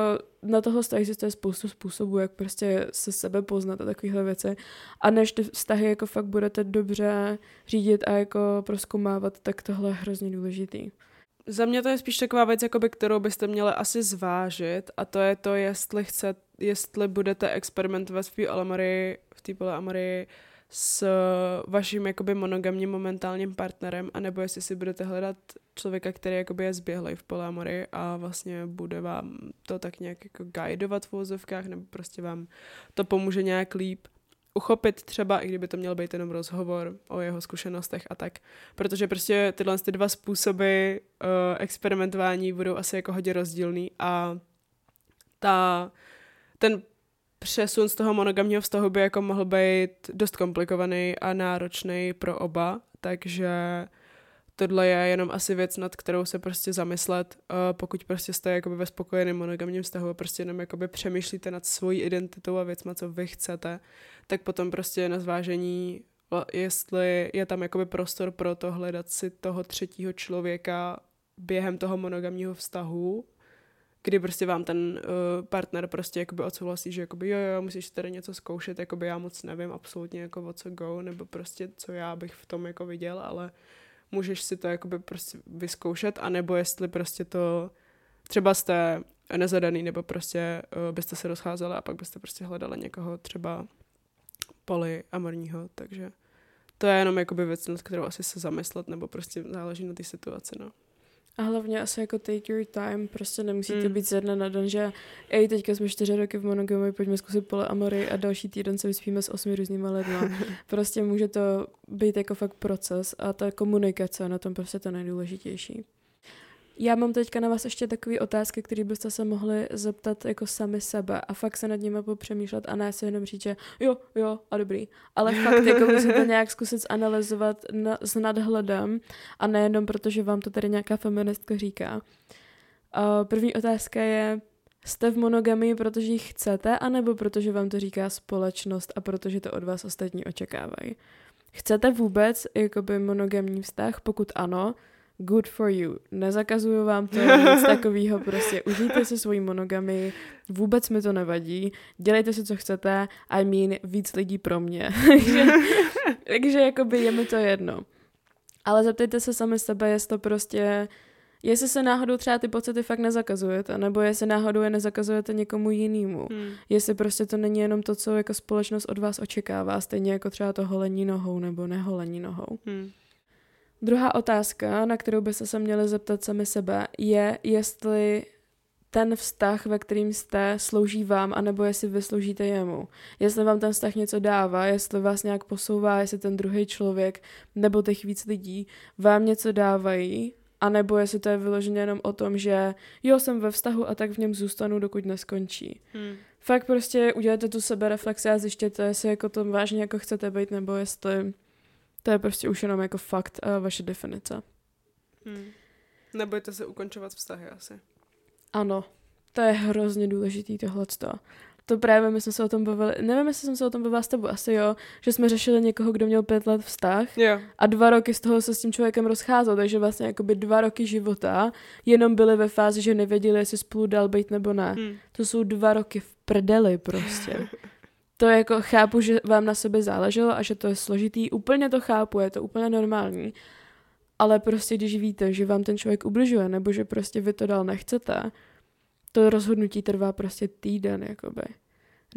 na tohle existuje spoustu způsobů, jak prostě se sebe poznat a takovéhle věci. A než ty vztahy jako fakt budete dobře řídit a jako proskoumávat, tak tohle je hrozně důležitý. Za mě to je spíš taková věc, jakoby, kterou byste měli asi zvážit a to je to, jestli chce, jestli budete experimentovat v té polyamorii, v té polyamorii s vaším jakoby monogamním momentálním partnerem, anebo jestli si budete hledat člověka, který jakoby je zběhlej v polyamorii a vlastně bude vám to tak nějak jako guidovat v vozovkách, nebo prostě vám to pomůže nějak líp uchopit třeba, i kdyby to měl být jenom rozhovor o jeho zkušenostech a tak. Protože prostě tyhle ty dva způsoby uh, experimentování budou asi jako hodně rozdílný a ta, ten přesun z toho monogamního vztahu by jako mohl být dost komplikovaný a náročný pro oba, takže tohle je jenom asi věc, nad kterou se prostě zamyslet, pokud prostě jste jakoby ve spokojeném monogamním vztahu a prostě jenom jakoby přemýšlíte nad svojí identitou a věcma, co vy chcete, tak potom prostě na zvážení, jestli je tam jakoby prostor pro to hledat si toho třetího člověka během toho monogamního vztahu, kdy prostě vám ten uh, partner prostě jakoby odsouhlasí, že jakoby jo, jo, musíš tady něco zkoušet, jakoby já moc nevím absolutně jako o co go, nebo prostě co já bych v tom jako viděl, ale můžeš si to jakoby prostě vyzkoušet, anebo jestli prostě to třeba jste nezadaný, nebo prostě uh, byste se rozcházeli a pak byste prostě hledali někoho třeba polyamorního, takže to je jenom jakoby věc, kterou asi se zamyslet, nebo prostě záleží na té situaci, no. A hlavně asi jako take your time, prostě nemusíte Hmm. být ze dne na den, že ej, teďka jsme čtyři roky v monogamii, pojďme zkusit polyamory a další týden se vyspíme s osmi různýma lidma. prostě může to být jako fakt proces a ta komunikace je na tom prostě to nejdůležitější. Já mám teďka na vás ještě takové otázky, které byste se mohli zeptat jako sami sebe a fakt se nad nimi popřemýšlet a ne si jenom říct, že jo, jo a dobrý. Ale fakt jako musíte nějak zkusit zanalizovat na, s nadhledem a nejenom proto, že vám to tady nějaká feministka říká. Uh, první otázka je, jste v monogamii, protože ji chcete, anebo protože vám to říká společnost a protože to od vás ostatní očekávají? Chcete vůbec jakoby monogamní vztah? Pokud ano, good for you. Nezakazuju vám to, nic takového, prostě užijte si svoji monogamii, vůbec mi to nevadí, dělejte si, co chcete, I mean, víc lidí pro mě. takže, takže jakoby je mi to jedno. Ale zeptejte se sami sebe, jestli to prostě, jestli se náhodou třeba ty pocity fakt nezakazujete, nebo jestli náhodou je nezakazujete někomu jinému. Hmm. Jestli prostě to není jenom to, co jako společnost od vás očekává, stejně jako třeba to holení nohou nebo neholení nohou. Hmm. Druhá otázka, na kterou byste se měli zeptat sami sebe, je, jestli ten vztah, ve kterým jste, slouží vám, anebo jestli vy sloužíte jemu. Jestli vám ten vztah něco dává, jestli vás nějak posouvá, jestli ten druhý člověk nebo těch víc lidí vám něco dávají, anebo jestli to je vyloženě jenom o tom, že jo, jsem ve vztahu a tak v něm zůstanu, dokud neskončí. Hmm. Fakt prostě udělejte tu sebereflexi a zjištěte, jestli jako to vážně jako chcete být, nebo jestli to je prostě už jenom jako fakt a vaše definice. Hmm. Nebojte se ukončovat vztahy asi. Ano, to je hrozně důležitý tohleto. To právě my jsme se o tom bavili, nevím, jestli jsem se o tom bavila s tebou, asi jo, že jsme řešili někoho, kdo měl pět let vztah Jo. a dva roky z toho se s tím člověkem rozcházel, takže vlastně jakoby dva roky života jenom byli ve fázi, že nevěděli, jestli spolu dál být nebo ne. Hmm. To jsou dva roky v prdeli prostě. To jako chápu, že vám na sebe záleželo a že to je složitý, úplně to chápu, je to úplně normální. Ale prostě když víte, že vám ten člověk ubližuje, nebo že prostě vy to dál nechcete, to rozhodnutí trvá prostě týden, jakoby.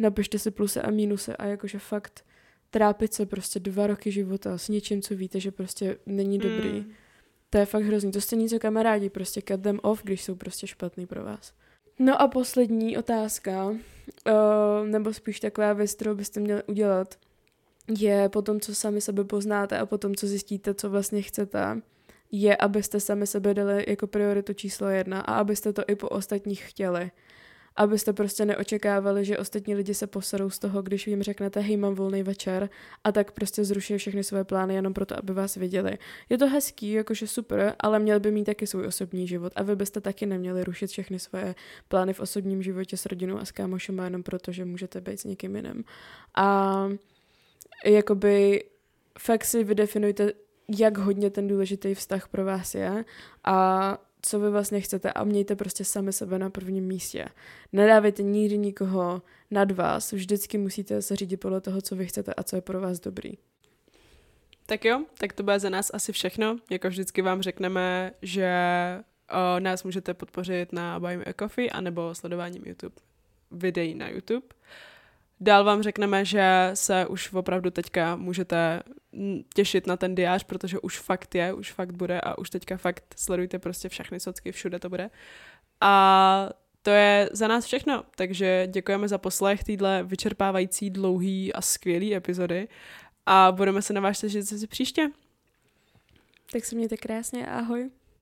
Napište si plusy a mínusy a jakože fakt trápit se prostě dva roky života s něčím, co víte, že prostě není dobrý. Hmm. To je fakt hrozný. To stejný co kamarádi, prostě cut them off, když jsou prostě špatný pro vás. No a poslední otázka, uh, nebo spíš taková věc, kterou byste měli udělat, je po tom, co sami sebe poznáte a po tom, co zjistíte, co vlastně chcete, je, abyste sami sebe dali jako prioritu číslo jedna a abyste to i po ostatních chtěli. Abyste prostě neočekávali, že ostatní lidi se poserou z toho, když jim řeknete, hej, mám volný večer a tak prostě zruší všechny své plány jenom proto, aby vás viděli. Je to hezký, jakože super, ale měl by mít taky svůj osobní život a vy byste taky neměli rušit všechny svoje plány v osobním životě s rodinou a s kámošem jenom proto, že můžete být s někým jiným. A jakoby fakt si vydefinujte, jak hodně ten důležitý vztah pro vás je a co vy vlastně chcete a mějte prostě sami sebe na prvním místě. Nedávejte nikdy nikoho nad vás, vždycky musíte se řídit podle toho, co vy chcete a co je pro vás dobrý. Tak jo, tak to bude za nás asi všechno. Jako vždycky vám řekneme, že o, nás můžete podpořit na Buy Me a Coffee anebo sledováním YouTube videí na YouTube. Dál vám řekneme, že se už opravdu teďka můžete těšit na ten diář, protože už fakt je, už fakt bude a už teďka fakt sledujte prostě všechny socky, všude to bude. A to je za nás všechno, takže děkujeme za poslech týhle vyčerpávající, dlouhý a skvělý epizody a budeme se na vás těšit zase příště. Tak se mějte krásně ahoj.